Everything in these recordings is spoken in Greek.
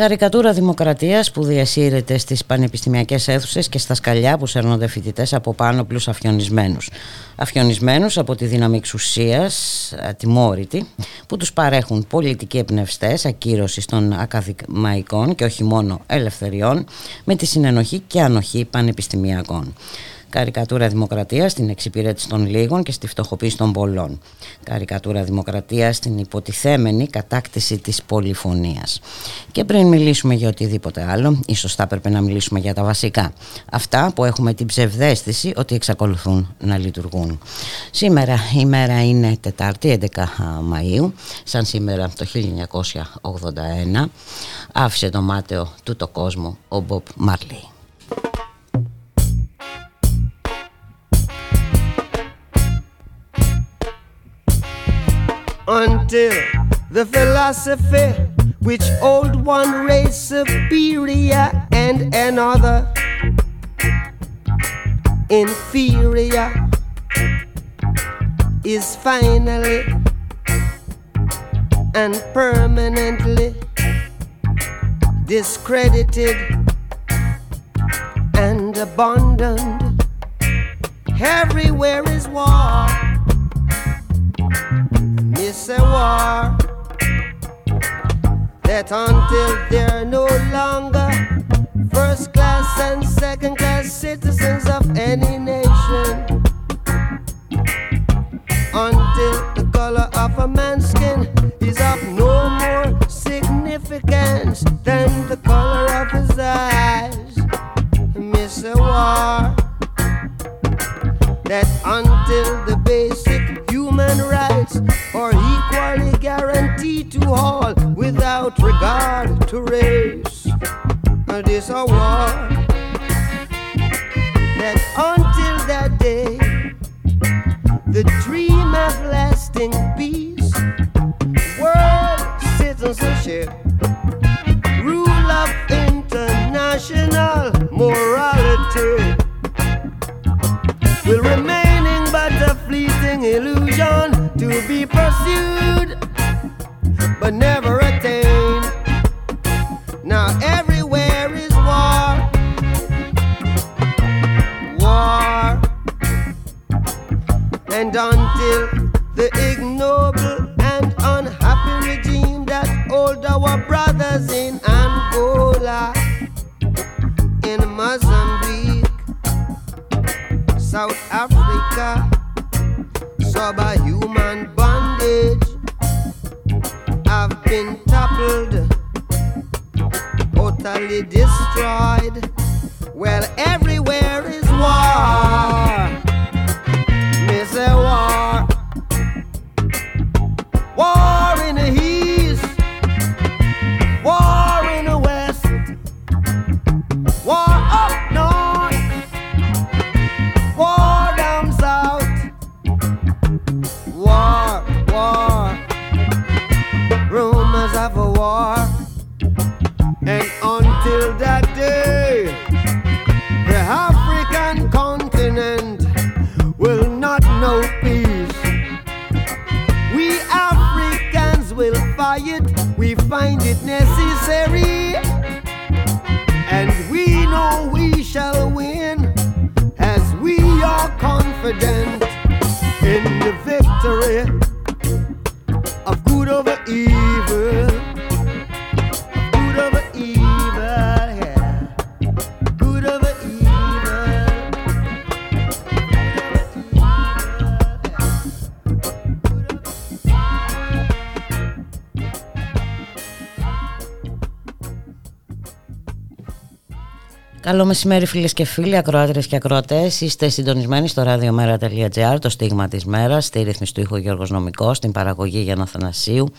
Καρικατούρα δημοκρατίας που διασύρεται στις πανεπιστημιακές αίθουσες και στα σκαλιά που σέρνονται φοιτητές από πάνω πλούς αφιονισμένους. Αφιονισμένους από τη δύναμη εξουσίας, ατιμόρυτη, που τους παρέχουν πολιτικοί εμπνευστές ακύρωση των ακαδημαϊκών και όχι μόνο ελευθεριών, με τη συνενοχή και ανοχή πανεπιστημιακών. Καρικατούρα Δημοκρατία στην εξυπηρέτηση των λίγων και στη φτωχοποίηση των πολλών. Καρικατούρα Δημοκρατία στην υποτιθέμενη κατάκτηση της πολυφωνίας. Και πριν μιλήσουμε για οτιδήποτε άλλο, ίσως θα έπρεπε να μιλήσουμε για τα βασικά. Αυτά που έχουμε την ψευδέστηση ότι εξακολουθούν να λειτουργούν. Σήμερα η μέρα είναι Τετάρτη 11 Μαΐου, σαν σήμερα το 1981, άφησε το μάταιο του το κόσμο ο Μπομπ Μάρλι. Until the philosophy which old one race superior and another inferior is finally and permanently discredited and abandoned. Everywhere is war it's a war. That until they're no longer first class and second class citizens of any nation, until the color of a man's skin is of no more significance than the color of his eyes, miss a war. That until the basic human rights are equally guaranteed to all without regard to race. And this a war that until that day, the dream of lasting peace, world citizenship, rule of international morality will a fleeting illusion to be pursued but never attained. Now everywhere is war, war, and until the ignoble and unhappy regime that hold our brothers in Angola, in Mozambique, South Africa, subhuman bondage I've been toppled, totally destroyed. Well, everywhere is war. Μεσημέρι φίλες και φίλοι, ακροάτρες και ακροατές. Είστε συντονισμένοι στο radiomera.gr, το στίγμα της μέρας, στη ρύθμιση του ήχου Γιώργος Νομικός, στην παραγωγή Γιάννα Θανασίου,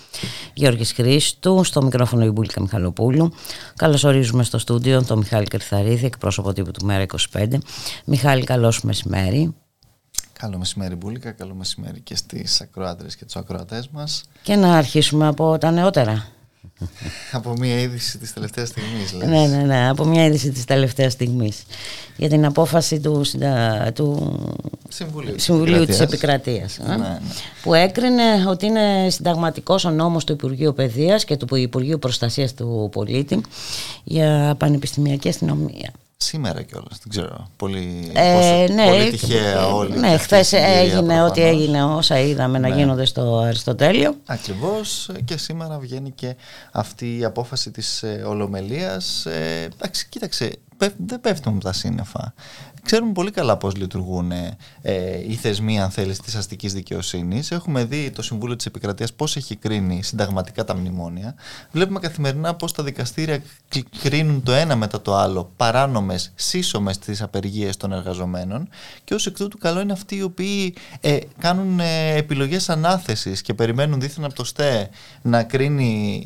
Γιώργης Χρήστου, στο μικρόφωνο η Μπούλικα Μιχαλοπούλου. Καλώς ορίζουμε στο στούντιο τον Μιχάλη Κρυθαρίδη, εκπρόσωπο τύπου του Μέρα 25. Μιχάλη, καλώς μεσημέρι. Καλό μεσημέρι Μπούλικα, καλό μεσημέρι και στις ακροάτρες και τους ακροατές μας. Και να αρχίσουμε από τα νεότερα. Από μια είδηση της τελευταίας στιγμής λες. Ναι, ναι, ναι, από μια είδηση της τελευταίας στιγμής για την απόφαση του, του Συμβουλίου, Συμβουλίου της Επικρατείας ε, ναι, ναι. που έκρινε ότι είναι συνταγματικός ο νόμος του Υπουργείου Παιδείας και του Υπουργείου Προστασίας του Πολίτη για πανεπιστημιακή αστυνομία σήμερα κιόλας. Δεν ξέρω. Πολύ, ε, πόσο, ναι, πολύ τυχαία όλοι. Ναι, χθες έγινε ό,τι έγινε, όσα είδαμε ναι. να γίνονται στο Αριστοτέλειο. Ακριβώς. Και σήμερα βγαίνει και αυτή η απόφαση της ε, Ολομελίας. Ε, εντάξει, κοίταξε, δεν πέφτουν τα σύννεφα ξέρουμε πολύ καλά πώς λειτουργούν ε, οι θεσμοί, αν θέλεις, της αστικής δικαιοσύνης. Έχουμε δει το Συμβούλιο της Επικρατείας πώς έχει κρίνει συνταγματικά τα μνημόνια. Βλέπουμε καθημερινά πώς τα δικαστήρια κρίνουν το ένα μετά το άλλο παράνομες, σύσσωμες τις απεργίες των εργαζομένων και ως εκ τούτου καλό είναι αυτοί οι οποίοι ε, κάνουν ε, επιλογές ανάθεσης και περιμένουν δίθεν από το ΣΤΕ να κρίνει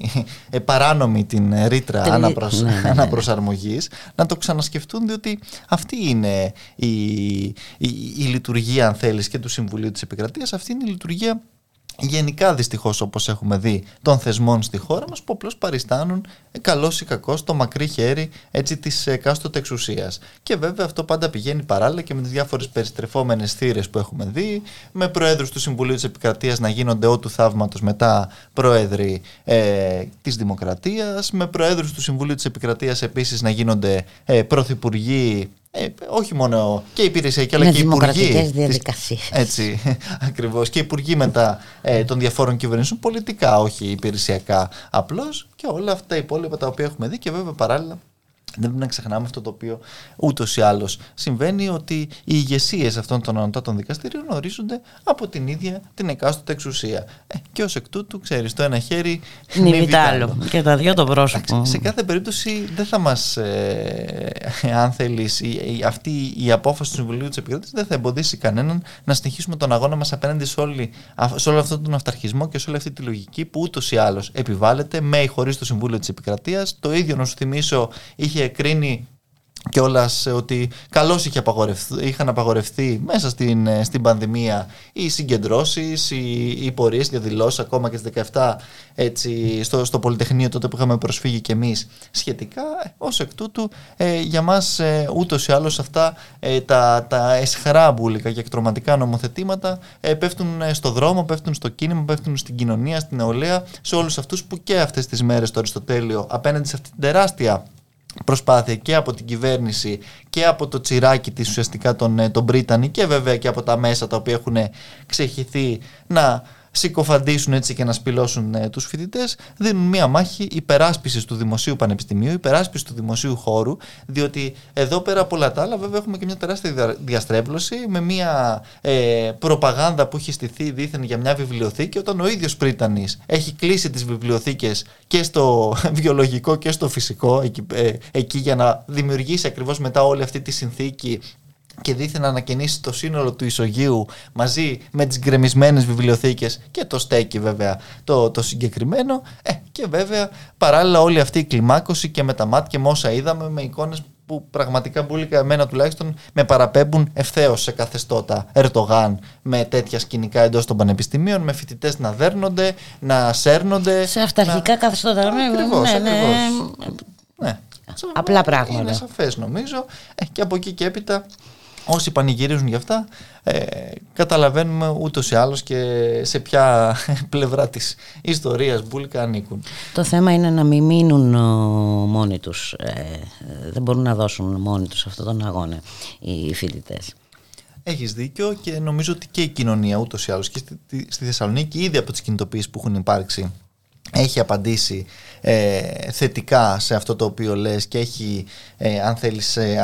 ε, παράνομη την ρήτρα αναπροσ... ναι, ναι, ναι. αναπροσαρμογής να το ξανασκεφτούν διότι αυτή είναι η, η, η λειτουργία αν θέλεις και του Συμβουλίου της Επικρατείας αυτή είναι η λειτουργία γενικά δυστυχώς όπως έχουμε δει των θεσμών στη χώρα μας που απλώς παριστάνουν ε, καλός ή κακός το μακρύ χέρι έτσι της εκάστοτε εξουσίας. Και βέβαια αυτό πάντα πηγαίνει παράλληλα και με τις διάφορες περιστρεφόμενες θύρες που έχουμε δει, με προέδρους του Συμβουλίου της Επικρατείας να γίνονται ό του θαύματος μετά πρόεδροι ε, της Δημοκρατίας, με προέδρους του Συμβουλίου της Επικρατείας επίσης να γίνονται ε, πρωθυπουργοί ε, όχι μόνο και υπηρεσιακή αλλά και υπουργοί. διαδικασίες. Έτσι, ακριβώς. Και υπουργοί μετά ε, των διαφόρων κυβερνήσεων, πολιτικά, όχι υπηρεσιακά απλώς. Και όλα αυτά τα υπόλοιπα τα οποία έχουμε δει και βέβαια παράλληλα δεν πρέπει να ξεχνάμε αυτό το οποίο ούτως ή άλλως συμβαίνει ότι οι ηγεσίες αυτών των ανωτάτων δικαστηρίων ορίζονται από την ίδια την εκάστοτε εξουσία. Ε, και ως εκ τούτου, ξέρεις, το ένα χέρι είναι άλλο. Και τα δύο το πρόσωπο. Σε κάθε περίπτωση δεν θα μας, ε, αν θέλεις, αυτή η απόφαση του Συμβουλίου της Επικράτηση δεν θα εμποδίσει κανέναν να συνεχίσουμε τον αγώνα μας απέναντι σε, όλη, σε όλο αυτόν τον αυταρχισμό και σε όλη αυτή τη λογική που ούτως ή άλλως επιβάλλεται με ή χωρίς το Συμβούλιο της Επικρατείας. Το ίδιο, να σου θυμίσω, είχε κρίνει κιόλας ότι καλώς είχαν απαγορευτεί μέσα στην, ε, στην πανδημία οι συγκεντρώσεις, οι, οι πορείες και δηλώσεις ακόμα και στις 17 έτσι, στο, στο Πολυτεχνείο τότε που είχαμε προσφύγει κι εμείς σχετικά. Ω εκ τούτου, ε, για μας ε, ούτως ή άλλως αυτά ε, τα, τα εσχρά μπουλικα και εκτροματικά νομοθετήματα ε, πέφτουν στο δρόμο, πέφτουν στο κίνημα, πέφτουν στην κοινωνία, στην νεολαία, σε όλους αυτούς που και αυτές τις μέρες στο Αριστοτέλειο απέναντι σε αυτή την τεράστια προσπάθεια και από την κυβέρνηση και από το τσιράκι της ουσιαστικά των, ε, των Μπρίτανη και βέβαια και από τα μέσα τα οποία έχουν ξεχυθεί να συκοφαντήσουν έτσι και να σπηλώσουν ε, τους φοιτητές δίνουν μία μάχη υπεράσπισης του δημοσίου πανεπιστημίου, υπεράσπισης του δημοσίου χώρου διότι εδώ πέρα από όλα τα άλλα βέβαια έχουμε και μια τεράστια διαστρέβλωση με μια ε, προπαγάνδα που έχει στηθεί δίθεν για μια βιβλιοθήκη όταν ο ίδιος Πρίτανης έχει κλείσει τις βιβλιοθήκες και στο βιολογικό και στο φυσικό εκεί, ε, εκεί για να δημιουργήσει ακριβώς μετά όλη αυτή τη συνθήκη και δίθεν να ανακαινήσει το σύνολο του Ισογείου μαζί με τις γκρεμισμένες βιβλιοθήκες και το στέκει βέβαια το, το συγκεκριμένο ε, και βέβαια παράλληλα όλη αυτή η κλιμάκωση και με τα μάτια με όσα είδαμε με εικόνες που πραγματικά μπουλικα εμένα τουλάχιστον με παραπέμπουν ευθέως σε καθεστώτα Ερτογάν με τέτοια σκηνικά εντός των πανεπιστημίων, με φοιτητές να δέρνονται, να σέρνονται. Σε αυταρχικά να... καθεστώτα, ναι, ακριβώς, ναι, ναι. ναι. Απλά πράγματα. Είναι σαφές νομίζω. Ε, και από εκεί και έπειτα όσοι πανηγυρίζουν γι' αυτά ε, καταλαβαίνουμε ούτως ή άλλως και σε ποια πλευρά της ιστορίας μπουλικα ανήκουν. Το θέμα είναι να μην μείνουν μόνοι τους, ε, δεν μπορούν να δώσουν μόνοι τους αυτόν τον αγώνα οι φοιτητές. Έχεις δίκιο και νομίζω ότι και η κοινωνία ούτως ή άλλως και στη, στη Θεσσαλονίκη ήδη από τις κινητοποιήσεις που έχουν υπάρξει έχει απαντήσει ε, θετικά σε αυτό το οποίο λες και έχει, ε, αν θέλεις, ε,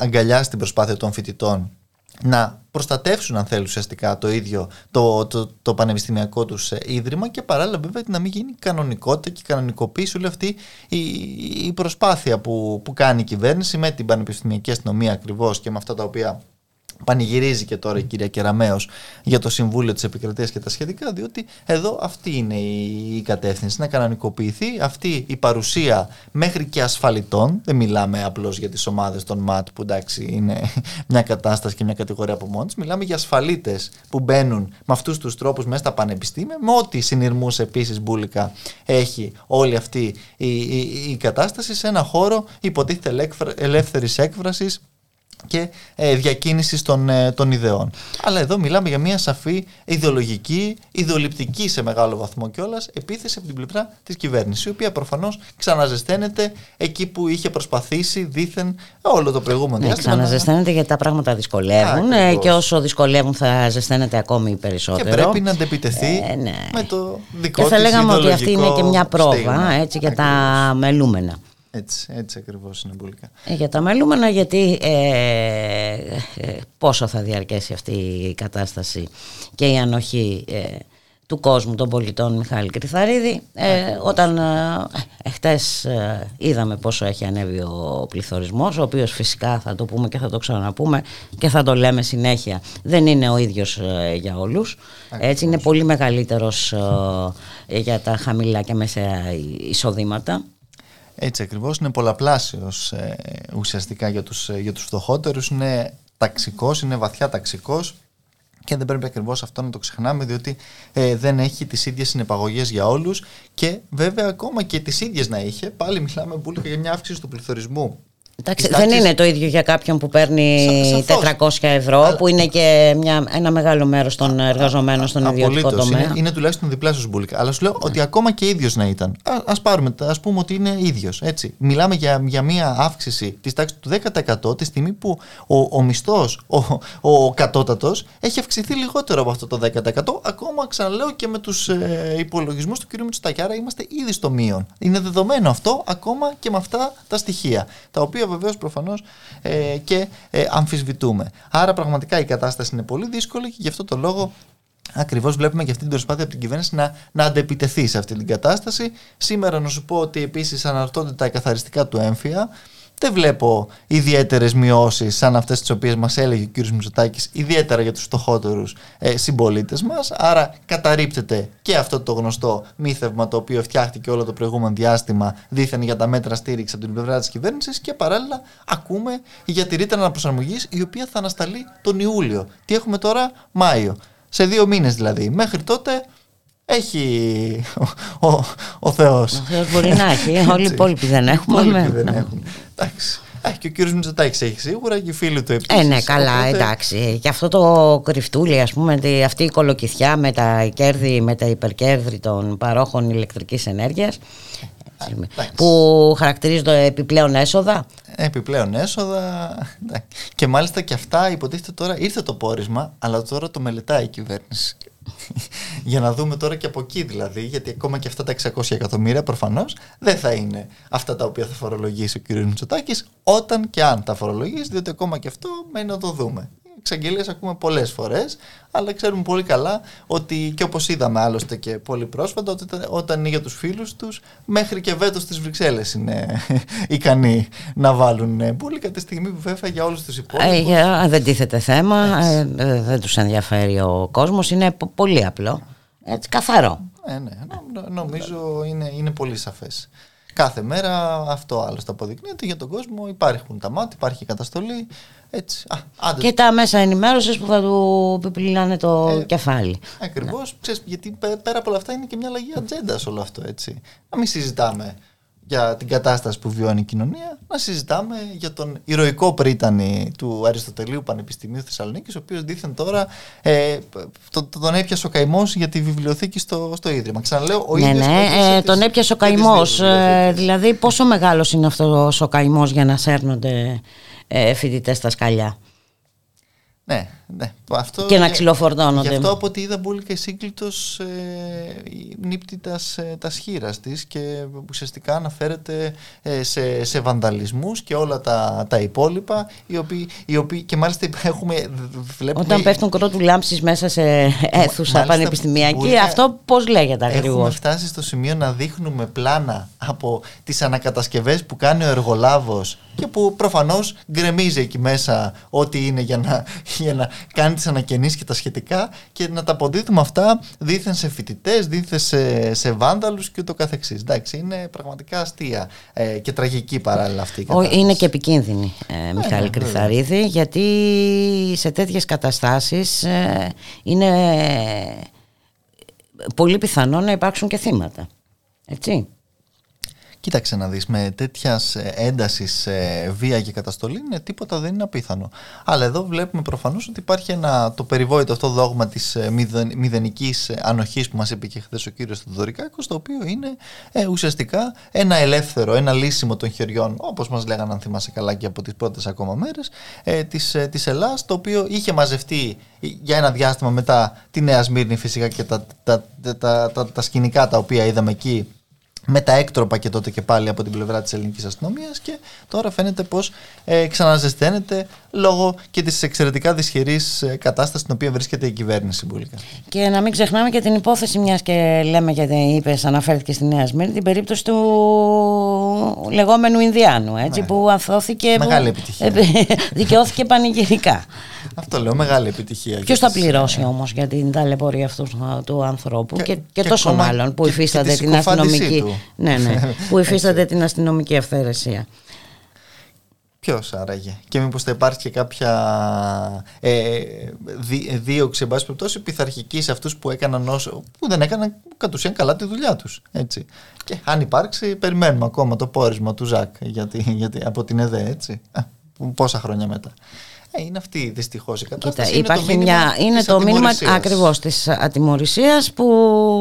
αγκαλιάσει την προσπάθεια των φοιτητών να προστατεύσουν αν θέλουν ουσιαστικά το ίδιο το, το, το πανεπιστημιακό τους ε, ίδρυμα και παράλληλα βέβαια να μην γίνει κανονικότητα και κανονικοποίηση όλη αυτή η, η προσπάθεια που, που κάνει η κυβέρνηση με την πανεπιστημιακή αστυνομία ακριβώς και με αυτά τα οποία πανηγυρίζει και τώρα η κυρία Κεραμέως για το Συμβούλιο της Επικρατείας και τα σχετικά διότι εδώ αυτή είναι η κατεύθυνση να κανονικοποιηθεί αυτή η παρουσία μέχρι και ασφαλιτών. Δεν μιλάμε απλώς για τις ομάδες των ΜΑΤ που εντάξει είναι μια κατάσταση και μια κατηγορία από μόνοι μιλάμε για ασφαλίτες που μπαίνουν με αυτούς τους τρόπους μέσα στα πανεπιστήμια με ό,τι συνειρμούς επίσης μπουλικα έχει όλη αυτή η, η, η κατάσταση σε ένα χώρο υποτίθεται ελεύθερης έκφρασης και ε, διακίνηση των, ε, των ιδεών. Αλλά εδώ μιλάμε για μια σαφή ιδεολογική, ιδεολειπτική σε μεγάλο βαθμό κιόλας επίθεση από την πλευρά της κυβέρνησης, η οποία προφανώς ξαναζεσταίνεται εκεί που είχε προσπαθήσει δίθεν όλο το προηγούμενο ναι, διάστημα. Ξαναζεσταίνεται γιατί τα πράγματα δυσκολεύουν ε, και όσο δυσκολεύουν θα ζεσταίνεται ακόμη περισσότερο. Και πρέπει να αντεπιτεθεί ε, ναι. με το δικό Και θα λέγαμε ότι αυτή είναι και μια πρόβα έτσι, για τα μελούμενα. Έτσι, έτσι ακριβώς είναι πολύ ε, Για τα μελούμενα γιατί ε, ε, πόσο θα διαρκέσει αυτή η κατάσταση και η ανοχή ε, του κόσμου των πολιτών Μιχάλη Κρυθαρίδη. Όταν ε, χτες είδαμε πόσο έχει ανέβει ο πληθωρισμός ο οποίος φυσικά θα το πούμε και θα το ξαναπούμε και θα το λέμε συνέχεια. Δεν είναι ο ίδιος για όλους. Έτσι είναι πολύ μεγαλύτερος για τα χαμηλά και μέσα εισοδήματα έτσι ακριβώς, είναι πολλαπλάσιος ε, ουσιαστικά για τους, ε, για τους φτωχότερους, είναι ταξικός, είναι βαθιά ταξικός. Και δεν πρέπει ακριβώς αυτό να το ξεχνάμε, διότι ε, δεν έχει τις ίδιες συνεπαγωγές για όλους. Και βέβαια ακόμα και τις ίδιες να είχε. Πάλι μιλάμε πολύ για μια αύξηση του πληθωρισμού Εντάξει, δεν είναι το ίδιο για κάποιον που παίρνει 400 ευρώ, που είναι και μια, ένα μεγάλο μέρος των εργαζομένων στον ιδιωτικό τομέα. Είναι, είναι τουλάχιστον διπλάσιο μπουλικά. Αλλά σου λέω ότι ακόμα και ίδιος να ήταν. Α πάρουμε, ας πούμε ότι είναι ίδιος. Μιλάμε για, για μια αύξηση της τάξης του 10% τη στιγμή που ο, ο μισθός, ο, ο κατώτατος, έχει αυξηθεί λιγότερο από αυτό το 10%. Ακόμα ξαναλέω και με τους ε, υπολογισμούς του κ. Μητσοτάκη. Άρα είμαστε ήδη στο μείον. Είναι δεδομένο αυτό ακόμα και με αυτά τα στοιχεία. Τα οποία βεβαίως προφανώς ε, και ε, αμφισβητούμε. Άρα πραγματικά η κατάσταση είναι πολύ δύσκολη και γι' αυτό το λόγο Ακριβώς βλέπουμε και αυτή την προσπάθεια από την κυβέρνηση να, να αντεπιτεθεί σε αυτή την κατάσταση. Σήμερα να σου πω ότι επίσης αναρτώνται τα καθαριστικά του έμφυα δεν βλέπω ιδιαίτερες μειώσεις σαν αυτές τις οποίες μας έλεγε ο κ. Μητσοτάκης, ιδιαίτερα για τους φτωχότερους ε, συμπολίτες μας. Άρα καταρρύπτεται και αυτό το γνωστό μύθευμα το οποίο φτιάχτηκε όλο το προηγούμενο διάστημα δίθεν για τα μέτρα στήριξης από την πλευρά της κυβέρνησης και παράλληλα ακούμε για τη ρήτρα αναπροσαρμογής η οποία θα ανασταλεί τον Ιούλιο. Τι έχουμε τώρα, Μάιο. Σε δύο μήνες δηλαδή. Μέχρι τότε έχει ο, ο, ο Θεός. Ο Θεός μπορεί να έχει, όλοι οι υπόλοιποι δεν έχουμε. Όλοι δεν έχουν. Εντάξει. Έχει και ο κύριος Μητσοτάκης έχει σίγουρα και οι φίλοι του επίσης. Ε, ναι, καλά, οπότε... εντάξει. Και αυτό το κρυφτούλι, ας πούμε, αυτή η κολοκυθιά με τα κέρδη, με τα υπερκέρδη των παρόχων ηλεκτρικής ενέργειας. Που χαρακτηρίζονται επιπλέον έσοδα. Επιπλέον έσοδα. Και μάλιστα και αυτά υποτίθεται τώρα ήρθε το πόρισμα, αλλά τώρα το μελετάει η κυβέρνηση. Για να δούμε τώρα και από εκεί δηλαδή, γιατί ακόμα και αυτά τα 600 εκατομμύρια προφανώς δεν θα είναι αυτά τα οποία θα φορολογήσει ο κ. Μητσοτάκης, όταν και αν τα φορολογήσει, διότι ακόμα και αυτό μένει να το δούμε εξαγγελίε ακούμε πολλές φορές, αλλά ξέρουμε πολύ καλά ότι και όπως είδαμε άλλωστε και πολύ πρόσφατα, ότι όταν είναι για τους φίλους τους, μέχρι και βέτος στις Βρυξέλλες είναι ικανοί να βάλουν πολύ τη στιγμή που βέβαια για όλους τους υπόλοιπου. Ε, δεν τίθεται θέμα, ε, ε, δεν τους ενδιαφέρει ο κόσμος, είναι πολύ απλό. Έτσι, καθαρό. Ε, ναι, νομίζω είναι, είναι πολύ σαφές. Κάθε μέρα αυτό άλλωστε αποδεικνύεται για τον κόσμο. Υπάρχουν τα μάτια, υπάρχει η καταστολή. Έτσι. Α, και τα μέσα ενημέρωσης που θα του επιπλυνάνε το ε, κεφάλι. Ακριβώς. Ναι. Γιατί πέρα από όλα αυτά είναι και μια αλλαγή ατζέντα όλο αυτό. Έτσι. Να μην συζητάμε για την κατάσταση που βιώνει η κοινωνία, να συζητάμε για τον ηρωικό πρίτανη του Αριστοτελείου Πανεπιστημίου Θεσσαλονίκης, ο οποίος δίθεν τώρα ε, τον, τον έπιασε ο καημός για τη βιβλιοθήκη στο, στο Ίδρυμα. Ξαναλέω, ο ναι, ναι, ε, τον έπιασε ο καημός. Ε, δηλαδή, πόσο μεγάλος είναι αυτός ο καημός για να σέρνονται ε, φοιτητές στα σκαλιά. Ναι, ναι. Αυτό, και να ξυλοφορτώνονται. Γι' αυτό από ό,τι είδα μπουλικα η σύγκλιτος ε, νύπτει τα, τα σχήρας της και ουσιαστικά αναφέρεται ε, σε, σε βανδαλισμούς και όλα τα, τα υπόλοιπα οι οποίοι, οι οποίοι, και μάλιστα έχουμε βλέπουμε, Όταν πέφτουν κρότου λάμψεις μέσα σε αίθουσα πανεπιστημιακή αυτό πώς λέγεται ακριβώς; Έχουμε φτάσει στο σημείο να δείχνουμε πλάνα από τις ανακατασκευές που κάνει ο εργολάβος και που προφανώς γκρεμίζει εκεί μέσα ό,τι είναι για να, για να κάνει τις ανακαινήσεις και τα σχετικά και να τα αποδίδουμε αυτά δίθεν σε φοιτητές, δίθεν σε, σε βάνδαλους και το καθεξής. Εντάξει, είναι πραγματικά αστεία ε, και τραγική παράλληλα αυτή η κατάσταση. Είναι και επικίνδυνη, ε, Μιχάλη ε, Κρυθαρίδη, γιατί σε τέτοιες καταστάσεις ε, είναι πολύ πιθανό να υπάρξουν και θύματα. Έτσι. Κοίταξε να δεις, με τέτοιας έντασης βία και καταστολή είναι τίποτα δεν είναι απίθανο. Αλλά εδώ βλέπουμε προφανώς ότι υπάρχει ένα, το περιβόητο αυτό δόγμα της ε, μηδενικής ανοχής που μας είπε και χθες ο κύριος Θεοδωρικάκος, το οποίο είναι ε, ουσιαστικά ένα ελεύθερο, ένα λύσιμο των χεριών, όπως μας λέγανε αν θυμάσαι καλά και από τις πρώτες ακόμα μέρες, ε, της, ε, της Ελλάς, το οποίο είχε μαζευτεί για ένα διάστημα μετά τη Νέα Σμύρνη φυσικά και τα, τα, τα, τα, τα σκηνικά τα οποία είδαμε εκεί με τα έκτροπα και τότε και πάλι από την πλευρά της ελληνικής αστυνομίας και τώρα φαίνεται πως ε, ξαναζεσταίνεται λόγω και της εξαιρετικά δυσχερής ε, κατάστασης στην οποία βρίσκεται η κυβέρνηση Μπουλίκα. Και να μην ξεχνάμε και την υπόθεση μιας και λέμε γιατί είπες, αναφέρθηκε στη Νέα Σμύρνη την περίπτωση του λεγόμενου Ινδιάνου έτσι, ναι. που αθώθηκε Μεγάλη επιτυχία. δικαιώθηκε πανηγυρικά. Αυτό λέω, μεγάλη επιτυχία. Ποιος θα πληρώσει όμως για την ταλαιπωρία αυτούς του ανθρώπου; Και, και, και, τόσο μάλλον που υφίσταται την αστυνομική. Ναι, ναι, που υφίσταται την αστυνομική αυθαιρεσία. Ποιος άραγε; Και μήπως θα υπάρχει και κάποια ε, δίωξη, εν πάση περιπτώσει, πειθαρχική σε αυτούς που έκαναν όσο. που δεν έκαναν κατ' ουσίαν καλά τη δουλειά τους. Και αν υπάρξει, περιμένουμε ακόμα το πόρισμα του Ζακ γιατί, γιατί, από την ΕΔΕ, έτσι. Πόσα χρόνια μετά. Ε, είναι αυτή δυστυχώς η κατάσταση. Κοίτα, είναι το μήνυμα, μια, είναι το μήνυμα ακριβώς της ατιμορρησίας που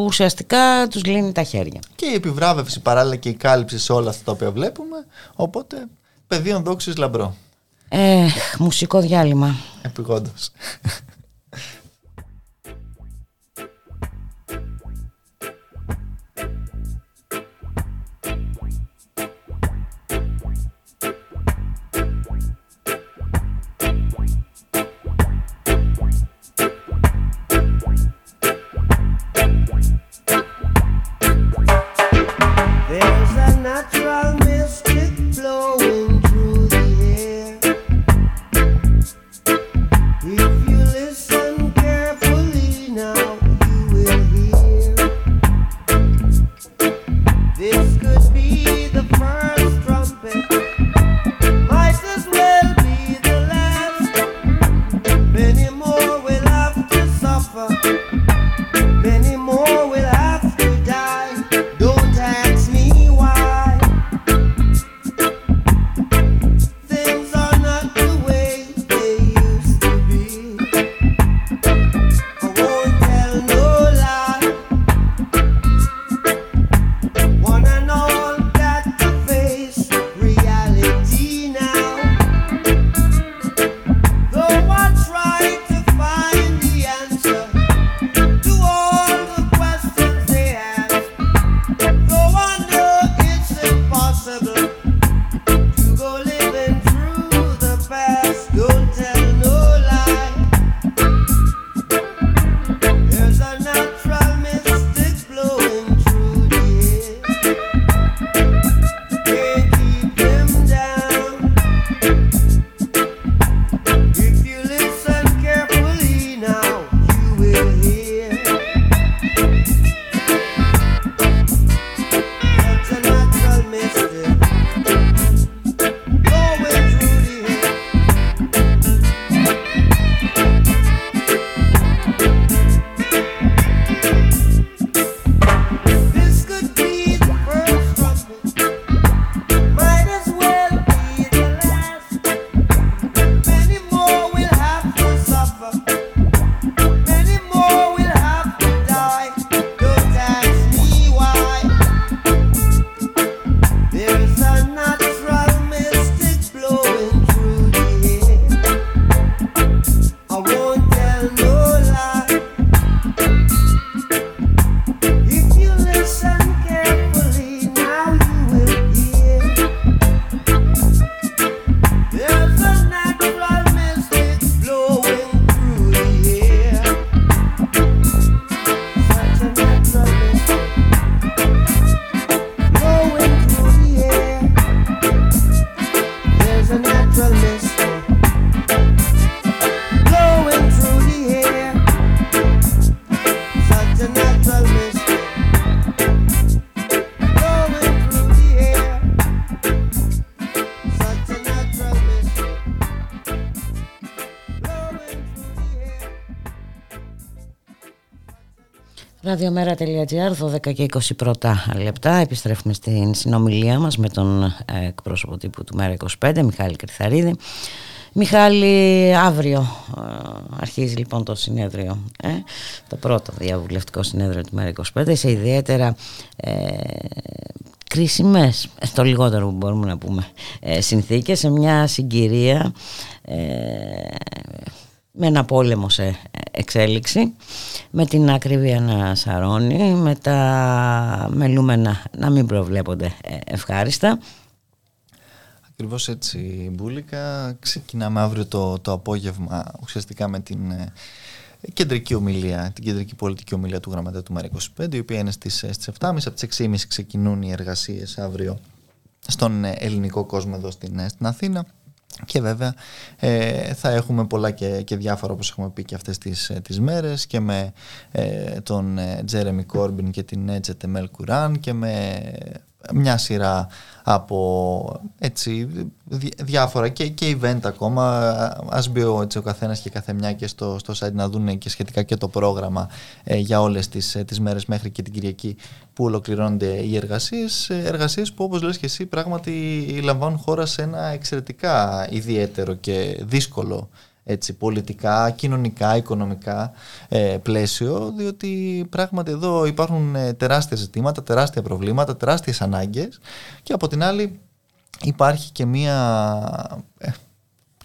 ουσιαστικά τους λύνει τα χέρια. Και η επιβράβευση παράλληλα και η κάλυψη σε όλα αυτά τα οποία βλέπουμε. Οπότε πεδίων δόξης λαμπρό. Ε, μουσικό διάλειμμα. Επιγόντως. Ραδιομέρα.gr, 12 και 20 πρώτα λεπτά. Επιστρέφουμε στην συνομιλία μας με τον ε, εκπρόσωπο τύπου του Μέρα 25, Μιχάλη Κρυθαρίδη. Μιχάλη, αύριο ε, αρχίζει λοιπόν το συνέδριο, ε, το πρώτο διαβουλευτικό συνέδριο του Μέρα 25, σε ιδιαίτερα ε, κρίσιμες, το λιγότερο που μπορούμε να πούμε, ε, συνθήκες, σε μια συγκυρία με ένα πόλεμο σε εξέλιξη, με την ακρίβεια να σαρώνει, με τα μελούμενα να μην προβλέπονται ευχάριστα. Ακριβώς έτσι Μπούλικα, ξεκινάμε αύριο το, το απόγευμα ουσιαστικά με την ε, κεντρική ομιλία, την κεντρική πολιτική ομιλία του γραμματέα του ΜΕΡΑ25, η οποία είναι στις, ε, στις 7.30, από τις 6.30 ξεκινούν οι εργασίες αύριο στον ε, ελληνικό κόσμο εδώ στην, στην Αθήνα. Και βέβαια ε, θα έχουμε πολλά και, και διάφορα όπως έχουμε πει και αυτές τις, ε, τις μέρες και με ε, τον Τζέρεμι Κόρμπιν και την Έτζε Τεμέλ Κουράν και με μια σειρά από έτσι, διάφορα και, και event ακόμα. Ας μπει ο, έτσι, ο καθένας και καθεμιά και στο, στο site να δουν και σχετικά και το πρόγραμμα για όλες τις, τις μέρες μέχρι και την Κυριακή που ολοκληρώνονται οι εργασίες, εργασίες που όπως λες και εσύ πράγματι λαμβάνουν χώρα σε ένα εξαιρετικά ιδιαίτερο και δύσκολο έτσι, πολιτικά, κοινωνικά, οικονομικά ε, πλαίσιο, διότι πράγματι εδώ υπάρχουν ε, τεράστια ζητήματα, τεράστια προβλήματα, τεράστιες ανάγκες και από την άλλη υπάρχει και μία ε,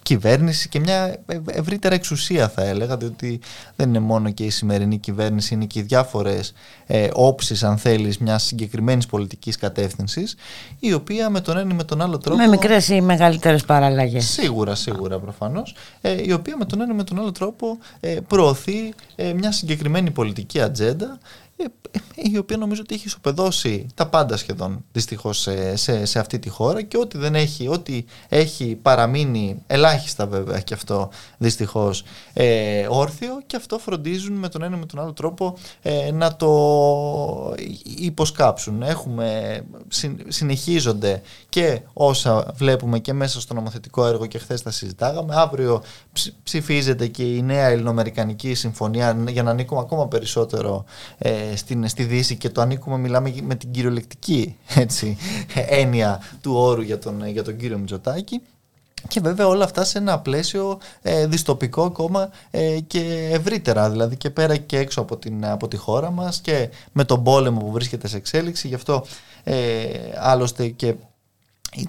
κυβέρνηση και μια ευρύτερα εξουσία θα έλεγα διότι δεν είναι μόνο και η σημερινή κυβέρνηση είναι και οι διάφορες ε, όψεις αν θέλεις μιας συγκεκριμένης πολιτικής κατεύθυνσης η οποία με τον ένα ή με τον άλλο τρόπο με μικρές ή μεγαλύτερες παραλλαγές. Σίγουρα σίγουρα προφανώς. Ε, η οποία με τον ένα ή με τον άλλο τρόπο ε, προωθεί ε, μια συγκεκριμένη πολιτική ατζέντα ε, η οποία νομίζω ότι έχει ισοπεδώσει τα πάντα σχεδόν δυστυχώς σε, σε, σε, αυτή τη χώρα και ό,τι δεν έχει, ό,τι έχει παραμείνει ελάχιστα βέβαια και αυτό δυστυχώς ε, όρθιο και αυτό φροντίζουν με τον ένα με τον άλλο τρόπο ε, να το υποσκάψουν. Έχουμε, συνεχίζονται και όσα βλέπουμε και μέσα στο νομοθετικό έργο και χθες τα συζητάγαμε. Αύριο ψηφίζεται και η νέα ελληνοαμερικανική συμφωνία για να ανήκουμε ακόμα περισσότερο ε, στην, στη Δύση και το ανήκουμε μιλάμε με την κυριολεκτική έτσι, έννοια του όρου για τον, για τον κύριο Μητσοτάκη και βέβαια όλα αυτά σε ένα πλαίσιο ε, δυστοπικό ακόμα ε, και ευρύτερα, δηλαδή και πέρα και έξω από, την, από τη χώρα μας και με τον πόλεμο που βρίσκεται σε εξέλιξη. Γι' αυτό ε, άλλωστε και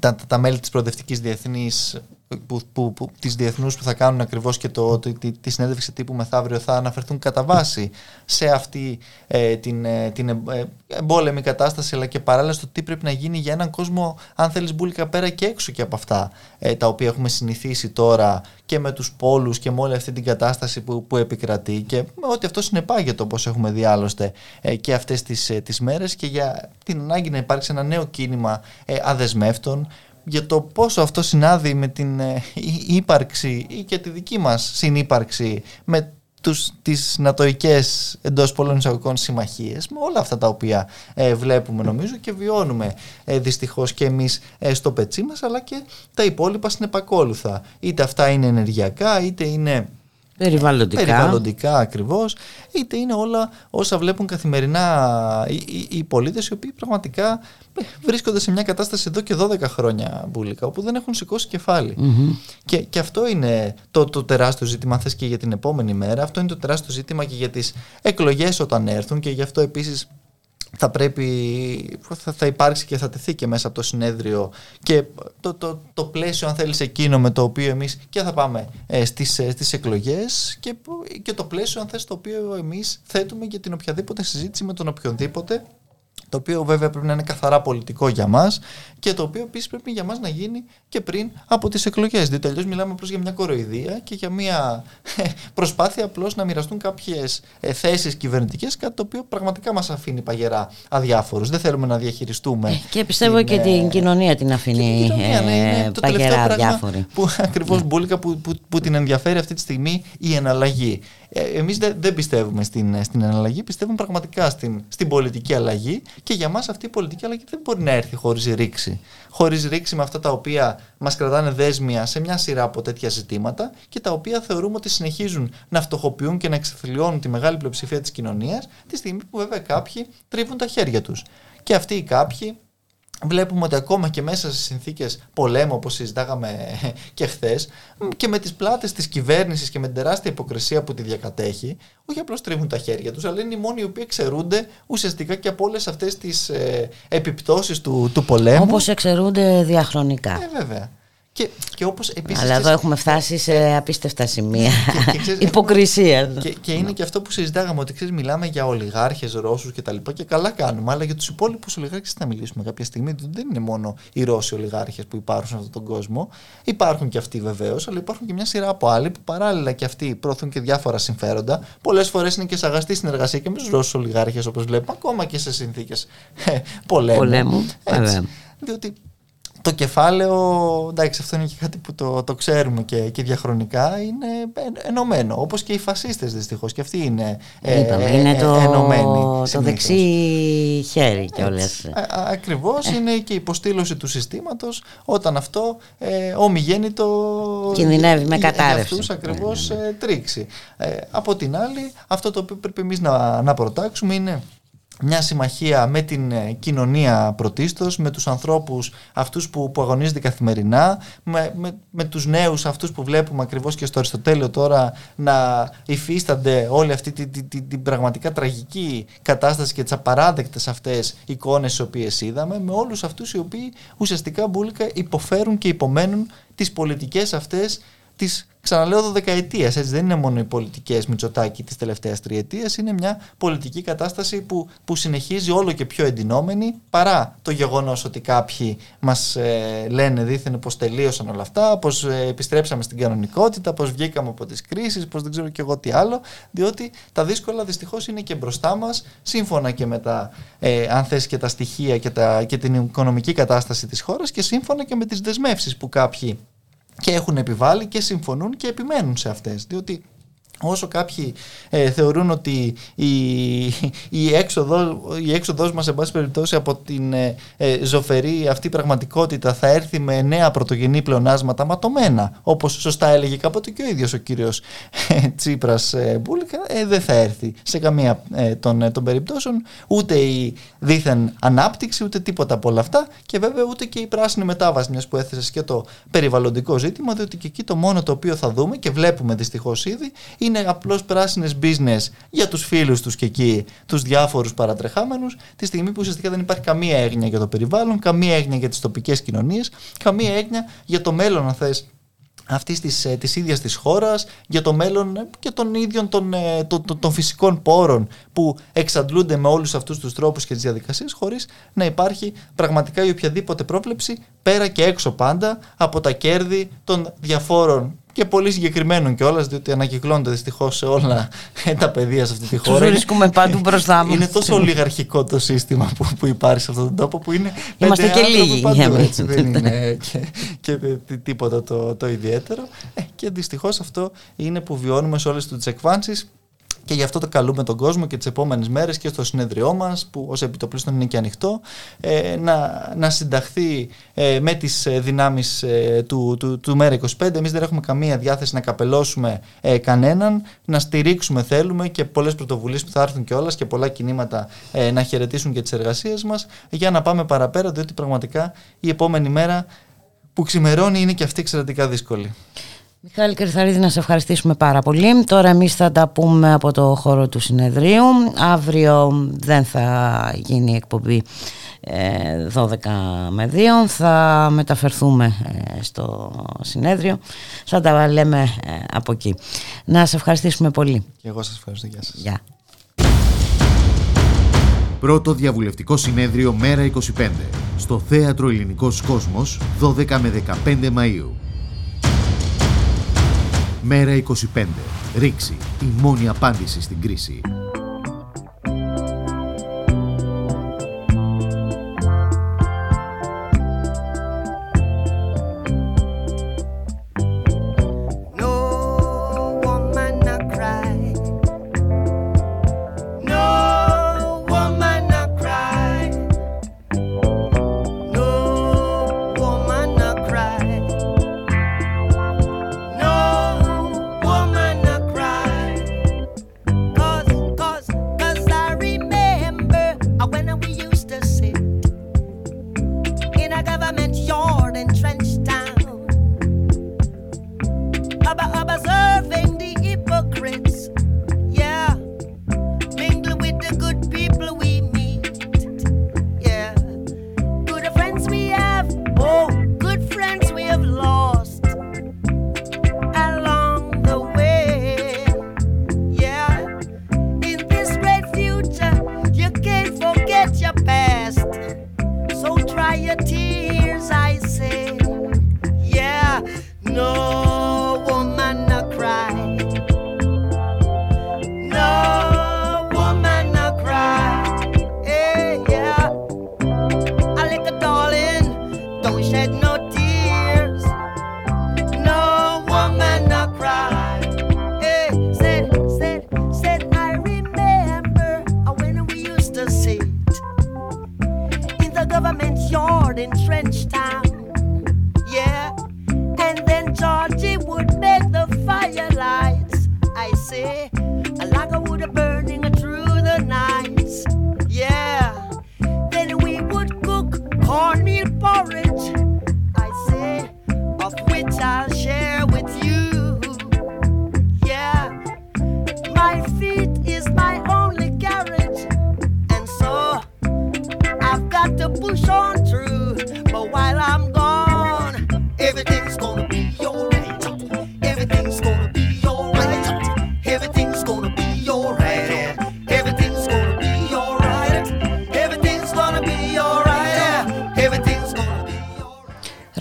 τα, τα μέλη της προοδευτικής διεθνής που, που, που, της διεθνούς που θα κάνουν ακριβώς και το, τη, τη, τη συνέντευξη τύπου μεθαύριο θα αναφερθούν κατά βάση σε αυτή ε, την, ε, την ε, εμπόλεμη κατάσταση αλλά και παράλληλα στο τι πρέπει να γίνει για έναν κόσμο αν θέλεις μπουλικα πέρα και έξω και από αυτά ε, τα οποία έχουμε συνηθίσει τώρα και με τους πόλους και με όλη αυτή την κατάσταση που, που επικρατεί και με ό,τι αυτό συνεπάγεται όπως έχουμε δει άλλωστε και αυτές τις, τις μέρες και για την ανάγκη να υπάρξει ένα νέο κίνημα αδεσμεύτων για το πόσο αυτό συνάδει με την ε, ύπαρξη ή και τη δική μας συνύπαρξη με τους, τις νατοικές εντός πολλών εισαγωγικών συμμαχίες με όλα αυτά τα οποία ε, βλέπουμε νομίζω και βιώνουμε ε, δυστυχώς και εμείς ε, στο πετσί μας αλλά και τα υπόλοιπα συνεπακόλουθα. Είτε αυτά είναι ενεργειακά είτε είναι Περιβαλλοντικά. Περιβαλλοντικά ακριβώς, είτε είναι όλα όσα βλέπουν καθημερινά οι, οι, οι πολίτες, οι οποίοι πραγματικά ε, βρίσκονται σε μια κατάσταση εδώ και 12 χρόνια μπουλικα, όπου δεν έχουν σηκώσει Και, και αυτό είναι το, το τεράστιο ζήτημα, θες και για την επόμενη μέρα. Αυτό είναι το τεράστιο ζήτημα και για τις εκλογές όταν έρθουν και γι' αυτό επίσης θα πρέπει, θα, θα υπάρξει και θα τεθεί και μέσα από το συνέδριο και το, το, το πλαίσιο αν θέλεις εκείνο με το οποίο εμείς και θα πάμε ε, στις, ε, στις εκλογές και, και το πλαίσιο αν θες το οποίο εμείς θέτουμε για την οποιαδήποτε συζήτηση με τον οποιονδήποτε το οποίο βέβαια πρέπει να είναι καθαρά πολιτικό για μας και το οποίο επίσης πρέπει για μας να γίνει και πριν από τις εκλογές. Διότι αλλιώς μιλάμε απλώς για μια κοροϊδία και για μια ε, προσπάθεια απλώς να μοιραστούν κάποιες θέσεις κυβερνητικές, κάτι το οποίο πραγματικά μας αφήνει παγερά αδιάφορους. Δεν θέλουμε να διαχειριστούμε. Ε, και πιστεύω την, και την κοινωνία την αφήνει την κοινωνία, ναι, είναι το παγερά αδιάφορη. Που ακριβώς ναι. μπουλικα που, που, που την ενδιαφέρει αυτή τη στιγμή η εναλλαγή. Ε, εμείς δεν, δεν πιστεύουμε στην, στην εναλλαγή, πιστεύουμε πραγματικά στην, στην πολιτική αλλαγή και για μας αυτή η πολιτική αλλαγή δεν μπορεί να έρθει χωρίς ρήξη. Χωρίς ρήξη με αυτά τα οποία μας κρατάνε δέσμια σε μια σειρά από τέτοια ζητήματα και τα οποία θεωρούμε ότι συνεχίζουν να φτωχοποιούν και να εξεθλιώνουν τη μεγάλη πλειοψηφία της κοινωνίας τη στιγμή που βέβαια κάποιοι τρίβουν τα χέρια τους. Και αυτοί οι κάποιοι βλέπουμε ότι ακόμα και μέσα σε συνθήκες πολέμου όπως συζητάγαμε και χθες και με τις πλάτες της κυβέρνησης και με την τεράστια υποκρισία που τη διακατέχει όχι απλώς τρίβουν τα χέρια τους αλλά είναι οι μόνοι οι οποίοι εξαιρούνται ουσιαστικά και από όλες αυτές τις ε, επιπτώσεις του, του πολέμου. Όπως εξαιρούνται διαχρονικά. Ε, βέβαια και, και όπως επίσης Αλλά εδώ έχουμε φτάσει σε απίστευτα σημεία υποκρισία. Και, και είναι και αυτό που συζητάγαμε, ότι ξέρεις, μιλάμε για ολιγάρχες Ρώσους και τα λοιπά και καλά κάνουμε, αλλά για τους υπόλοιπους ολιγάρχες θα μιλήσουμε κάποια στιγμή. Δεν είναι μόνο οι Ρώσοι ολιγάρχες που υπάρχουν σε αυτόν τον κόσμο. Υπάρχουν και αυτοί βεβαίως, αλλά υπάρχουν και μια σειρά από άλλοι που παράλληλα και αυτοί προωθούν και διάφορα συμφέροντα. Πολλές φορές είναι και σαγαστή συνεργασία και με τους Ρώσους ολιγάρχες, όπως βλέπουμε, ακόμα και σε συνθήκες ε, πολέμου. πολέμου. Διότι το κεφάλαιο, εντάξει αυτό είναι και κάτι που το, το ξέρουμε και, και διαχρονικά, είναι ενωμένο. Όπως και οι φασίστες δυστυχώς και αυτοί είναι, ε, Είπαμε, ε, είναι ε, το, ενωμένοι. Το δεξί χέρι κιόλας. Ακριβώς, είναι και η υποστήλωση του συστήματος όταν αυτό ε, ομιγέννητο κινδυνεύει με κατάρρευση. Για αυτούς ακριβώς ναι, ναι. τρίξει. από την άλλη, αυτό το οποίο πρέπει εμείς να, να προτάξουμε είναι μια συμμαχία με την ε, κοινωνία πρωτίστως, με τους ανθρώπους αυτούς που, που αγωνίζονται καθημερινά, με, με, με τους νέους αυτούς που βλέπουμε ακριβώς και στο Αριστοτέλειο τώρα να υφίστανται όλη αυτή την, την, την, πραγματικά τραγική κατάσταση και τις απαράδεκτες αυτές εικόνες τις οποίες είδαμε, με όλους αυτούς οι οποίοι ουσιαστικά μπουλικα υποφέρουν και υπομένουν τις πολιτικές αυτές τη ξαναλέω δεκαετία. Έτσι δεν είναι μόνο οι πολιτικές Μητσοτάκη της τελευταίας τριετίας, είναι μια πολιτική κατάσταση που, που συνεχίζει όλο και πιο εντυνόμενη παρά το γεγονός ότι κάποιοι μας ε, λένε δίθεν πως τελείωσαν όλα αυτά, πως ε, επιστρέψαμε στην κανονικότητα, πως βγήκαμε από τις κρίσεις, πως δεν ξέρω και εγώ τι άλλο. Διότι τα δύσκολα δυστυχώς είναι και μπροστά μας, σύμφωνα και με τα, ε, αν θες, και τα στοιχεία και, τα, και την οικονομική κατάσταση της χώρας και σύμφωνα και με τις δεσμεύσεις που κάποιοι και έχουν επιβάλει και συμφωνούν και επιμένουν σε αυτές διότι Όσο κάποιοι ε, θεωρούν ότι η, η, έξοδο, η έξοδος μας εν πάση περιπτώσει από την ε, ε, ζωφερή αυτή πραγματικότητα θα έρθει με νέα πρωτογενή πλεονάσματα ματωμένα όπως σωστά έλεγε κάποτε και ο ίδιος ο κύριος ε, Τσίπρας ε, Μπούλικα δεν θα έρθει σε καμία των, των περιπτώσεων ούτε η δίθεν ανάπτυξη ούτε τίποτα από όλα αυτά. Και βέβαια ούτε και η πράσινη μετάβαση μιας που έθεσες και το περιβαλλοντικό ζήτημα διότι και εκεί το μόνο το οποίο θα δούμε και βλέπουμε δυστυχώς ήδη είναι απλώς πράσινες business για τους φίλους τους και εκεί, τους διάφορους παρατρεχάμενους, τη στιγμή που ουσιαστικά δεν υπάρχει καμία έγνοια για το περιβάλλον, καμία έγνοια για τις τοπικές κοινωνίες, καμία έγνοια για το μέλλον, αν θες, αυτής της, ε, της ίδιας της χώρας για το μέλλον ε, και των ίδιων των, ε, των, των, των, φυσικών πόρων που εξαντλούνται με όλους αυτούς τους τρόπους και τις διαδικασίες χωρίς να υπάρχει πραγματικά η οποιαδήποτε πρόβλεψη πέρα και έξω πάντα από τα κέρδη των διαφόρων και πολύ συγκεκριμένων κιόλας, διότι ανακυκλώνονται δυστυχώς σε όλα τα παιδεία σε αυτή τη χώρα. Του βρίσκουμε παντού μπροστά μας. Είναι τόσο ολιγαρχικό το σύστημα που, που υπάρχει σε αυτόν τον τόπο που είναι. Είμαστε και λίγοι. Παντού, έτσι, δεν είναι και, και, τίποτα το, το ιδιαίτερο. Ε, και δυστυχώς αυτό είναι που βιώνουμε σε όλες τις εκφάνσει και γι' αυτό το καλούμε τον κόσμο και τις επόμενες μέρες και στο συνέδριό μας που ως επιτοπλίστων είναι και ανοιχτό ε, να, να συνταχθεί ε, με τις ε, δυνάμεις ε, του, του, του ΜΕΡΑ25 εμείς δεν έχουμε καμία διάθεση να καπελώσουμε ε, κανέναν. Να στηρίξουμε θέλουμε και πολλές πρωτοβουλίες που θα έρθουν και όλας και πολλά κινήματα να χαιρετήσουν και τις εργασίες μας. Για να πάμε παραπέρα διότι πραγματικά η επόμενη μέρα που ξημερώνει είναι και αυτή εξαιρετικά δύσκολη. Μιχάλη Κρυθαρίδη να σε ευχαριστήσουμε πάρα πολύ. Τώρα εμείς θα τα πούμε από το χώρο του συνεδρίου. Αύριο δεν θα γίνει εκπομπή 12 ε, με 2. Θα μεταφερθούμε ε, στο συνέδριο. Θα τα λέμε ε, από εκεί. Να σε ευχαριστήσουμε πολύ. Και εγώ σας ευχαριστώ. Γεια σας. Γεια. Πρώτο διαβουλευτικό συνέδριο Μέρα 25 στο Θέατρο Ελληνικός Κόσμος 12 με 15 Μαΐου. Μέρα 25. Ρήξη. Η μόνη απάντηση στην κρίση.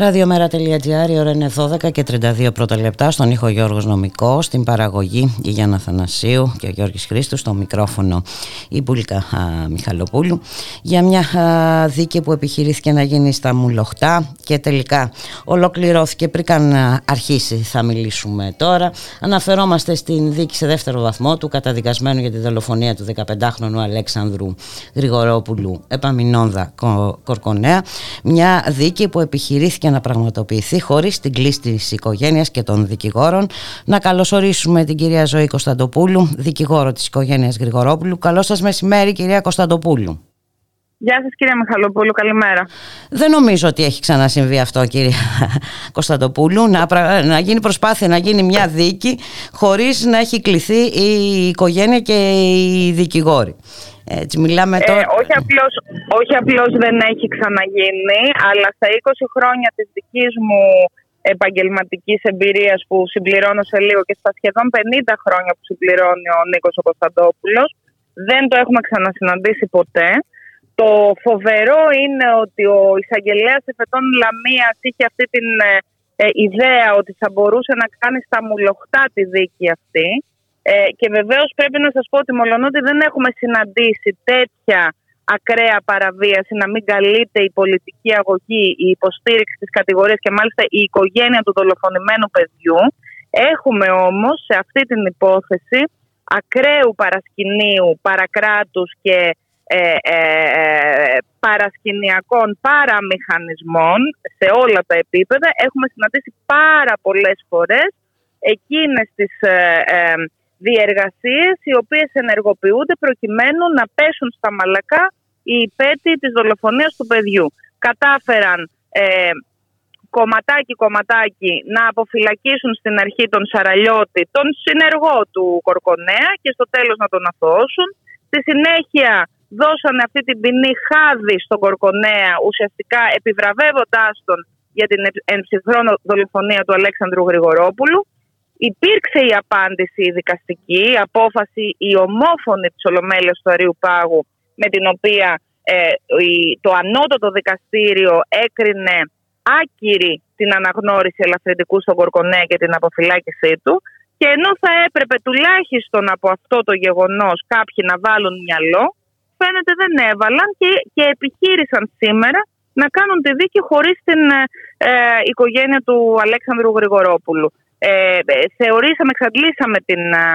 Ραδιομέρα.gr, η ώρα είναι 12 και 32 πρώτα λεπτά. Στον ήχο Γιώργος Νομικό, στην παραγωγή η Γιάννα Θανασίου και ο Γιώργης Χρήστος, στο μικρόφωνο η Μπουλίκα α, Μιχαλοπούλου για μια α, δίκη που επιχειρήθηκε να γίνει στα Μουλοχτά και τελικά ολοκληρώθηκε πριν καν α, αρχίσει θα μιλήσουμε τώρα. Αναφερόμαστε στην δίκη σε δεύτερο βαθμό του καταδικασμένου για τη δολοφονία του 15χρονου Αλέξανδρου Γρηγορόπουλου Επαμινόνδα Κο- Κορκονέα. Μια δίκη που επιχειρήθηκε να πραγματοποιηθεί χωρίς την κλίση της οικογένειας και των δικηγόρων. Να καλωσορίσουμε την κυρία Ζωή Κωνσταντοπούλου, δικηγόρο της οικογένειας Γρηγορόπουλου. Καλό σας μεσημέρι κυρία Κωνσταντοπούλου. Γεια σας κυρία Μιχαλοπούλου, καλημέρα. Δεν νομίζω ότι έχει ξανασυμβεί αυτό κυρία Κωνσταντοπούλου να, πρα- να γίνει προσπάθεια να γίνει μια δίκη χωρίς να έχει κληθεί η οικογένεια και οι δικηγόροι. Έτσι μιλάμε Ε, τώρα... όχι, απλώς, όχι απλώς δεν έχει ξαναγίνει, αλλά στα 20 χρόνια της δικής μου επαγγελματικής εμπειρίας που συμπληρώνω σε λίγο και στα σχεδόν 50 χρόνια που συμπληρώνει ο Νίκος ο Κωνσταντόπουλος, δεν το έχουμε ξανασυναντήσει ποτέ. Το φοβερό είναι ότι ο εισαγγελέας Εφετών Λαμίας είχε αυτή την ε, ε, ιδέα ότι θα μπορούσε να κάνει στα μουλοχτά τη δίκη αυτή. Ε, και βεβαίως πρέπει να σας πω ότι μολονότι δεν έχουμε συναντήσει τέτοια ακραία παραβίαση, να μην καλείται η πολιτική αγωγή, η υποστήριξη της κατηγορίας και μάλιστα η οικογένεια του δολοφονημένου παιδιού, έχουμε όμως σε αυτή την υπόθεση ακραίου παρασκηνίου, παρακράτους και ε, ε, ε, παρασκηνιακών παραμηχανισμών σε όλα τα επίπεδα. Έχουμε συναντήσει πάρα πολλές φορές εκείνες τις ε, ε, διεργασίες οι οποίες ενεργοποιούνται προκειμένου να πέσουν στα μαλακά οι υπέτειοι της δολοφονίας του παιδιού. Κατάφεραν ε, κομματάκι κομματάκι να αποφυλακίσουν στην αρχή τον Σαραλιώτη, τον συνεργό του Κορκονέα και στο τέλος να τον αθώσουν. Στη συνέχεια δώσανε αυτή την ποινή χάδι στον Κορκονέα ουσιαστικά επιβραβεύοντάς τον για την εμψυχρόνο δολοφονία του Αλέξανδρου Γρηγορόπουλου. Υπήρξε η απάντηση η δικαστική, η απόφαση η ομόφωνη της Ολομέλειας του Αρίου Πάγου με την οποία ε, η- το ανώτατο δικαστήριο έκρινε άκυρη την αναγνώριση ελαφρυντικού στον Κορκονέ και την αποφυλάκησή του και ενώ θα έπρεπε τουλάχιστον από αυτό το γεγονός κάποιοι να βάλουν μυαλό φαίνεται δεν έβαλαν και, και επιχείρησαν σήμερα να κάνουν τη δίκη χωρίς την ε, ε, οικογένεια του Αλέξανδρου Γρηγορόπουλου. Ε, ε, θεωρήσαμε, εξαντλήσαμε την, ε,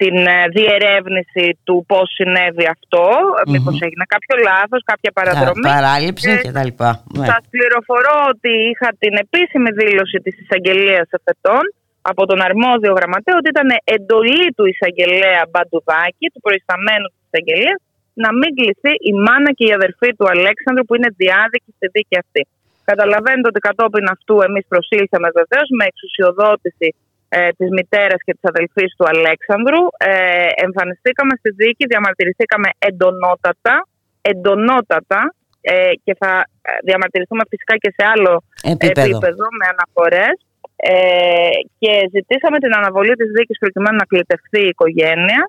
την ε, διερεύνηση του πώς συνέβη αυτό, Μμμ. μήπως έγινε κάποιο λάθος, κάποια παραδρομή. Παράληψη Ε, και τα λοιπά. Ναι. Σας πληροφορώ ότι είχα την επίσημη δήλωση της εισαγγελίας εφετών από τον αρμόδιο γραμματέα ότι ήταν εντολή του εισαγγελέα Μπαντουδάκη, του προϊσταμένου της εισαγγελίας, να μην κληθεί η μάνα και η αδερφή του Αλέξανδρου που είναι διάδικη στη δίκη αυτή. Καταλαβαίνετε ότι κατόπιν αυτού εμείς προσήλθαμε βεβαίως με εξουσιοδότηση ε, της μητέρας και της αδελφής του Αλέξανδρου. Ε, εμφανιστήκαμε στη δίκη, διαμαρτυρηθήκαμε εντονότατα, εντονότατα ε, και θα ε, διαμαρτυρηθούμε φυσικά και σε άλλο Επίπεδο. επίπεδο με αναφορές. Ε, και ζητήσαμε την αναβολή της δίκης προκειμένου να κλητευτεί η οικογενεια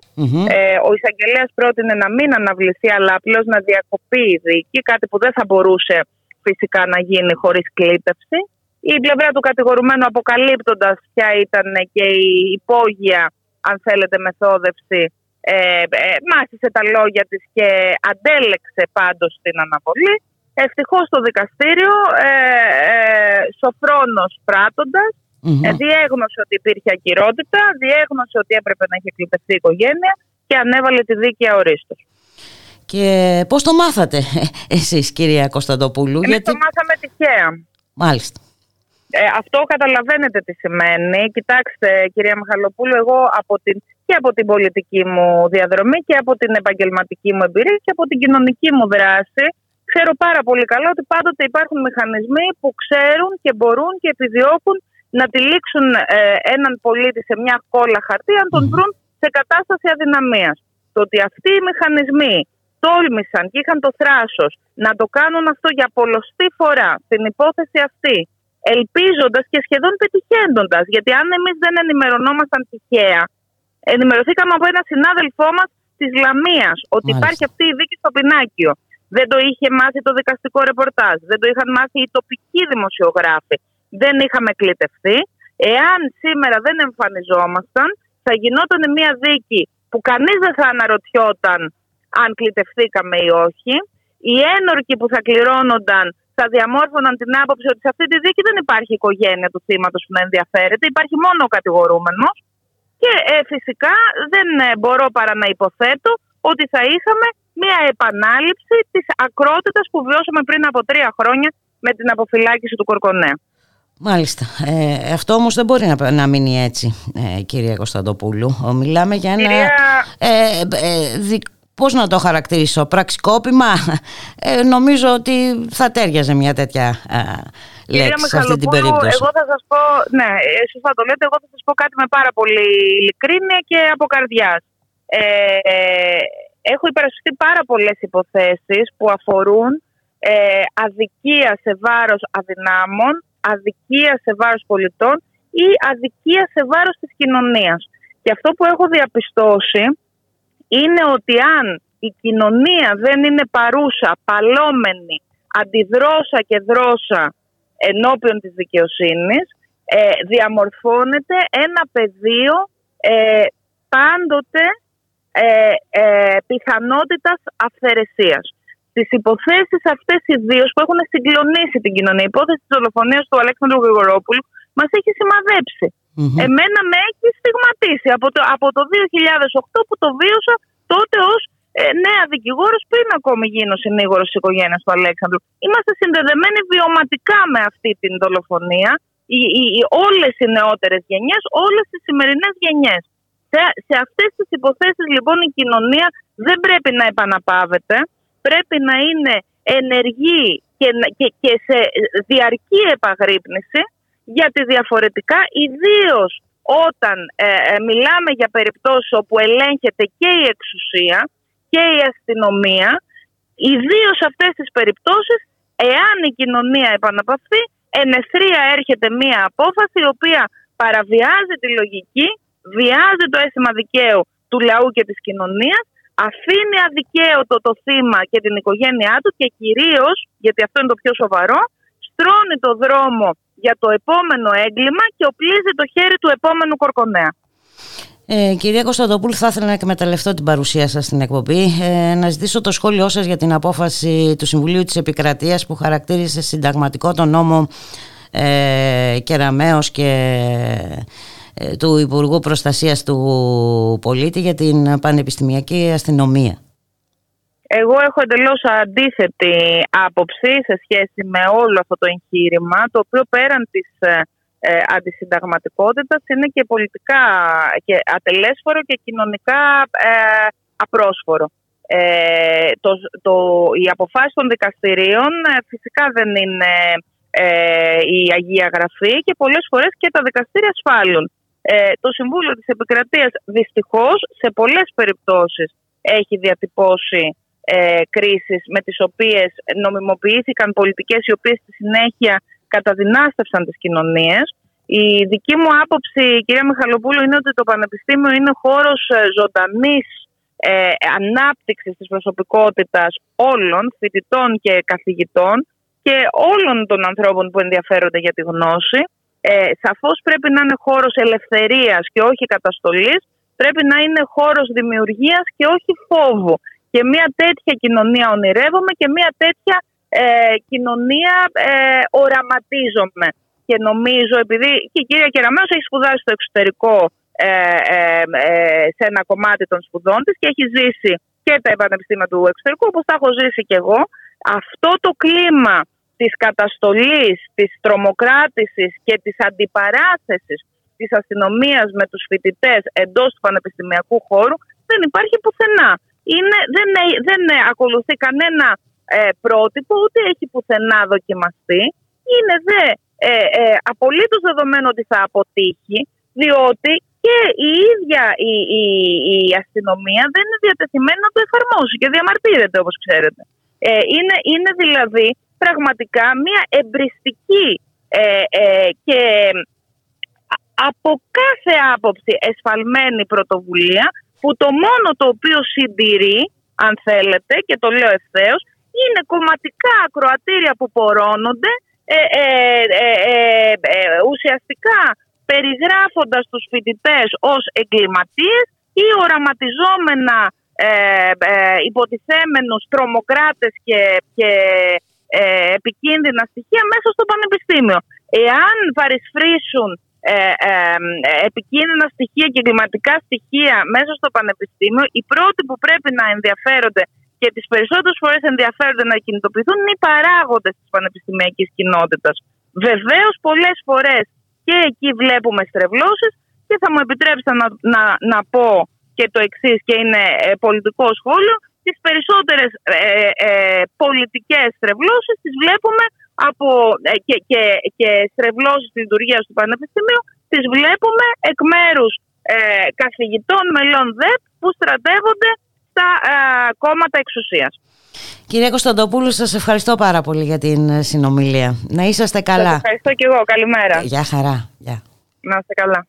Ε, ο εισαγγελέας πρότεινε να μην αναβληθεί αλλά απλώς να διακοπεί η δίκη, κάτι που δεν θα μπορούσε φυσικά να γίνει χωρίς κλήτευση. Η πλευρά του κατηγορουμένου αποκαλύπτοντας ποια ήταν και η υπόγεια, αν θέλετε, μεθόδευση, ε, ε, μάθησε τα λόγια της και αντέλεξε πάντως την αναβολή. Ευτυχώς το δικαστήριο, ε, ε, σοφρόνος πράττοντας, ε, διέγνωσε ότι υπήρχε ακυρότητα, διέγνωσε ότι έπρεπε να έχει κλειτευτεί η οικογένεια και ανέβαλε τη δίκαια ορίστος. Και πώς το μάθατε εσείς κυρία Κωνσταντοπούλου. Εμείς γιατί... το μάθαμε τυχαία. Μάλιστα. Ε, αυτό καταλαβαίνετε τι σημαίνει. Κοιτάξτε κυρία Μιχαλοπούλου, εγώ από την, και από την πολιτική μου διαδρομή και από την επαγγελματική μου εμπειρία και από την κοινωνική μου δράση ξέρω πάρα πολύ καλά ότι πάντοτε υπάρχουν μηχανισμοί που ξέρουν και μπορούν και επιδιώκουν να τυλίξουν ε, έναν πολίτη σε μια κόλλα χαρτί αν τον βρουν σε κατάσταση αδυναμίας. Το ότι αυτοί οι μηχανισμοί τόλμησαν και είχαν το θράσος να το κάνουν αυτό για πολλωστή φορά στην υπόθεση αυτή, ελπίζοντας και σχεδόν πετυχαίνοντας, γιατί αν εμείς δεν ενημερωνόμασταν τυχαία, ενημερωθήκαμε από ένα συνάδελφό μας της Λαμίας ότι υπάρχει αυτή η δίκη στο Πινάκιο. Δεν το είχε μάθει το δικαστικό ρεπορτάζ, δεν το είχαν μάθει οι τοπικοί δημοσιογράφοι. Δεν είχαμε κλητευτεί. Εάν σήμερα δεν εμφανιζόμασταν, θα γινόταν μια δίκη που κανείς δεν θα αναρωτιόταν αν κλητευθήκαμε ή όχι. Οι ένορκοι που θα κληρώνονταν θα διαμόρφωναν την άποψη ότι σε αυτή τη δίκη δεν υπάρχει οικογένεια του θύματος που να ενδιαφέρεται, υπάρχει μόνο ο κατηγορούμενος. Και ε, φυσικά δεν ε, μπορώ παρά να υποθέτω ότι θα είχαμε μια επανάληψη της ακρότητας που βιώσαμε πριν από τρία χρόνια με την αποφυλάκηση του Κορκονέ. Μάλιστα. Ε, αυτό όμως δεν μπορεί να, να μείνει έτσι, ε, κυρία Κωνσταντοπούλου. Μιλάμε για ένα... Κυρία... Ε, ε, πώς να το χαρακτηρίσω, πραξικόπημα. Ε, νομίζω ότι θα τέριαζε μια τέτοια ε, λέξη σε αυτή την περίπτωση. Εγώ θα σας πω, ναι, θα το λέτε, εγώ θα σας πω κάτι με πάρα πολύ ειλικρίνεια και από καρδιάς. Ε, έχω υπερασπιστεί πάρα πολλές υποθέσεις που αφορούν ε, αδικία σε βάρος αδυνάμων, αδικία σε βάρος πολιτών ή αδικία σε βάρος της κοινωνίας. Και αυτό που έχω διαπιστώσει είναι ότι αν η κοινωνία δεν είναι παρούσα, παλόμενη, αντιδρώσα και δρώσα ενώπιον της δικαιοσύνης, ε, διαμορφώνεται ένα πεδίο ε, πάντοτε ε, ε, πιθανότητας αυθαιρεσίας. Τις υποθέσεις αυτές ιδίω που έχουν συγκλονίσει την κοινωνία, η υπόθεση της δολοφονίας του Αλέξανδρου Γρηγορόπουλου μας έχει σημαδέψει. Εμένα με έχει στιγματίσει από το, από το 2008 που το βίωσα τότε ως ε, νέα δικηγόρος πριν ακόμη γίνω συνήγορος της οικογένειας του Αλέξανδρου. Είμαστε συνδεδεμένοι βιωματικά με αυτή την δολοφονία. Οι, οι, οι, όλες οι νεότερες γενιές, όλες τις σημερινές γενιές. Σε, σε αυτές τις υποθέσεις λοιπόν η κοινωνία δεν πρέπει να επαναπάβεται, πρέπει να είναι ενεργή και, και, και σε διαρκή επαγρύπνηση γιατί διαφορετικά ιδίως όταν ε, ε, μιλάμε για περιπτώσεις όπου ελέγχεται και η εξουσία και η αστυνομία ιδίως σε αυτές τις περιπτώσεις εάν η κοινωνία επαναπαυθεί ενεθρία έρχεται μία απόφαση η οποία παραβιάζει τη λογική βιάζει το αίσθημα δικαίου του λαού και της κοινωνίας, αφήνει αδικαίωτο το θύμα και την οικογένειά του και κυρίως, γιατί αυτό είναι το πιο σοβαρό, στρώνει το δρόμο για το επόμενο έγκλημα και οπλίζει το χέρι του επόμενου κορκονέα. Ε, κυρία Κωνσταντοπούλου, θα ήθελα να εκμεταλλευτώ την παρουσία σας στην εκπομπή, ε, να ζητήσω το σχόλιο σας για την απόφαση του Συμβουλίου της Επικρατείας που χαρακτήρισε συνταγματικό τον νόμο ε, Κεραμέως και ε, του Υπουργού Προστασίας του Πολίτη για την Πανεπιστημιακή Αστυνομία. Εγώ έχω εντελώς αντίθετη άποψη σε σχέση με όλο αυτό το εγχείρημα, το οποίο πέραν της ε, ε αντισυνταγματικότητας είναι και πολιτικά και ατελέσφορο και κοινωνικά ε, απρόσφορο. Ε, το, το, οι αποφάσεις των δικαστηρίων φυσικά δεν είναι η Αγία Γραφή και πολλές φορές και τα δικαστήρια ασφάλουν. Ε, το Συμβούλιο της Επικρατείας δυστυχώς σε πολλές περιπτώσεις έχει διατυπώσει ε, κρίσεις με τις οποίες νομιμοποιήθηκαν πολιτικές οι οποίες στη συνέχεια καταδυνάστευσαν τις κοινωνίες Η δική μου άποψη, κυρία Μιχαλοπούλου, είναι ότι το Πανεπιστήμιο είναι χώρος ε, ζωντανής ε, ανάπτυξης της προσωπικότητας όλων, φοιτητών και καθηγητών και όλων των ανθρώπων που ενδιαφέρονται για τη γνώση. Ε, σαφώς πρέπει να είναι χώρος ελευθερίας και όχι καταστολής. Πρέπει να είναι χώρος δημιουργίας και όχι φόβου. Και μια τέτοια κοινωνία ονειρεύομαι και μια τέτοια ε, κοινωνία ε, οραματίζομαι. Και νομίζω, επειδή και η κυρία Κεραμέως έχει σπουδάσει στο εξωτερικό ε, ε, ε, σε ένα κομμάτι των σπουδών της και έχει ζήσει και τα πανεπιστήμια του εξωτερικού, όπως τα έχω ζήσει και εγώ, αυτό το κλίμα της καταστολής, της τρομοκράτησης και της αντιπαράθεσης της αστυνομίας με τους φοιτητές εντός του πανεπιστημιακού χώρου δεν υπάρχει πουθενά. Είναι, δεν, δεν ακολουθεί κανένα ε, πρότυπο, ούτε έχει πουθενά δοκιμαστεί. Είναι δε ε, ε, απολύτως δεδομένο ότι θα αποτύχει, διότι και η ίδια η, η, η αστυνομία δεν είναι διατεθειμένη να το εφαρμόσει και διαμαρτύρεται όπως ξέρετε. Ε, είναι, είναι δηλαδή πραγματικά μια εμπριστική ε, ε, και από κάθε άποψη εσφαλμένη πρωτοβουλία που το μόνο το οποίο συντηρεί, αν θέλετε, και το λέω ευθέως, είναι κομματικά ακροατήρια που πορώνονται ε, ε, ε, ουσιαστικά περιγράφοντας τους φοιτητές ως εγκληματίες ή οραματιζόμενα υποτιθέμενους τρομοκράτες και, και επικίνδυνα στοιχεία μέσα στο πανεπιστήμιο. Εάν παρισφρήσουν επικίνδυνα στοιχεία και εγκληματικά στοιχεία μέσα στο πανεπιστήμιο, οι πρώτοι που πρέπει να ενδιαφέρονται και τις περισσότερες φορές ενδιαφέρονται να κινητοποιηθούν είναι οι παράγοντες της πανεπιστημιακής κοινότητας. Βεβαίως, πολλές φορές και εκεί βλέπουμε στρεβλώσεις και θα μου επιτρέψετε να, να, να πω και το εξής, και είναι ε, πολιτικό σχόλιο. Τις περισσότερες ε, ε, πολιτικές στρεβλώσεις τις βλέπουμε από, ε, και, και, και στρεβλώσεις της λειτουργίας του Πανεπιστημίου τις βλέπουμε εκ μέρους καθηγητών μελών ΔΕΠ που στρατεύονται στα ε, κόμματα εξουσίας. Κυρία Κωνσταντοπούλου, σας ευχαριστώ πάρα πολύ για την ε, συνομιλία. Να είσαστε καλά. Σας ευχαριστώ και εγώ. Καλημέρα. Γεια χαρά. Γεια. Να είστε καλά.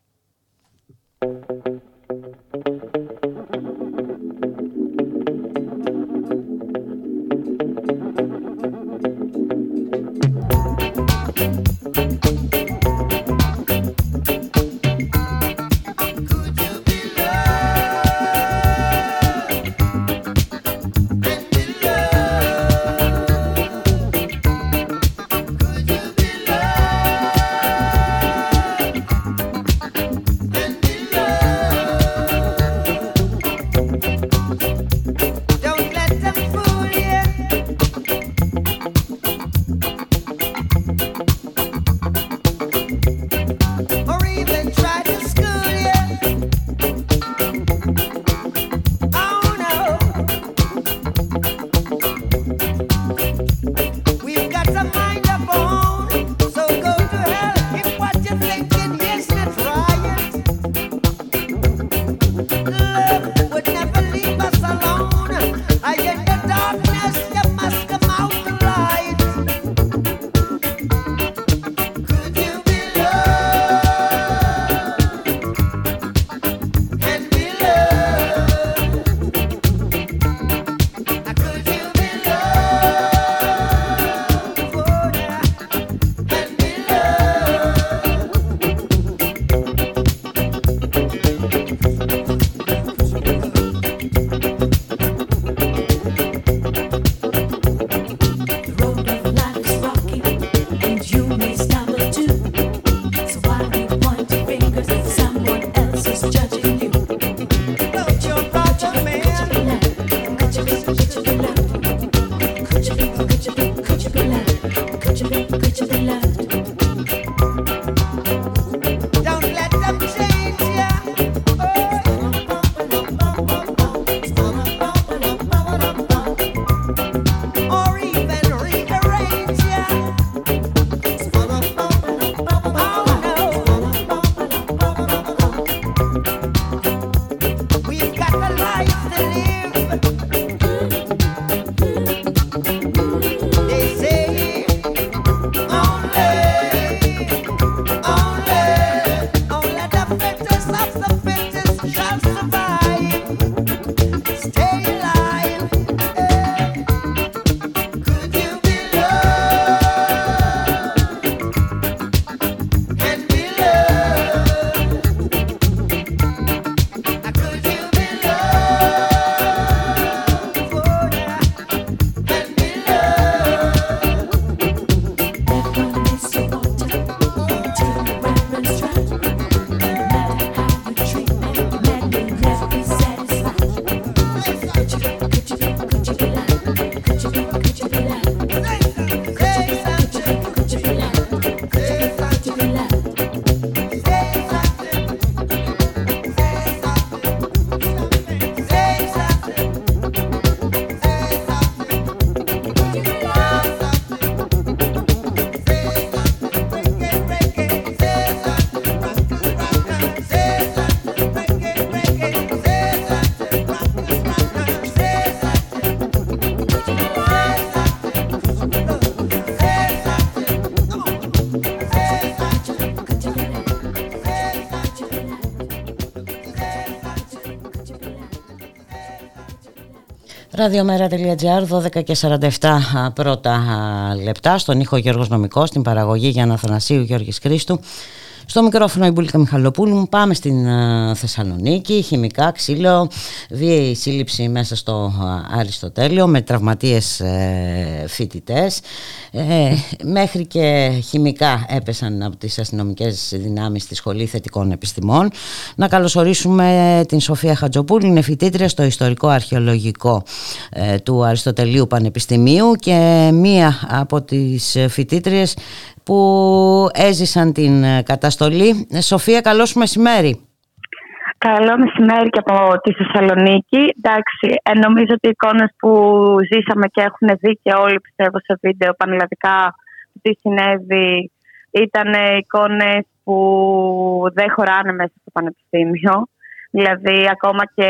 Ραδιομέρα.gr 12 και 47 πρώτα λεπτά στον ήχο Γιώργος Νομικός, στην παραγωγή Γιάννα Θανασίου Γιώργης Χρήστου στο μικρόφωνο η Μπουλίκα Μιχαλοπούλου. Πάμε στην uh, Θεσσαλονίκη. Χημικά, ξύλο, βίαιη σύλληψη μέσα στο uh, Αριστοτέλειο με τραυματίες uh, φοιτητές. Ε, μέχρι και χημικά έπεσαν από τις αστυνομικές δυνάμεις στη Σχολή Θετικών Επιστημών. Να καλωσορίσουμε την Σοφία Χατζοπούλου, είναι φοιτήτρια στο Ιστορικό Αρχαιολογικό του Αριστοτελείου Πανεπιστημίου και μία από τις φοιτήτριες που έζησαν την ε, καταστολή. Ε, Σοφία, καλώς μεσημέρι. Καλό μεσημέρι και από τη Θεσσαλονίκη. Εντάξει, ε, νομίζω ότι οι εικόνες που ζήσαμε και έχουν δει και όλοι πιστεύω σε βίντεο πανελλαδικά τι συνέβη ήταν εικόνες που δεν χωράνε μέσα στο πανεπιστήμιο. Δηλαδή, ακόμα και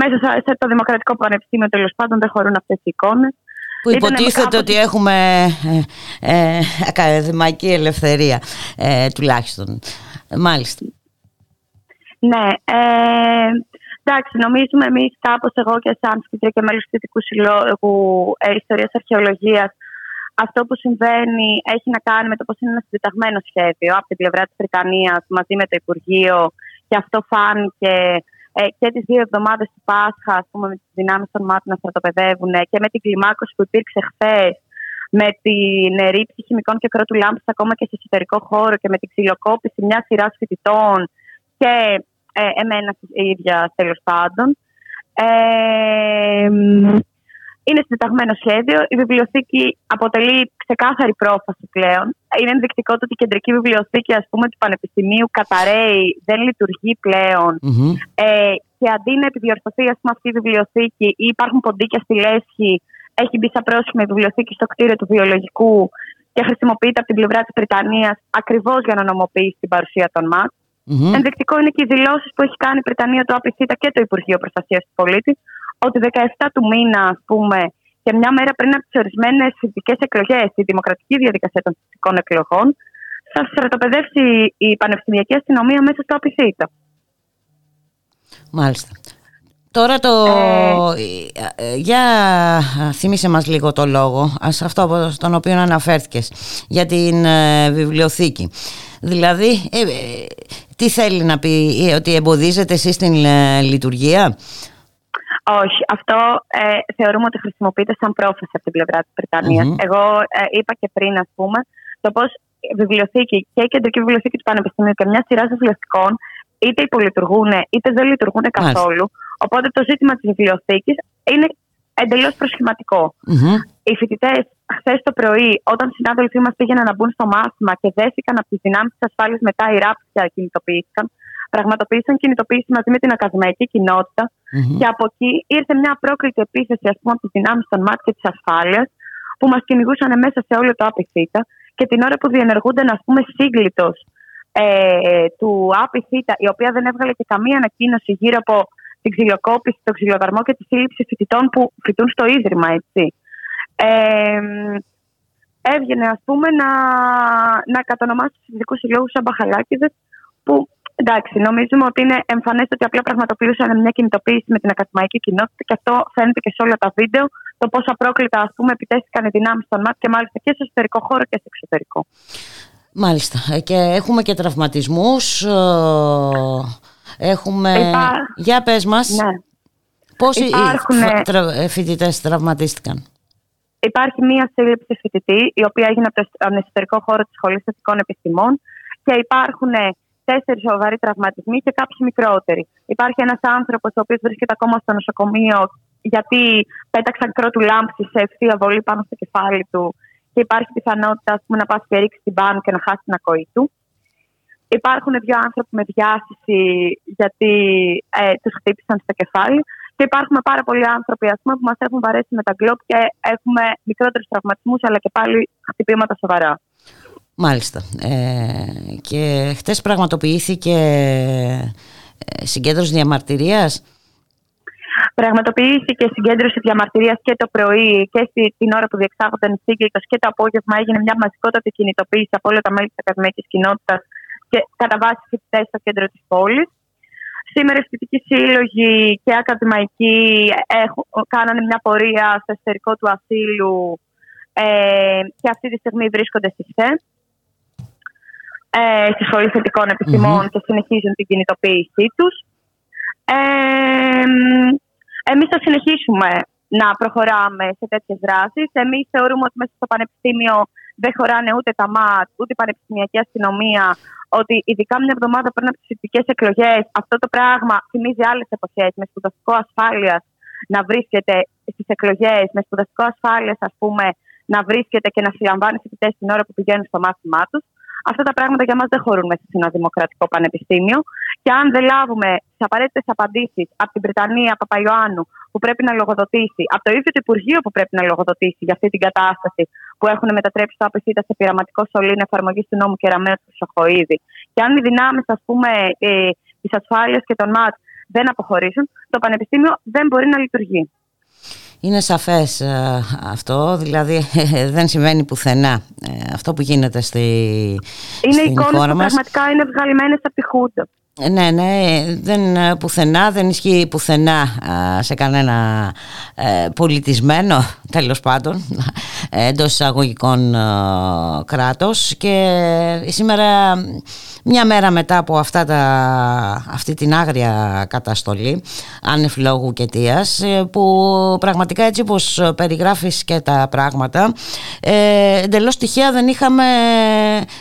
μέσα σε το Δημοκρατικό Πανεπιστήμιο τέλος πάντων δεν χωρούν αυτές οι εικόνες. Που υποτίθεται ότι έχουμε ε, ε, ακαδημαϊκή ελευθερία, ε, τουλάχιστον. Μάλιστα. Ναι. Ε, εντάξει, νομίζουμε εμείς κάπως εγώ και σαν φοιτητή και μέλος του Δυτικού Συλλόγου ε, Ιστορίας Αρχαιολογίας, αυτό που συμβαίνει έχει να κάνει με το πώς είναι ένα συντεταγμένο σχέδιο από την πλευρά της Βρετανία μαζί με το Υπουργείο και αυτό φάνηκε ε, και τις δύο εβδομάδες του Πάσχα, ας πούμε, με τις δυνάμεις των ΜΑΤ να στρατοπεδεύουν και με την κλιμάκωση που υπήρξε χθες, με την ρήψη χημικών και κρότου λάμπη ακόμα και σε εσωτερικό χώρο και με την ξυλοκόπηση μιας σειράς φοιτητών και ε, εμένα ίδια τέλος πάντων. Ε, είναι συντεταγμένο σχέδιο. Η βιβλιοθήκη αποτελεί ξεκάθαρη πρόφαση πλέον. Είναι ενδεικτικό ότι η κεντρική βιβλιοθήκη ας πούμε, του Πανεπιστημίου καταραίει, δεν λειτουργεί Ε, και αντί να επιδιορθωθεί ας πούμε, αυτή η βιβλιοθήκη ή υπάρχουν ποντίκια στη λέσχη, έχει μπει σαν πρόσχημα η βιβλιοθήκη στο κτίριο του βιολογικού και χρησιμοποιείται από την πλευρά της Βρετανίας ακριβώς για να νομοποιήσει την παρουσία των ΜΑΤ. Mm-hmm. Ενδεικτικό είναι και οι δηλώσεις που έχει κάνει η Βρετανία, το ΑΠΙΣΙΤΑ και το Υπουργείο Προστασίας του Πολίτη, ότι 17 του μήνα, ας πούμε, και μια μέρα πριν από τις ορισμένες φυσικέ εκλογές, η δημοκρατική διαδικασία των φυσικών εκλογών, θα στρατοπεδεύσει η πανεπιστημιακή αστυνομία μέσα στο απειθήτο. Μάλιστα. Τώρα το... Ε... ε για θύμισε μας λίγο το λόγο, αυτό στον οποίο αναφέρθηκες, για την ε, βιβλιοθήκη. Δηλαδή, ε, τι θέλει να πει, ότι εμποδίζετε εσείς την λειτουργία; Όχι. Αυτό ε, θεωρούμε ότι χρησιμοποιείται σαν πρόφαση από την πλευρά της βρετανια Εγώ ε, είπα και πριν, ας πούμε, το πώς η βιβλιοθήκη και η κεντρική βιβλιοθήκη του Πανεπιστημίου και μια σειρά βιβλιοθηκών είτε υπολειτουργούν είτε δεν λειτουργούν καθόλου. Οπότε το ζήτημα της βιβλιοθήκης είναι εντελώς Οι φοιτητές χθες το πρωί, όταν οι συνάδελφοί μας πήγαιναν να μπουν στο μάθημα και δέθηκαν από τις δυνάμεις της ασφάλειας μετά οι ράπτια κινητοποιήθηκαν, πραγματοποίησαν κινητοποίηση μαζί με την ακαδημαϊκή κοινότητα mm-hmm. και από εκεί ήρθε μια απρόκλητη επίθεση ας πούμε, από τις δυνάμεις των ΜΑΤ και της ασφάλειας που μας κυνηγούσαν μέσα σε όλο το ΑΠΙΘΙΤΑ και την ώρα που διενεργούνται ας πούμε σύγκλιτο ε, του ΑΠΙΘΙΤΑ, η οποία δεν έβγαλε και καμία ανακοίνωση γύρω από την ξυλοκόπηση, τον ξυλοδαρμό και τη σύλληψη φοιτητών που φοιτούν στο Ίδρυμα, έτσι. Ε, έβγαινε ας πούμε να, να κατονομάσει τους ειδικούς συλλόγους σαν μπαχαλάκιδες που Εντάξει, νομίζουμε ότι είναι εμφανές ότι απλά πραγματοποιούσαν μια κινητοποίηση με την ακαδημαϊκή κοινότητα και αυτό φαίνεται και σε όλα τα βίντεο. Το πόσο απρόκλητα ας πούμε, επιτέθηκαν οι δυνάμεις των ΜΑΤ και μάλιστα και σε εσωτερικό χώρο και σε εξωτερικό. Μάλιστα. Ε, και έχουμε και τραυματισμούς. Ε, έχουμε. Για πες μας. Ναι. Πόσοι Υπάρχουν... Ε, φοιτητές τραυματίστηκαν; Υπάρχει μία σύλληψη φοιτητή, η οποία έγινε από τον εσωτερικό χώρο της Σχολής Θετικών Επιστημών και υπάρχουν τέσσερις σοβαροί τραυματισμοί και κάποιοι μικρότεροι. Υπάρχει ένας άνθρωπος ο οποίος βρίσκεται ακόμα στο νοσοκομείο γιατί πέταξαν κρότου λάμψη σε ευθεία βολή πάνω στο κεφάλι του και υπάρχει πιθανότητα πούμε, να πας και ρίξεις την πάνω και να χάσεις την ακοή του. Υπάρχουν δύο άνθρωποι με διάστηση γιατί ε, τους χτύπησαν στο κεφάλι και υπάρχουν πάρα πολλοί άνθρωποι ας πούμε, που μας έχουν βαρέσει με τα γκλόπ και έχουμε μικρότερους τραυματισμούς αλλά και πάλι χτυπήματα σοβαρά. Μάλιστα. Ε, και χτες πραγματοποιήθηκε ε, συγκέντρωση διαμαρτυρίας; Πραγματοποιήθηκε συγκέντρωση διαμαρτυρίας και το πρωί και στη, την ώρα που διεξάγονταν οι και το απόγευμα έγινε μια μαζικότατη κινητοποίηση από όλα τα μέλη της ακαδημαϊκής κοινότητας και κατά βάση φοιτητέ στο κέντρο της πόλης. Σήμερα οι φοιτητικοί σύλλογοι και ακαδημαϊκοί έχουν, κάνανε μια πορεία στο εσωτερικό του ασύλου ε, και αυτή τη στιγμή βρίσκονται στη ΣΕ, ε, στη Σχολή Θετικών και συνεχίζουν την κινητοποίησή τους. Ε, εμείς θα συνεχίσουμε να προχωράμε σε τέτοιες δράσεις. Εμείς θεωρούμε ότι μέσα στο Πανεπιστήμιο δεν χωράνε ούτε τα ΜΑΤ, ούτε η Πανεπιστημιακή Αστυνομία, ότι ειδικά μια εβδομάδα πριν από τις φοιτητικές εκλογές, αυτό το πράγμα θυμίζει άλλες εποχές με σπουδαστικό ασφάλειας να βρίσκεται στις εκλογές, με σπουδαστικό ασφάλειας, ας πούμε, να βρίσκεται και να συλλαμβάνει φοιτητές την ώρα που πηγαίνουν στο μάθημά τους. Αυτά τα πράγματα για μας δεν χωρούν μέσα σε ένα δημοκρατικό πανεπιστήμιο. Και αν δεν λάβουμε τις απαραίτητες απαντήσεις από την Βρετανία Παπαϊωάννου, που πρέπει να λογοδοτήσει, από το ίδιο το Υπουργείο που πρέπει να λογοδοτήσει για αυτή την κατάσταση που έχουν μετατρέψει το ΑΠΣΙΤΑ σε πειραματικό σωλήνα εφαρμογής του νόμου Κεραμέου του Σοχοίδη. Και αν οι δυνάμεις, ας πούμε, ε, της ασφάλειας και των ΜΑΤ δεν αποχωρήσουν, το Πανεπιστήμιο δεν μπορεί να λειτουργεί. Είναι σαφές ε, αυτό, δηλαδή δεν συμβαίνει πουθενά ε, αυτό που γίνεται στη, είναι στην χώρα μας. Είναι εικόνες που πραγματικά είναι βγαλμένες από τη Χούντα. Ναι, ναι, δεν, πουθενά, δεν ισχύει πουθενά σε κανένα ε, πολιτισμένο, τέλος πάντων, εντός εισαγωγικών κράτος. Και σήμερα μια μέρα μετά από αυτά τα, αυτή την άγρια καταστολή ανεφλόγου και αιτίας, ε, που πραγματικά έτσι όπως περιγράφεις και τα πράγματα ε, εντελώς τυχαία δεν είχαμε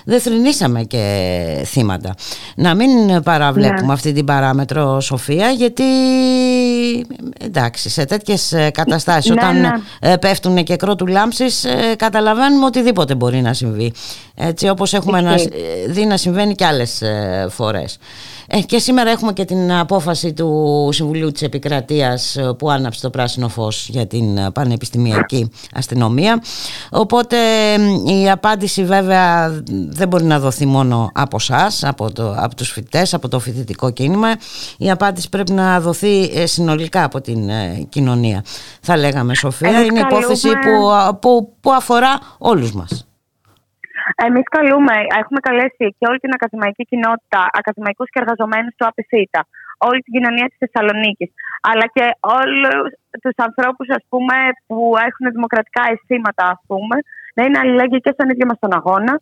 δεν θρυνήσαμε και θύματα. Να μην παραβλέπουμε ναι. αυτή την παράμετρο Σοφία γιατί εντάξει σε τέτοιες καταστάσεις ναι, όταν ναι. πέφτουν και κρότου λάμψης ε, καταλαβαίνουμε οτιδήποτε μπορεί να συμβεί έτσι όπως έχουμε να, δει να συμβαίνει και άλλες ε, φορές. Ε, και σήμερα έχουμε και την απόφαση του Συμβουλίου της Επικρατείας ε, που άναψε το πράσινο φως για την πανεπιστημιακή αστυνομία. Οπότε η απάντηση βέβαια δεν μπορεί να δοθεί μόνο από εσά, από, το, από τους φοιτητές, από το φοιτητικό κίνημα. Η απάντηση πρέπει να δοθεί συνολικά από την κοινωνία. Θα λέγαμε Σοφία, είναι υπόθεση που, που, που αφορά όλους μας. Εμείς καλούμε, έχουμε καλέσει και όλη την ακαδημαϊκή κοινότητα, ακαδημαϊκούς και εργαζομένους του ΑΠΣΙΤΑ, όλη την κοινωνία της Θεσσαλονίκης, αλλά και όλους τους ανθρώπους που έχουν δημοκρατικά αισθήματα, ας πούμε, να είναι αλληλέγγυοι και στον ίδιο μας τον αγώνα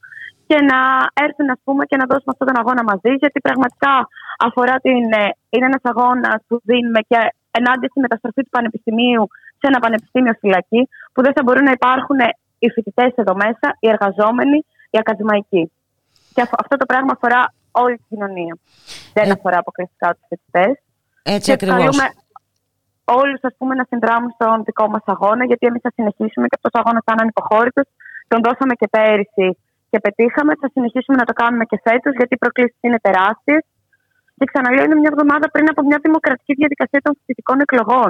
και να έρθουν ας πούμε, και να δώσουμε αυτόν τον αγώνα μαζί, γιατί πραγματικά αφορά την. Ε, είναι ένας αγώνας που δίνουμε και ενάντια στη μεταστροφή του Πανεπιστημίου σε ένα πανεπιστήμιο φυλακή, που δεν θα μπορούν να υπάρχουν οι φοιτητές εδώ μέσα, οι εργαζόμενοι, η ακαδημαϊκή. Και αυτό το πράγμα αφορά όλη την κοινωνία. Δεν ε... αφορά αποκλειστικά τους φοιτητές. Έτσι ακριβώς. Όλους να συνδράμουν στον δικό μας αγώνα, γιατί εμείς θα συνεχίσουμε και αυτός ο αγώνας θα είναι ανυποχώρητος. Τον δώσαμε και πέρυσι και πετύχαμε. Θα συνεχίσουμε να το κάνουμε και φέτος, γιατί οι προκλήσεις είναι τεράστιες. Και ξαναλέω, είναι μια εβδομάδα πριν από μια δημοκρατική διαδικασία των φοιτητικών εκλογών.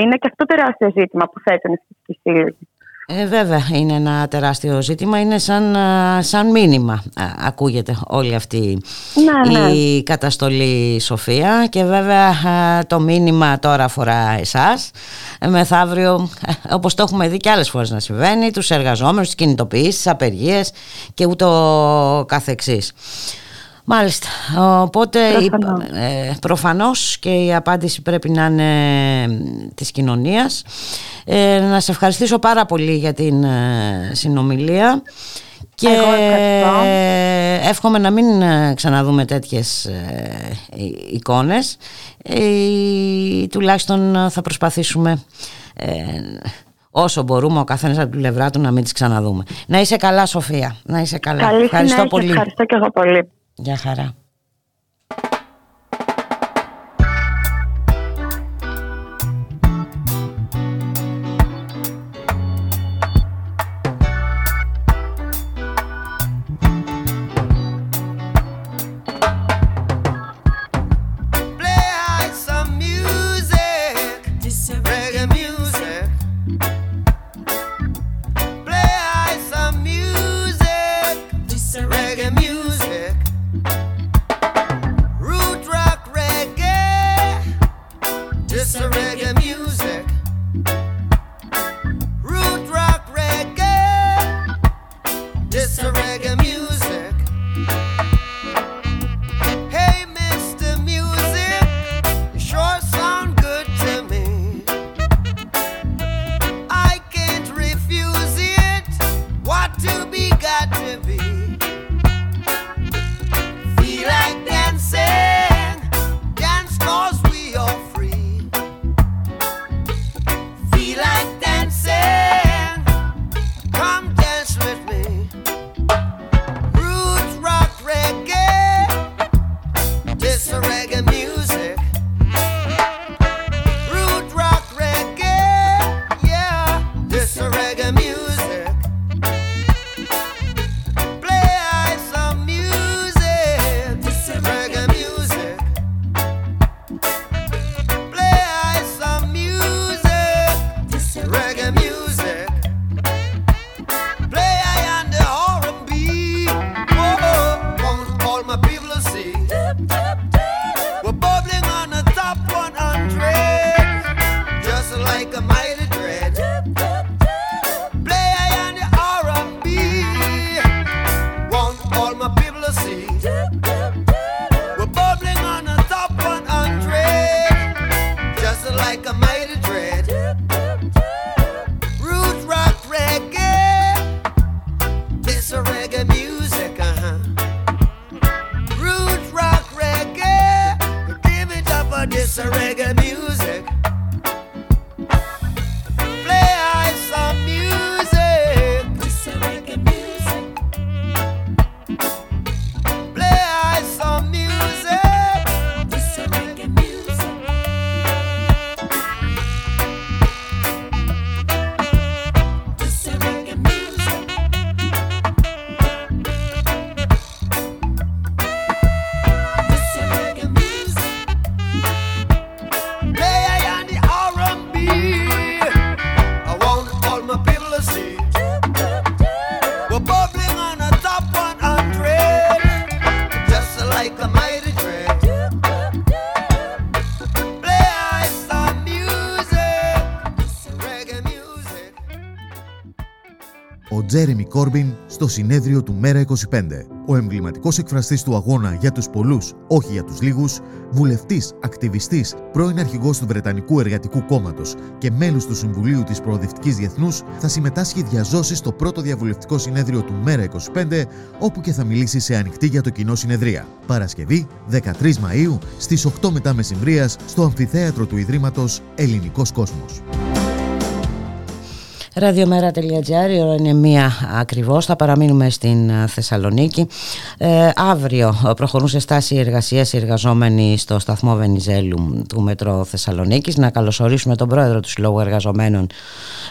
Είναι και αυτό τεράστιο ζήτημα που θέτουν οι φοιτητικοί σύλλογοι. Ε, βέβαια είναι ένα τεράστιο ζήτημα, είναι σαν, σαν μήνυμα ακούγεται όλη αυτή ναι, ναι. η καταστολή Σοφία και βέβαια το μήνυμα τώρα αφορά εσάς μεθαύριο όπως το έχουμε δει και άλλες φορές να συμβαίνει τους εργαζόμενους, τις κινητοποιήσεις, τις απεργίες και ούτω καθεξής. Μάλιστα. Οπότε προφανώς. Ε, προφανώς και η απάντηση πρέπει να είναι της κοινωνίας. Ε, να σε ευχαριστήσω πάρα πολύ για την ε, συνομιλία και εύχομαι να μην ε, ξαναδούμε τέτοιες εικόνες. Τουλάχιστον θα προσπαθήσουμε όσο μπορούμε ο καθένας από την πλευρά του να μην τις ξαναδούμε. Να είσαι καλά Σοφία. Να είσαι καλά. Καλή ευχαριστώ πολύ. Ευχαριστώ και εγώ πολύ. Γεια Τζέρεμι Κόρμπιν στο συνέδριο του Μέρα 25. Ο εμβληματικός εκφραστής του αγώνα για τους πολλούς, όχι για τους λίγους, βουλευτής, ακτιβιστής, πρώην αρχηγός του Βρετανικού Εργατικού Κόμματος και μέλο του Συμβουλίου της Προοδευτικής Διεθνούς, θα συμμετάσχει διαζώσει στο πρώτο διαβουλευτικό συνέδριο του Μέρα 25, όπου και θα μιλήσει σε ανοιχτή για το κοινό συνεδρία. Παρασκευή 13 Μαου στις 8 μετά μεσημβρίας στο Αμφιθέατρο του Ιδρύματος Ελληνικός Κόσμος. Ραδιομέρα.gr, η ώρα είναι μία ακριβώς, θα παραμείνουμε στην ε, Θεσσαλονίκη. Ε, αύριο προχωρούν σε στάση εργασίας οι εργαζόμενοι στο σταθμό Βενιζέλου του Μετρό Θεσσαλονίκης. Να καλωσορίσουμε τον πρόεδρο του Συλλόγου Εργαζομένων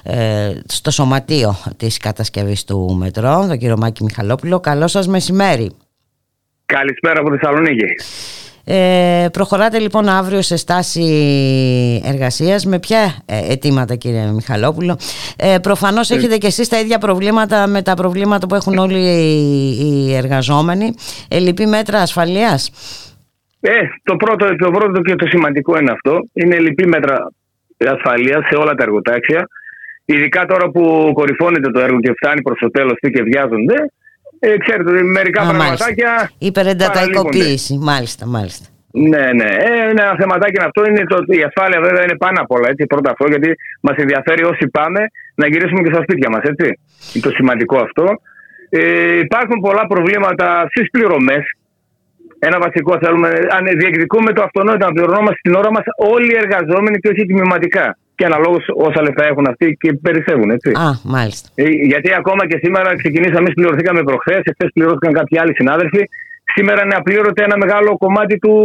ε, στο σωματείο της κατασκευής του Μετρό, τον κύριο Μάκη Μιχαλόπουλο. Καλό σας μεσημέρι. Καλησπέρα από Θεσσαλονίκη. Ε, προχωράτε λοιπόν αύριο σε στάση εργασίας. Με ποια ε, αιτήματα κύριε Μιχαλόπουλο; Ε, προφανώς ε. έχετε και εσείς τα ίδια προβλήματα με τα προβλήματα που έχουν όλοι οι εργαζόμενοι. Ελλειπή μέτρα ασφαλείας; Ε, το, πρώτο, το πρώτο και το σημαντικό είναι αυτό. Είναι ελλειπή μέτρα ασφαλείας σε όλα τα εργοτάξια. Ειδικά τώρα που κορυφώνεται το έργο και φτάνει προς το τέλος και βιάζονται ε, ξέρετε, μερικά Α, πραγματάκια. Υπερενταταϊκοποίηση, μάλιστα, μάλιστα. Ναι, ναι. Ε, είναι ένα θεματάκι αυτό. Είναι το, η ασφάλεια βέβαια είναι πάνω απ' όλα. Έτσι, πρώτα αυτό, γιατί μας ενδιαφέρει όσοι πάμε να γυρίσουμε και στα σπίτια μας. Είναι το σημαντικό αυτό. Ε, υπάρχουν πολλά προβλήματα στις πληρωμές. Ένα βασικό θέλουμε, αν διεκδικούμε το αυτονόητο να πληρωνόμαστε την ώρα μας όλοι οι εργαζόμενοι και όχι τμηματικά και αναλόγως όσα λεφτά έχουν αυτοί και περισσεύουν. Έτσι. Α, μάλιστα. Ε, γιατί ακόμα και σήμερα ξεκινήσαμε, εμεί πληρωθήκαμε προχθές, εχθές πληρώθηκαν κάποιοι άλλοι συνάδελφοι. Σήμερα είναι απλήρωτε ένα μεγάλο κομμάτι του,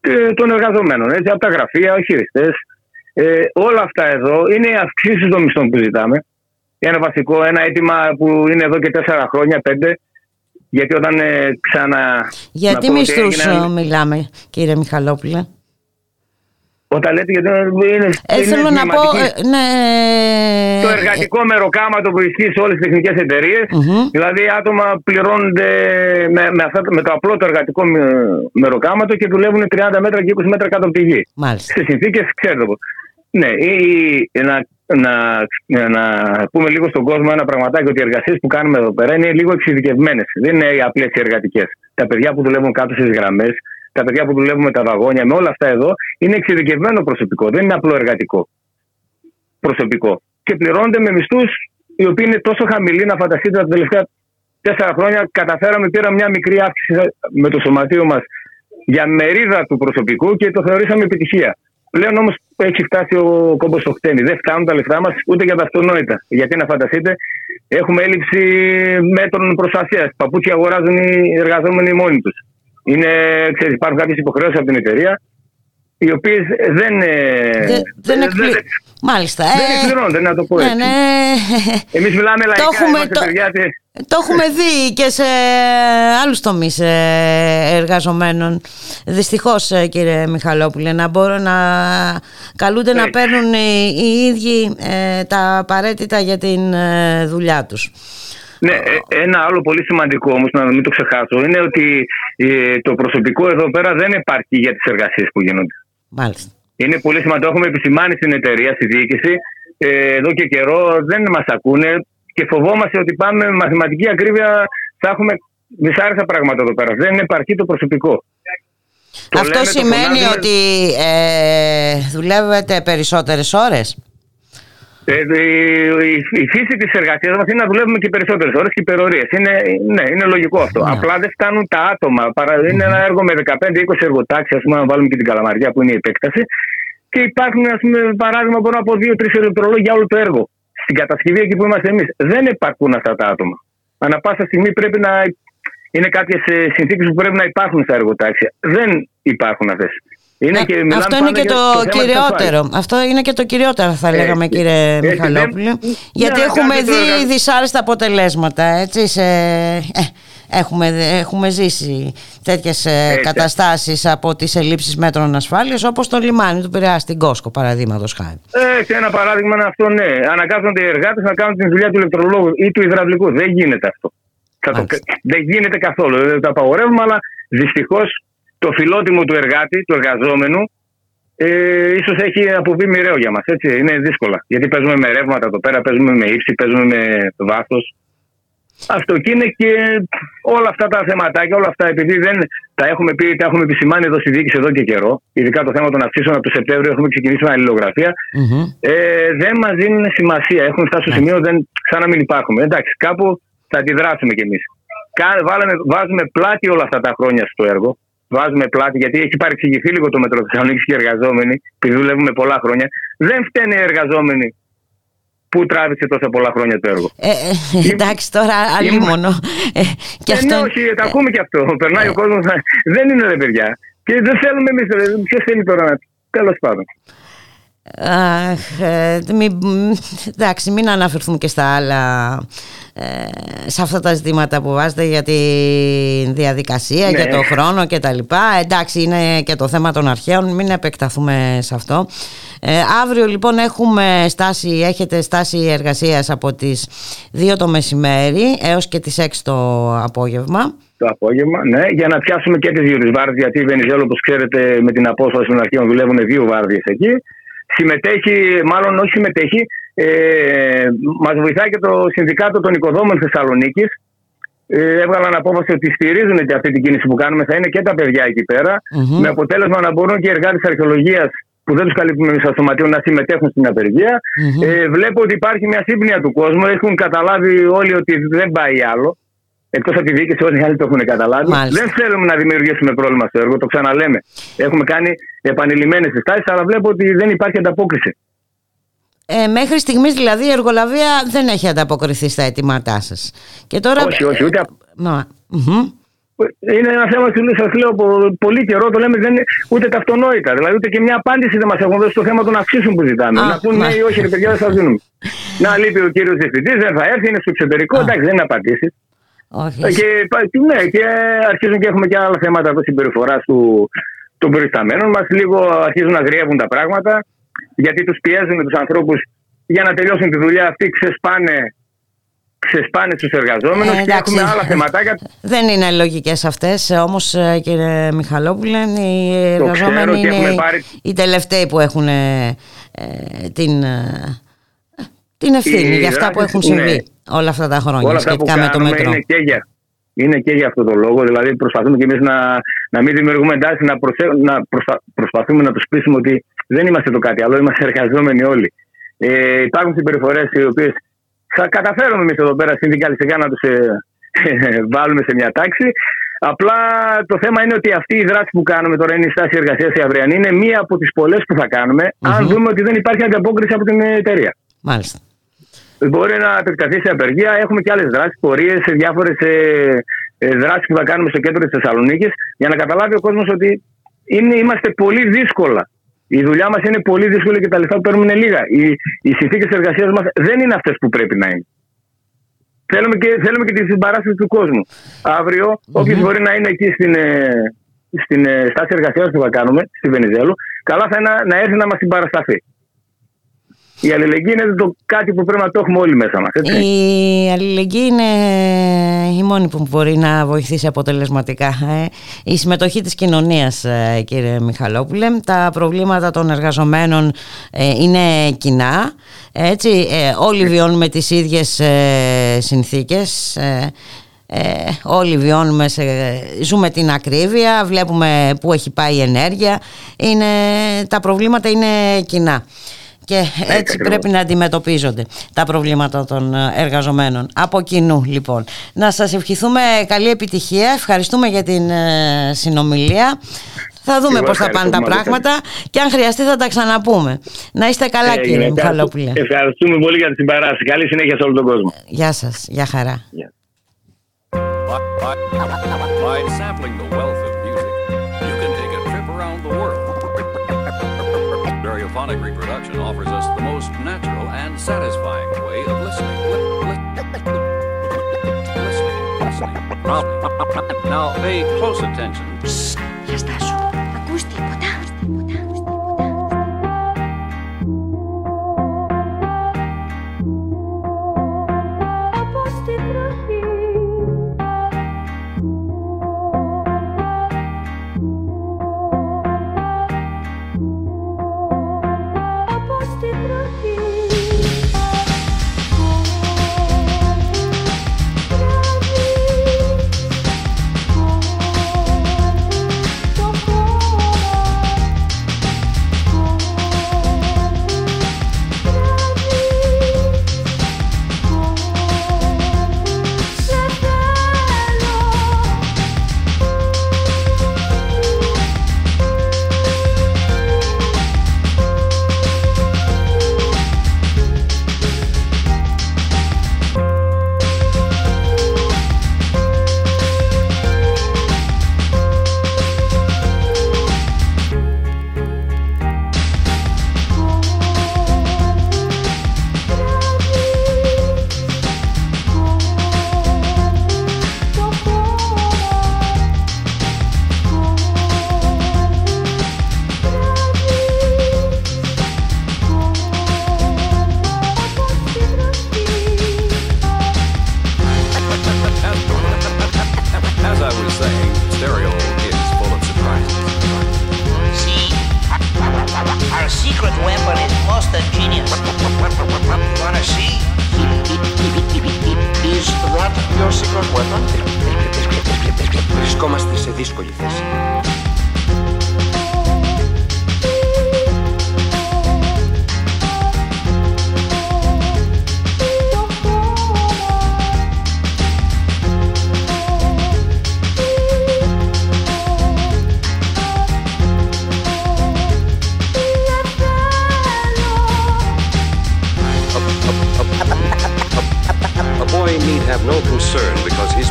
ε, των εργαζομένων. Έτσι, από τα γραφεία, οι χειριστές. Ε, όλα αυτά εδώ είναι οι αυξήσεις των μισθών που ζητάμε. Ένα βασικό, ένα αίτημα που είναι εδώ και τέσσερα χρόνια, πέντε. Γιατί όταν ε, ξανα. Γιατί μισθούς μιλάμε, κύριε Μιχαλόπουλε. Όταν λέτε γιατί είναι. Ε, θέλω να πω. Ε, ναι. Το εργατικό μεροκάματο που ισχύει σε όλες τις τεχνικές Δηλαδή, άτομα πληρώνονται με, με, αυτά, με το απλό το εργατικό μεροκάματο και δουλεύουν 30 μέτρα και 20 μέτρα κάτω από τη γη. Μάλιστα. Σε συνθήκες, ξέρετε. Ναι, ή, να, να, να πούμε λίγο στον κόσμο ένα πραγματάκι ότι οι εργασίες που κάνουμε εδώ πέρα είναι λίγο εξειδικευμένες. Δεν είναι οι απλέ εργατικές. Τα παιδιά που δουλεύουν κάτω στις γραμμές τα παιδιά που δουλεύουν με τα βαγόνια, με όλα αυτά εδώ, είναι εξειδικευμένο προσωπικό. Δεν είναι απλό εργατικό προσωπικό. Και πληρώνονται με μισθούς οι οποίοι είναι τόσο χαμηλοί να φανταστείτε τα τελευταία τέσσερα χρόνια καταφέραμε, πήραμε μια μικρή αύξηση με το σωματείο μας για μερίδα του προσωπικού και το θεωρήσαμε επιτυχία. Πλέον όμως έχει φτάσει ο κόμπος στο χτένι. Δεν φτάνουν τα λεφτά μας ούτε για τα αυτονόητα. Γιατί να φανταστείτε, έχουμε έλλειψη μέτρων προστασίας. Παπούτσια αγοράζουν οι εργαζόμενοι μόνοι τους. Είναι, ξέρεις, υπάρχουν κάποιες υποχρεώσεις από την εταιρεία οι οποίες δεν. Ε, δεν, δεν, εκπλη... δεν Μάλιστα. Δεν ε, εκπληρώνονται, να το πω ναι, έτσι. Ναι, ναι. Εμείς μιλάμε λαϊκά. Το έχουμε, το, το έχουμε δει και σε άλλους τομείς ε, εργαζομένων. Δυστυχώς, κύριε Μιχαλόπουλε, να μπορούν να καλούνται να παίρνουν οι, οι ίδιοι τα απαραίτητα για την δουλειά τους. Ναι, ε, ένα άλλο πολύ σημαντικό όμως, να μην το ξεχάσω, είναι ότι ε, το προσωπικό εδώ πέρα δεν υπάρχει για τις εργασίες που γίνονται. Μάλιστα. Είναι πολύ σημαντικό. Έχουμε επισημάνει στην εταιρεία, στη διοίκηση, ε, εδώ και καιρό δεν μας ακούνε και φοβόμαστε ότι πάμε με μαθηματική ακρίβεια, θα έχουμε δυσάρεστα πράγματα εδώ πέρα. Δεν επαρκεί το προσωπικό. Αυτό σημαίνει ότι ε, δουλεύετε περισσότερες ώρες; Ε, η, φύση της εργασίας μας είναι να δουλεύουμε και περισσότερες ώρες και υπερορίες. Είναι, ναι, είναι λογικό αυτό. Ναι. Απλά δεν φτάνουν τα άτομα. Είναι ένα έργο με 15-20 εργοτάξεις, ας πούμε, να βάλουμε και την καλαμαριά που είναι η επέκταση. Και υπάρχουν, ας πούμε, παράδειγμα, μπορώ να πω 2-3 ηλεκτρολόγοι για όλο το έργο. Στην κατασκευή εκεί που είμαστε εμείς. Δεν υπάρχουν αυτά τα άτομα. Ανά πάσα στιγμή πρέπει να είναι κάποιες συνθήκες που πρέπει να υπάρχουν στα εργοτάξια. Δεν υπάρχουν αυτές. Είναι και, αυτό είναι και το, το κυριότερο. Αυτό είναι και το κυριότερο θα ε, λέγαμε κύριε ε, Μιχαλόπουλο. γιατί έχουμε δει εργα... δυσάρεστα αποτελέσματα έτσι, σε, ε, Έχουμε, έχουμε ζήσει τέτοιες ε, καταστάσεις από τις ελλείψεις μέτρων ασφάλειας όπως το λιμάνι του Πειραιά στην Κόσκο παραδείγματος χάρη. Ε, ένα παράδειγμα είναι αυτό, ναι. Αναγκάζονται οι εργάτες να κάνουν τη δουλειά του ηλεκτρολόγου ή του υδραυλικού. Δεν γίνεται αυτό. Το... Δεν γίνεται καθόλου. Δεν το απαγορεύουμε, αλλά δυστυχώς το φιλότιμο του εργάτη, του εργαζόμενου, ε, ίσως έχει αποβεί μοιραίο για μας. Έτσι. Είναι δύσκολα. Γιατί παίζουμε με ρεύματα εδώ πέρα, παίζουμε με ύψη, παίζουμε με βάθος. Αυτό και είναι και όλα αυτά τα θεματάκια, όλα αυτά επειδή δεν τα έχουμε πει, τα έχουμε επισημάνει εδώ στη διοίκηση εδώ και καιρό, ειδικά το θέμα των αυξήσεων από το Σεπτέμβριο έχουμε ξεκινήσει με αλληλογραφία, mm-hmm. ε, δεν μας δίνουν σημασία. Έχουν φτάσει στο σημείο δεν, σαν να μην υπάρχουμε. Εντάξει, κάπου θα αντιδράσουμε κι εμείς. Βάζουμε πλάτη όλα αυτά τα χρόνια στο έργο βάζουμε πλάτη, γιατί έχει παρεξηγηθεί λίγο το Μετρό Θεσσαλονίκης και οι εργαζόμενοι, επειδή δουλεύουμε πολλά χρόνια. Δεν φταίνε οι εργαζόμενοι που τράβηξε τόσα πολλά χρόνια το έργο. Ε, ε, εντάξει, τώρα αλλήμωνο. Ε, και ε, αυτό... Ναι, όχι, τα ακούμε και αυτό. Περνάει ο κόσμος. Δεν είναι ρε παιδιά. Και δεν θέλουμε εμείς. Ποιος θέλει τώρα να. Τέλος πάντων. Αχ, ε, μην, εντάξει, μην αναφερθούμε και στα άλλα ε, σε αυτά τα ζητήματα που βάζετε για τη διαδικασία, για ναι. το χρόνο και τα λοιπά. Εντάξει, είναι και το θέμα των αρχαίων, μην επεκταθούμε σε αυτό. Ε, αύριο λοιπόν έχουμε στάση, έχετε στάση εργασίας από τις 2 το μεσημέρι έως και τις 6 το απόγευμα. Το απόγευμα, ναι, για να πιάσουμε και τις δύο τις βάρδιες, γιατί η Βενιζέλο, όπως ξέρετε, με την απόσταση των αρχαίων δουλεύουν δύο βάρδιες εκεί συμμετέχει, μάλλον όχι συμμετέχει, ε, μας βοηθάει και το Συνδικάτο των Οικοδόμων Θεσσαλονίκης. Ε, έβγαλαν απόφαση ότι στηρίζουν και αυτή την κίνηση που κάνουμε. Θα είναι και τα παιδιά εκεί Με αποτέλεσμα να μπορούν και οι εργάτες αρχαιολογίας που δεν τους καλύπτουμε εμείς στο σωματείο να συμμετέχουν στην απεργία. Ε, βλέπω ότι υπάρχει μια σύμπνοια του κόσμου. Έχουν καταλάβει όλοι ότι δεν πάει άλλο. Εκτός από τη διοίκηση, όλοι οι άλλοι το έχουν καταλάβει. Δεν θέλουμε να δημιουργήσουμε πρόβλημα στο έργο, το ξαναλέμε. Έχουμε κάνει επανειλημμένες συστάσεις, αλλά βλέπω ότι δεν υπάρχει ανταπόκριση. Ε, μέχρι στιγμής δηλαδή η εργολαβία δεν έχει ανταποκριθεί στα αιτήματά σας. Τώρα... Όχι, όχι, ούτε. Είναι ένα θέμα που σας λέω από πολύ καιρό, το λέμε δεν είναι ούτε τα αυτονόητα. Δηλαδή ούτε και μια απάντηση δεν μας έχουν δώσει στο θέμα των αυξήσεων που ζητάμε. να πούνε ναι ή όχι, ρε παιδιά, δεν σας δίνουμε. να λείπει ο κύριος διευθυντής, δεν θα έρθει, είναι στο εξωτερικό. Εντάξει, δεν είναι απαντήσει. Όχι. Και, ναι, και αρχίζουν και έχουμε και άλλα θέματα συμπεριφοράς του, των περισταμένων μας. Λίγο αρχίζουν να γριεύουν τα πράγματα, γιατί τους πιέζουν τους ανθρώπους για να τελειώσουν τη δουλειά αυτή, ξεσπάνε ξεσπάνε στους εργαζόμενους ε, και έχουμε άλλα θεματάκια. Δεν είναι λογικές αυτές, όμως ε, κύριε Μιχαλόπουλε, οι εργαζόμενοι είναι πάρει... οι τελευταίοι που έχουν ε, ε την, ε, την ευθύνη για αυτά που έχουν συμβεί. Ναι όλα αυτά τα χρόνια όλα σχετικά με το μέτρο. Είναι και, για, είναι και για αυτό το λόγο. Δηλαδή, προσπαθούμε και εμείς να, να μην δημιουργούμε εντάσεις, να, να προσπαθούμε να τους πείσουμε ότι δεν είμαστε το κάτι άλλο, είμαστε εργαζόμενοι όλοι. Ε, υπάρχουν συμπεριφορές οι οποίες θα καταφέρουμε εμείς εδώ πέρα συνδικαλιστικά να τους ε, βάλουμε σε μια τάξη. Απλά το θέμα είναι ότι αυτή η δράση που κάνουμε τώρα είναι η στάση εργασίας η αυριανή. Είναι μία από τις πολλές που θα κάνουμε, αν δούμε ότι δεν υπάρχει ανταπόκριση από την εταιρεία. Μάλιστα μπορεί να επεκταθεί σε απεργία. Έχουμε και άλλες δράσεις, πορείες, διάφορες ε, δράσεις που θα κάνουμε στο κέντρο της Θεσσαλονίκης για να καταλάβει ο κόσμος ότι είναι, είμαστε πολύ δύσκολα. Η δουλειά μας είναι πολύ δύσκολη και τα λεφτά που παίρνουμε είναι λίγα. Οι, οι συνθήκες εργασίας μας δεν είναι αυτές που πρέπει να είναι. Θέλουμε και, θέλουμε και τη συμπαράσταση του κόσμου. Αύριο, mm-hmm. όποιος μπορεί να είναι εκεί στην, ε, στην ε, στάση εργασίας που θα κάνουμε, στη Βενιζέλου, καλά θα είναι να έρθει να μας συμπαρασταθεί. Η αλληλεγγύη είναι το κάτι που πρέπει να το έχουμε όλοι μέσα μας. Έτσι. Η αλληλεγγύη είναι η μόνη που μπορεί να βοηθήσει αποτελεσματικά. Ε. Η συμμετοχή της κοινωνίας, ε, κύριε Μιχαλόπουλε, τα προβλήματα των εργαζομένων ε, είναι κοινά. Έτσι, όλοι βιώνουμε τις ίδιες συνθήκες. όλοι βιώνουμε, ζούμε την ακρίβεια, βλέπουμε πού έχει πάει η ενέργεια. Είναι, τα προβλήματα είναι κοινά και έτσι πρέπει να αντιμετωπίζονται τα προβλήματα των ε, εργαζομένων. Από κοινού λοιπόν. Να σας ευχηθούμε καλή επιτυχία. Ευχαριστούμε για την ε, συνομιλία. Θα δούμε πώς θα πάνε τα πράγματα και αν χρειαστεί θα τα ξαναπούμε. Να είστε καλά ε, κύριε Μιχαλόπουλε. Ευχαριστούμε πολύ για την συμπαράσταση. Καλή συνέχεια σε όλο τον κόσμο. Γεια σας. Γεια χαρά. Radiophonic reproduction offers us the most natural and satisfying way of listening. listening, listening, listening. Now, pay close attention. Yes, that's δυο σήκος μου εφάντηρα. Βρισκόμαστε σε δύσκολη θέση.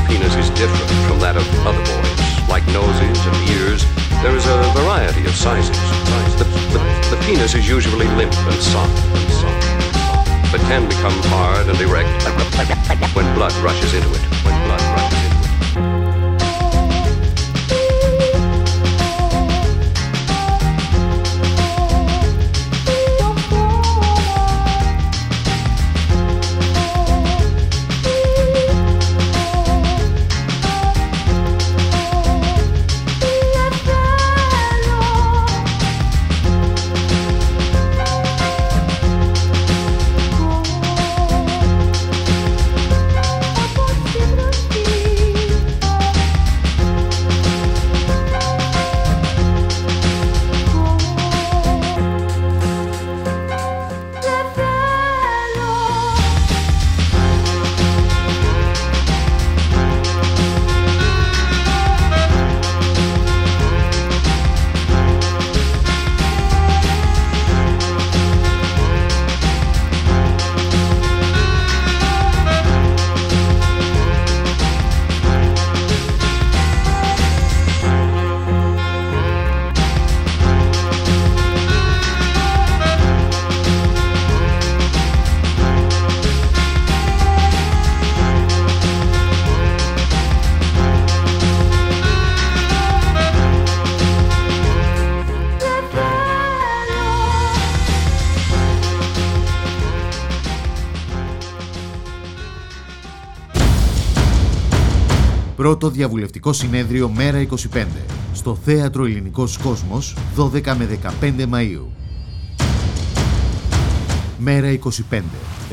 penis is different from that of other boys. Like noses and ears, there is a variety of sizes. The, the, the penis is usually limp and soft, but can become hard and erect when blood rushes into it. Πρώτο διαβουλευτικό συνέδριο Μέρα 25 στο Θέατρο Ελληνικός Κόσμος 12 με 15 Μαΐου. Μέρα 25.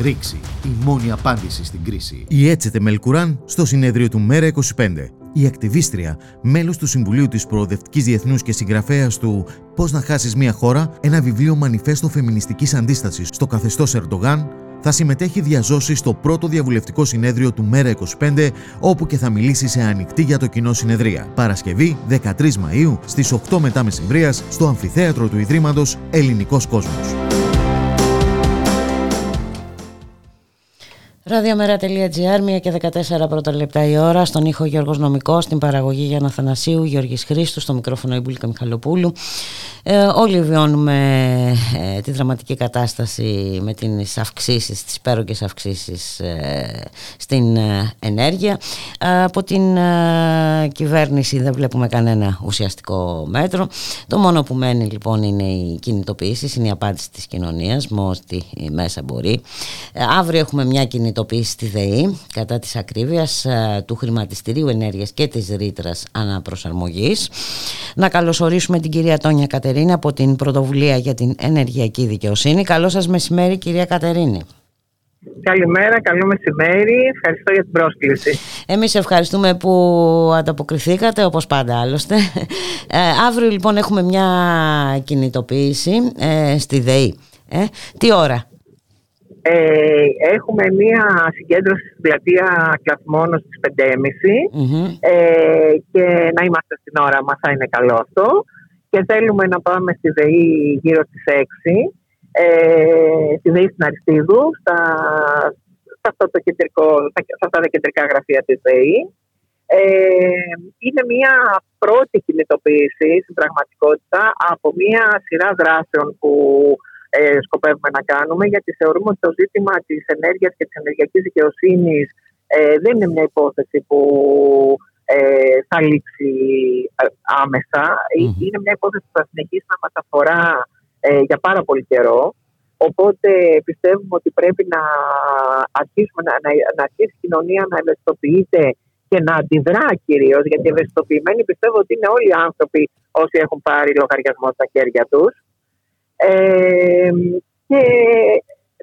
Ρήξη. Η μόνη απάντηση στην κρίση. Η Έτσετε Μελκουράν στο συνέδριο του Μέρα 25. Η ακτιβίστρια, μέλος του Συμβουλίου της Προοδευτικής Διεθνούς και συγγραφέας του Πώς να χάσεις μια χώρα, ένα βιβλίο μανιφέστο φεμινιστικής αντίστασης στο καθεστώς Ερντογάν, θα συμμετέχει διαζώσει στο πρώτο διαβουλευτικό συνέδριο του Μέρα 25, όπου και θα μιλήσει σε ανοιχτή για το κοινό συνεδρία. Παρασκευή 13 Μαΐου στις 8 μετά μεσημβρίας στο Αμφιθέατρο του Ιδρύματος Ελληνικός Κόσμος. Ραδιομέρα.gr, 1 και 14 πρώτα λεπτά η ώρα, στον ήχο Γιώργος Νομικός, στην παραγωγή Γιάννα Θανασίου, Γιώργης Χρήστου, στο μικρόφωνο Ιμπουλίκα Μιχαλοπούλου. Ε, όλοι βιώνουμε ε, τη δραματική κατάσταση με τις αυξήσεις, τις πέρογγες αυξήσεις ε, στην ενέργεια. Από την κυβέρνηση δεν βλέπουμε κανένα ουσιαστικό μέτρο. Το μόνο που μένει λοιπόν είναι η κινητοποίηση, είναι η απάντηση της κοινωνίας με ό,τι μέσα μπορεί. Αύριο έχουμε μια κινητοποίηση στη ΔΕΗ κατά της ακρίβειας του χρηματιστηρίου ενέργειας και της ρήτρας αναπροσαρμογής. Να καλωσορίσουμε την κυρία Τόνια Κατερίνη από την Πρωτοβουλία για την Ενεργειακή Δικαιοσύνη. Καλό σας μεσημέρι κυρία Κατερίνη. Καλημέρα, καλό μεσημέρι. Ευχαριστώ για την πρόσκληση. Εμείς ευχαριστούμε που ανταποκριθήκατε, όπως πάντα άλλωστε. Ε, αύριο λοιπόν έχουμε μια κινητοποίηση ε, στη ΔΕΗ. Ε, τι ώρα; Ε, έχουμε μία συγκέντρωση στην πλατεία Κλαθμόνο στις 5.30 ε, και να είμαστε στην ώρα μας θα είναι καλό αυτό. Και θέλουμε να πάμε στη ΔΕΗ γύρω στις 6 ε, στη ΔΕΗ στην Αριστίδου στα, στα, αυτό το κεντρικό, στα αυτά τα κεντρικά γραφεία της ΔΕΗ. Ε, είναι μια πρώτη κινητοποίηση στην πραγματικότητα από μια σειρά δράσεων που ε, σκοπεύουμε να κάνουμε, γιατί θεωρούμε ότι το ζήτημα της ενέργειας και της ενεργειακής δικαιοσύνης ε, δεν είναι μια υπόθεση που ε, θα λήξει ε, άμεσα. Είναι μια υπόθεση που θα συνεχίσει να μας αφορά ε, για πάρα πολύ καιρό. Οπότε πιστεύουμε ότι πρέπει να αρχίσουμε να, να, να αρχίσει η κοινωνία να ευαισθητοποιείται και να αντιδρά κυρίως, γιατί ευαισθητοποιημένοι πιστεύω ότι είναι όλοι οι άνθρωποι όσοι έχουν πάρει λογαριασμό στα χέρια τους. Ε, και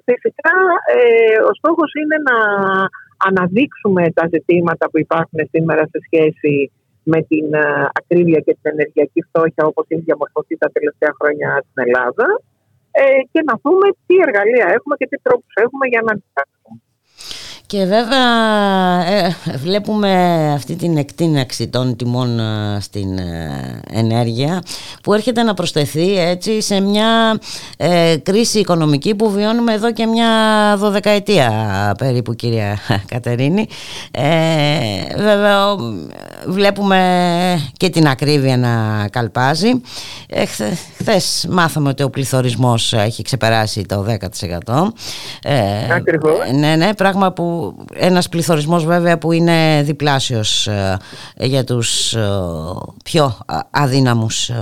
φυσικά ε, ο στόχος είναι να αναδείξουμε τα ζητήματα που υπάρχουν σήμερα σε σχέση με την ε, ακρίβεια και την ενεργειακή φτώχεια όπως έχει διαμορφωθεί τα τελευταία χρόνια στην Ελλάδα ε, και να δούμε τι εργαλεία έχουμε και τι τρόπους έχουμε για να αντισταθούμε. Και βέβαια ε, βλέπουμε αυτή την εκτείναξη των τιμών ε, στην ε, ενέργεια που έρχεται να προσθεθεί έτσι σε μια κρίση οικονομική που βιώνουμε εδώ και μια δωδεκαετία περίπου κυρία Κατερίνη. βέβαια βλέπουμε και την ακρίβεια να καλπάζει. Χθε μάθαμε ότι ο πληθωρισμός έχει ξεπεράσει το 10%. Ακριβώς. Ναι, ναι, πράγμα που ένας πληθωρισμός βέβαια που είναι διπλάσιος ε, για τους ε, πιο αδύναμους ε,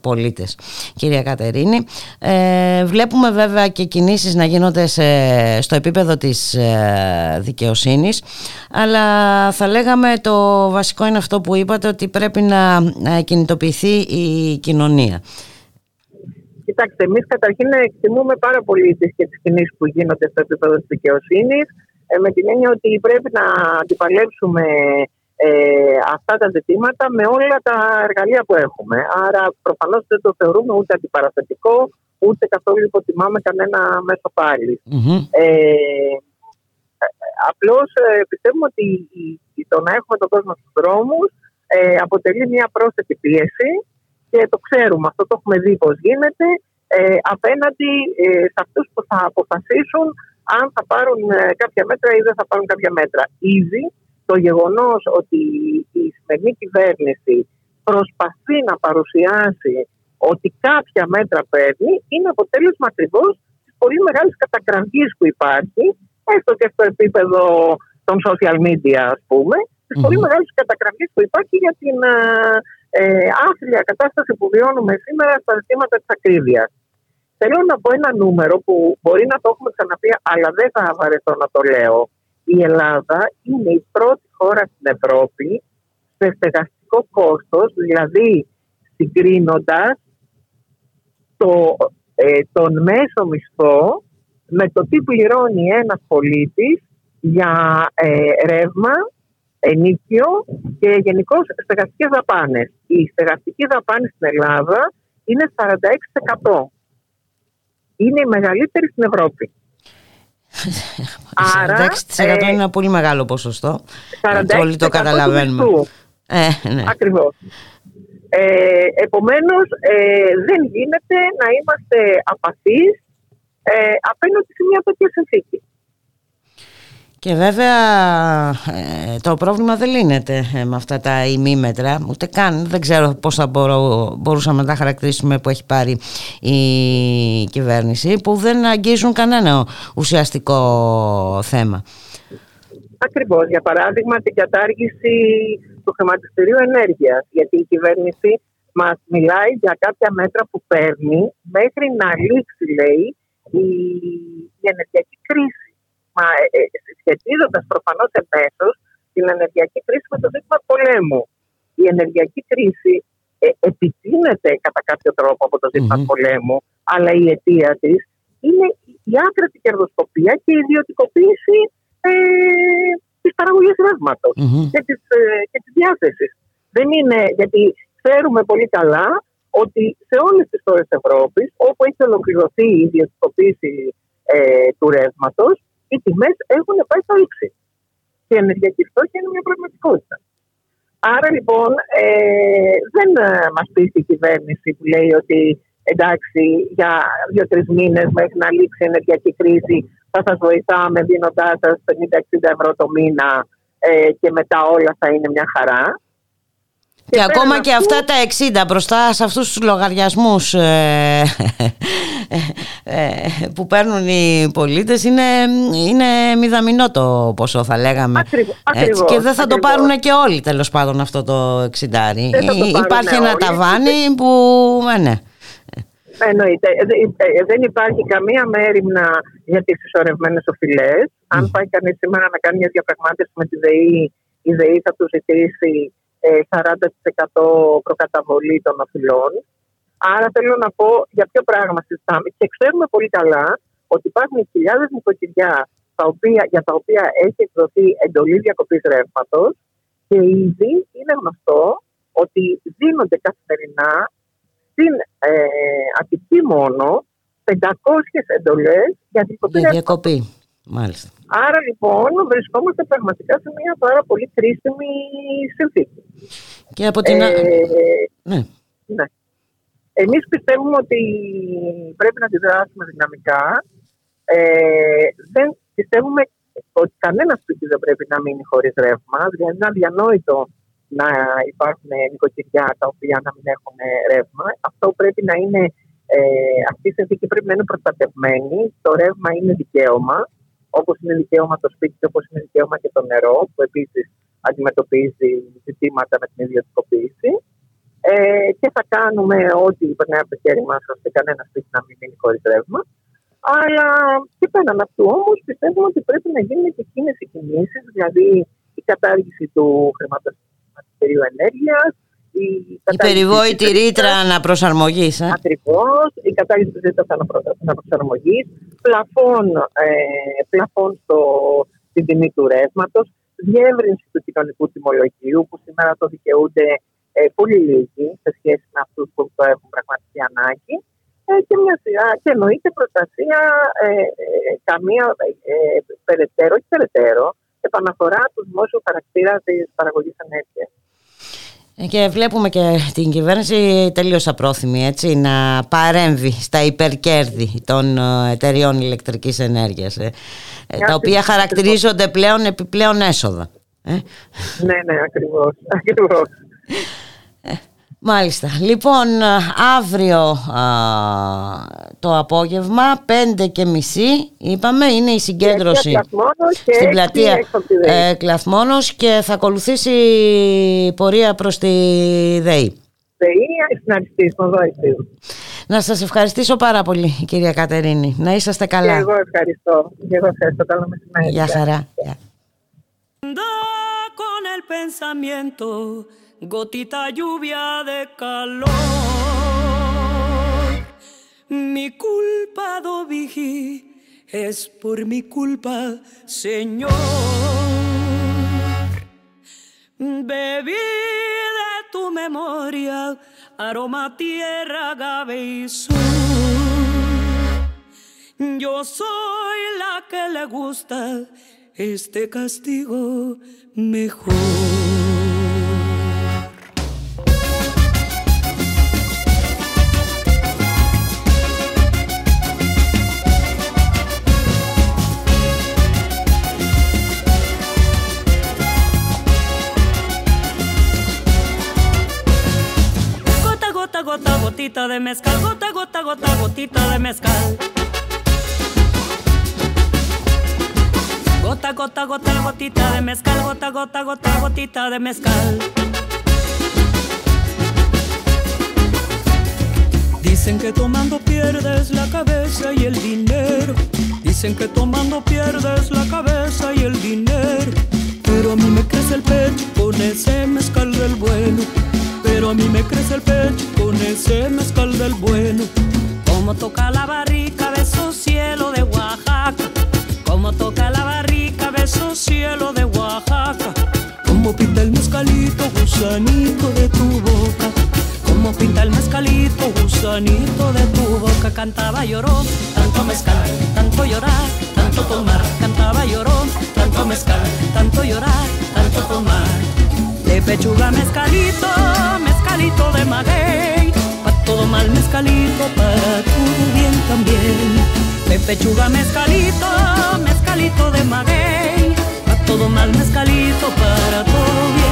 πολίτες κυρία Κατερίνη βλέπουμε βέβαια και κινήσεις να γίνονται στο επίπεδο της δικαιοσύνης αλλά θα λέγαμε το βασικό είναι αυτό που είπατε ότι πρέπει να κινητοποιηθεί η κοινωνία Κοιτάξτε, εμείς καταρχήν εκτιμούμε πάρα πολύ τις και τι κινήσεις που γίνονται στο επίπεδο της δικαιοσύνης. Ε, με την έννοια ότι πρέπει να αντιπαλέψουμε ε, αυτά τα ζητήματα με όλα τα εργαλεία που έχουμε. Άρα προφανώς δεν το θεωρούμε ούτε αντιπαραθετικό, ούτε καθόλου υποτιμάμε κανένα μέσο Ε, απλώς ε, πιστεύουμε ότι το να έχουμε τον κόσμο στους δρόμους ε, αποτελεί μια πρόσθετη πίεση και το ξέρουμε, αυτό το έχουμε δει πώς γίνεται ε, απέναντι ε, σε αυτούς που θα αποφασίσουν αν θα πάρουν ε, κάποια μέτρα ή δεν θα πάρουν κάποια μέτρα. Ήδη το γεγονός ότι η σημερινή κυβέρνηση προσπαθεί να παρουσιάσει ότι κάποια μέτρα παίρνει είναι αποτέλεσμα ακριβώς της πολύ μεγάλης κατακραυγής που υπάρχει, έστω και στο επίπεδο των social media, ας πούμε, της πολύ μεγάλης κατακραυγής που υπάρχει για την ε, ε, άθλια κατάσταση που βιώνουμε σήμερα στα ζητήματα της ακρίβειας. Θέλω να πω ένα νούμερο που μπορεί να το έχουμε ξαναπεί, αλλά δεν θα βαρεθώ να το λέω. Η Ελλάδα είναι η πρώτη χώρα στην Ευρώπη σε στεγαστικό κόστος, δηλαδή συγκρίνοντας το, ε, τον μέσο μισθό με το τι πληρώνει ένας πολίτης για ε, ρεύμα, ενίκιο και γενικώς στεγαστικές δαπάνες. Η στεγαστική δαπάνη στην Ελλάδα είναι 46% είναι η μεγαλύτερη στην Ευρώπη. Άρα, 46% ε, είναι ένα πολύ μεγάλο ποσοστό. Όλοι το καταλαβαίνουμε. Ε, ναι. Ακριβώς. Ε, επομένως, ε, δεν γίνεται να είμαστε απαθείς ε, απέναντι σε μια τέτοια συνθήκη. Και βέβαια ε, το πρόβλημα δεν λύνεται ε, με αυτά τα ημίμετρα, ούτε καν. Δεν ξέρω πώς θα μπορώ, μπορούσαμε να τα χαρακτηρίσουμε που έχει πάρει η κυβέρνηση, που δεν αγγίζουν κανένα ουσιαστικό θέμα. Ακριβώς, για παράδειγμα την κατάργηση του χρηματιστηρίου ενέργειας, γιατί η κυβέρνηση μας μιλάει για κάποια μέτρα που παίρνει μέχρι να λήξει, λέει, η, η ενεργειακή κρίση μα ε, ε σχετίζοντας προφανώς εμέσω την ενεργειακή κρίση με το ζήτημα πολέμου. Η ενεργειακή κρίση ε, επιτείνεται κατά κάποιο τρόπο από το ζητημα πολέμου, αλλά η αιτία της είναι η άκρατη κερδοσκοπία και η ιδιωτικοποίηση ε, της παραγωγής και της ε, της διάθεσης. Δεν είναι, γιατί ξέρουμε πολύ καλά ότι σε όλες τις χώρες της Ευρώπης, όπου έχει ολοκληρωθεί η ιδιωτικοποίηση ε, του ρεύματος, οι τιμές έχουν πάει στο ύψη. Και η ενεργειακή φτώχεια είναι μια πραγματικότητα. Άρα λοιπόν ε, δεν ε, μας πείθει η κυβέρνηση που λέει ότι εντάξει για δύο-τρεις μήνες μέχρι να λήξει η ενεργειακή κρίση θα σας βοηθάμε δίνοντάς σας 50-60 ευρώ το μήνα ε, και μετά όλα θα είναι μια χαρά. Και, ακόμα και αυτά τα 60 μπροστά σε αυτούς τους λογαριασμούς ε, ε, που παίρνουν οι πολίτες είναι, είναι μηδαμινό το ποσό θα λέγαμε. Ακριβώς, και δεν θα το πάρουν και όλοι τέλος πάντων αυτό το 60. Υπάρχει ένα ταβάνι που... ναι. Εννοείται. Δεν υπάρχει καμία μέρημνα για τις συσσωρευμένες οφειλές. Αν πάει κανείς σήμερα να κάνει μια διαπραγμάτευση με τη ΔΕΗ, η ΔΕΗ θα τους ζητήσει 40% ε, προκαταβολή των οφειλών. Άρα θέλω να πω για ποιο πράγμα συζητάμε. Και ξέρουμε πολύ καλά ότι υπάρχουν χιλιάδες νοικοκυριά τα οποία, για τα οποία έχει εκδοθεί εντολή διακοπής ρεύματος και ήδη είναι γνωστό ότι δίνονται καθημερινά στην ε, Αττική μόνο 500 εντολές για διακοπή. Μάλιστα. Άρα λοιπόν βρισκόμαστε πραγματικά σε μια πάρα πολύ κρίσιμη συνθήκη. Και από την... Ε, ναι. ναι. Εμείς πιστεύουμε ότι πρέπει να αντιδράσουμε δυναμικά. Ε, δεν πιστεύουμε ότι κανένας σπίτι δεν πρέπει να μείνει χωρίς ρεύμα. Δηλαδή είναι αδιανόητο να υπάρχουν νοικοκυριά τα οποία να μην έχουν ρεύμα. Αυτό πρέπει να είναι, ε, αυτή η συνθήκη πρέπει να είναι προστατευμένη. Το ρεύμα είναι δικαίωμα όπως είναι δικαίωμα το σπίτι και όπως είναι δικαίωμα και το νερό, που επίσης αντιμετωπίζει ζητήματα με την ιδιωτικοποίηση. Ε, και θα κάνουμε ό,τι περνάει από το χέρι μας, ώστε κανένα σπίτι να μην μείνει χωρίς ρεύμα. Αλλά και πέραν αυτού όμως πιστεύουμε ότι πρέπει να γίνουν και εκείνες οι κινήσεις, δηλαδή η κατάργηση του χρηματιστηρίου ενέργειας, η, η περιβόητη ρήτρα αναπροσαρμογής. Ε; Ακριβώς. Η κατάργηση της ρήτρα αναπροσαρμογής. Πλαφών, ε, πλαφών στο, στην τιμή του ρεύματος. Διεύρυνση του κοινωνικού τιμολογίου που σήμερα το δικαιούνται ε, πολύ λίγοι σε σχέση με αυτούς που το έχουν πραγματική ανάγκη. Ε, και μια σειρά και εννοείται προστασία ε, ε, καμία ε, περαιτέρω, όχι περαιτέρω, επαναφορά του δημόσιου χαρακτήρα της παραγωγής ενέργειας. Και βλέπουμε και την κυβέρνηση τελείως απρόθυμη έτσι, να παρέμβει στα υπερκέρδη των ε, εταιριών ηλεκτρικής ενέργειας ε, ε τα οποία χαρακτηρίζονται πλέον επιπλέον έσοδα. Ε. Ναι, ναι, ακριβώς. ακριβώς. Μάλιστα. Λοιπόν, αύριο το απόγευμα, πέντε και μισή, είπαμε, είναι η συγκέντρωση στην πλατεία ε, Κλαθμόνος και θα ακολουθήσει η πορεία προς τη ΔΕΗ. Να σας ευχαριστήσω πάρα πολύ, κυρία Κατερίνη. Να είσαστε καλά. Και εγώ ευχαριστώ. Και εγώ ευχαριστώ. Καλό μεσημέρι. Γεια χαρά. Con el pensamiento gotita lluvia de calor. Mi culpa, Dovigi, es por mi culpa, Señor. Bebí de tu memoria, aroma, tierra, agave y Yo soy la que le gusta este castigo mejor. Gotita de mezcal, gota, gota, gota, gotita de mezcal. Gota, gota, gota, gotita de mezcal, gota, gota, gota, gotita de mezcal. Dicen que tomando pierdes la cabeza y el dinero. Dicen que tomando pierdes la cabeza y el dinero. Pero a mí me crece el pecho con ese mezcal del bueno. Pero a mí me crece el pecho con ese mezcal del bueno. Como toca la barrica, beso cielo de Oaxaca. Como toca la barrica, beso cielo de Oaxaca. Como pinta el mezcalito, gusanito de tu boca. Como pinta el mezcalito, gusanito de tu boca. Cantaba lloró, tanto mezcal, tanto llorar, tanto tomar. Cantaba lloró, tanto mezcal, tanto llorar, tanto tomar. Pechuga mezcalito, mezcalito de maguey. Pa' todo mal mezcalito, para todo bien también. De pechuga mezcalito, mezcalito de maguey. Pa' todo mal mezcalito, para todo bien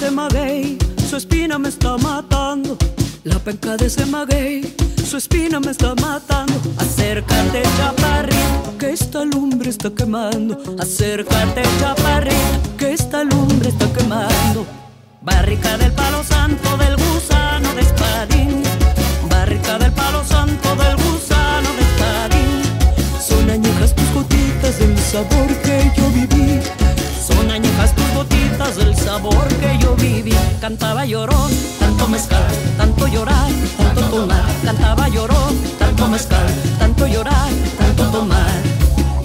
de ese su espina me está matando. La penca de ese maguey, su espina me está matando. Acércate, chaparrito, que esta lumbre está quemando. Acércate, chaparrito, que esta lumbre está quemando. Barrica del palo santo del gusano de espadín. Barrica del palo santo del gusano de espadín. Son añejas tus gotitas del sabor que sabor que yo viví. Cantaba llorón, tanto mezcal, tanto llorar, tanto tomar. Cantaba llorón, tanto mezcal, tanto llorar, tanto tomar.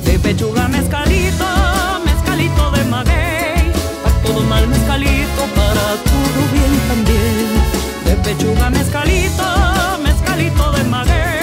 De pechuga mezcalito, mezcalito de maguey. Pa' todo mal mezcalito, para todo bien también. De pechuga mezcalito, mezcalito de maguey.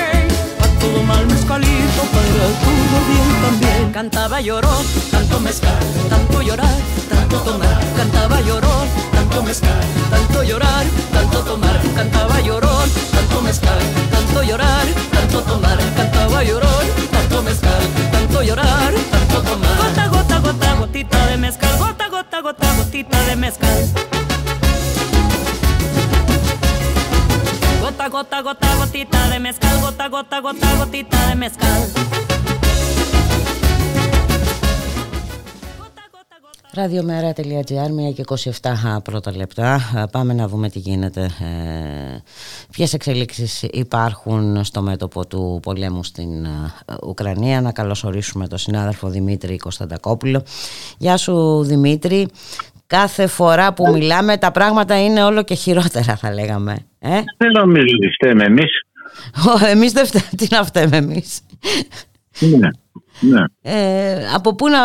Mal mezcalito, para todo bien también. Cantaba llorón, tanto mezcal, tanto llorar, tanto tomar. Cantaba llorón, tanto mezcal, tanto llorar, tanto tomar. Cantaba llorón, tanto mezcal, tanto llorar, tanto tomar. Cantaba llorón, tanto mezcal, tanto llorar, tanto tomar. Gota, gota, gota, gotita de mezcal. Gota, gota, gota, gotita de mezcal. Gota, gota, gota, gotita de mezcal. Gota, gota, gota, gotita de mezcal. Ραδιομέρα.gr, 1 και 27 πρώτα λεπτά. Πάμε να δούμε τι γίνεται. Ε, ποιες εξελίξεις υπάρχουν στο μέτωπο του πολέμου στην ε, Ουκρανία. Να καλωσορίσουμε τον συνάδελφο Δημήτρη Κωνσταντακόπουλο. Γεια σου Δημήτρη. Κάθε φορά που μιλάμε τα πράγματα είναι όλο και χειρότερα θα λέγαμε. Ε; Δεν νομίζω ότι φταίμε εμείς. Εμείς δεν φταίμε. Τι να φταίμε εμείς; Ναι. Ναι. Ε, από πού να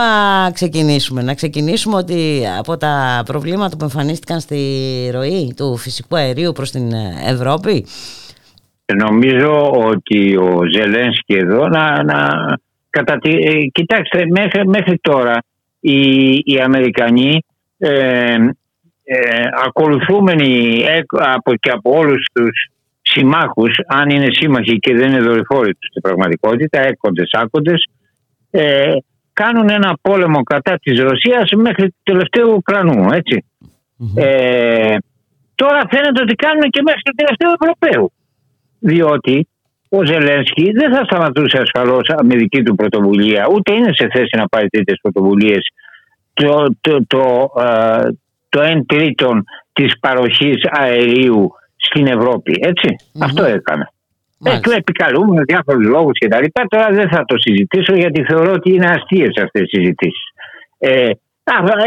ξεκινήσουμε; Να ξεκινήσουμε ότι από τα προβλήματα που εμφανίστηκαν στη ροή του φυσικού αερίου προς την Ευρώπη Νομίζω ότι ο Ζελένσκι εδώ να, να κατά τη, ε, κοιτάξτε μέχρι, μέχρι τώρα οι, οι Αμερικανοί ε, ε, ακολουθούμενοι από, και από όλους τους συμμάχους αν είναι σύμμαχοι και δεν είναι δορυφόροι τους στην πραγματικότητα έκοντες άκοντες ε, κάνουν ένα πόλεμο κατά της Ρωσίας μέχρι το τελευταίο Ουκρανού, Ε, τώρα φαίνεται ότι κάνουν και μέχρι το τελευταίο Ευρωπαίου. Διότι ο Ζελένσκι δεν θα σταματούσε ασφαλώς με δική του πρωτοβουλία, ούτε είναι σε θέση να πάρει τέτοιες πρωτοβουλίες το, το, το, ε, το 1 τρίτον της παροχής αερίου στην Ευρώπη, Αυτό έκανε. Ε, του επικαλούμε με διάφορους λόγους κτλ. Τώρα δεν θα το συζητήσω γιατί θεωρώ ότι είναι αστείες αυτές οι συζητήσεις. Ε,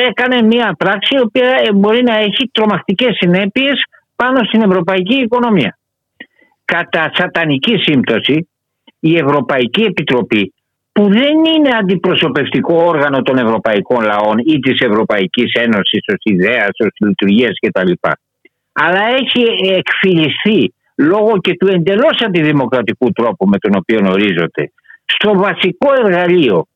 έκανε μια πράξη η οποία ε, μπορεί να έχει τρομακτικές συνέπειες πάνω στην ευρωπαϊκή οικονομία. Κατά σατανική σύμπτωση η Ευρωπαϊκή Επιτροπή που δεν είναι αντιπροσωπευτικό όργανο των ευρωπαϊκών λαών ή της Ευρωπαϊκής Ένωσης ως ιδέας, ως λειτουργίας κτλ. Αλλά έχει εκφυλιστεί λόγω και του εντελώς αντιδημοκρατικού τρόπου με τον οποίο ορίζονται στο βασικό εργαλείο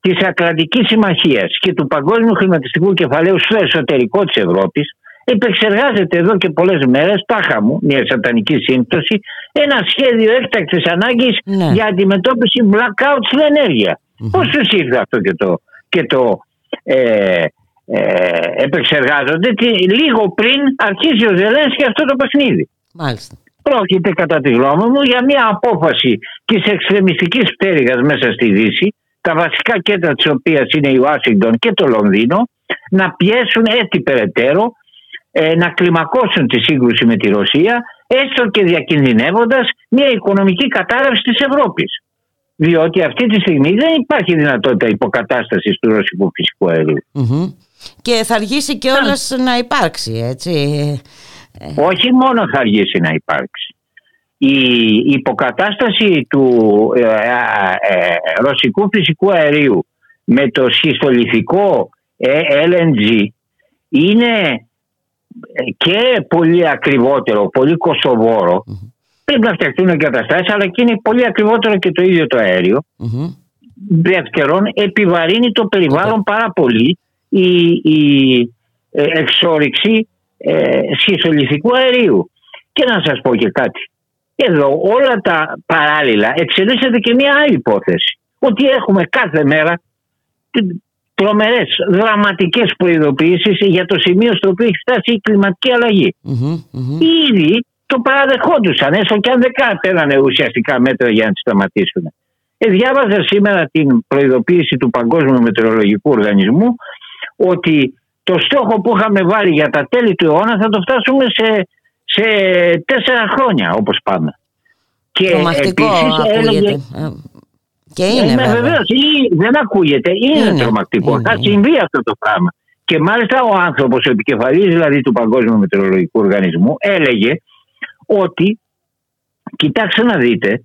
της Ατλαντικής Συμμαχίας και του Παγκόσμιου Χρηματιστικού Κεφαλαίου στο εσωτερικό της Ευρώπης επεξεργάζεται εδώ και πολλές μέρες, τάχα μου, μια σατανική σύμπτωση, ένα σχέδιο έκτακτης ανάγκης Ναι. για αντιμετώπιση blackout στην ενέργεια. Πώς τους ήρθε αυτό και το, και το ε, ε, επεξεργάζονται τι, λίγο πριν αρχίσει ο Ζελένσκι αυτό το παιχνίδι. Μάλιστα. Πρόκειται κατά τη γνώμη μου για μια απόφαση της εξτρεμιστικής πτέρυγας μέσα στη Δύση, τα βασικά κέντρα της οποίας είναι η Ουάσιγκτον και το Λονδίνο, να πιέσουν έτσι περαιτέρω, ε, να κλιμακώσουν τη σύγκρουση με τη Ρωσία, έστω και διακινδυνεύοντας μια οικονομική κατάρρευση της Ευρώπης. Διότι αυτή τη στιγμή δεν υπάρχει δυνατότητα υποκατάστασης του ρωσικού φυσικού αερίου. Μμμ. Και θα αργήσει και όλας να υπάρξει, έτσι. όχι μόνο θα αργήσει να υπάρξει. Η υποκατάσταση του ε, ε, ε, ρωσικού φυσικού αερίου με το σχιστολιθικό ε, LNG είναι ε, και πολύ ακριβότερο, πολύ κοστοβόρο. Πρέπει να φτιαχτούν εγκαταστάσεις αλλά και είναι πολύ ακριβότερο και το ίδιο το αέριο. Μμμ. Δεύτερον, επιβαρύνει το περιβάλλον πάρα πολύ η, η ε, εξόριξη ε, σχιστολιθικού αερίου. Και να σας πω και κάτι. Εδώ όλα τα παράλληλα εξελίσσεται και μια άλλη υπόθεση. Ότι έχουμε κάθε μέρα τρομερές, δραματικές προειδοποιήσεις για το σημείο στο οποίο έχει φτάσει η κλιματική αλλαγή. Μμμ, μμμ. Ήδη το παραδεχόντουσαν, έστω και αν δεν πέρανε ουσιαστικά μέτρα για να τη σταματήσουν. Ε, διάβαζα σήμερα την προειδοποίηση του Παγκόσμιου Μετεωρολογικού Οργανισμού ότι το στόχο που είχαμε βάλει για τα τέλη του αιώνα θα το φτάσουμε σε, σε τέσσερα χρόνια όπως πάμε. Και Τρομακτικό επίσης ακούγεται. Έλεγε- Ε, Και είναι ναι, βέβαια. βεβαίως. Ή- δεν ακούγεται. Είναι, Είναι, τρομακτικό. είναι, Θα είναι. συμβεί αυτό το πράγμα. Και μάλιστα ο άνθρωπος, ο επικεφαλής δηλαδή του Παγκόσμιου Μετεωρολογικού Οργανισμού, έλεγε ότι, κοιτάξτε να δείτε,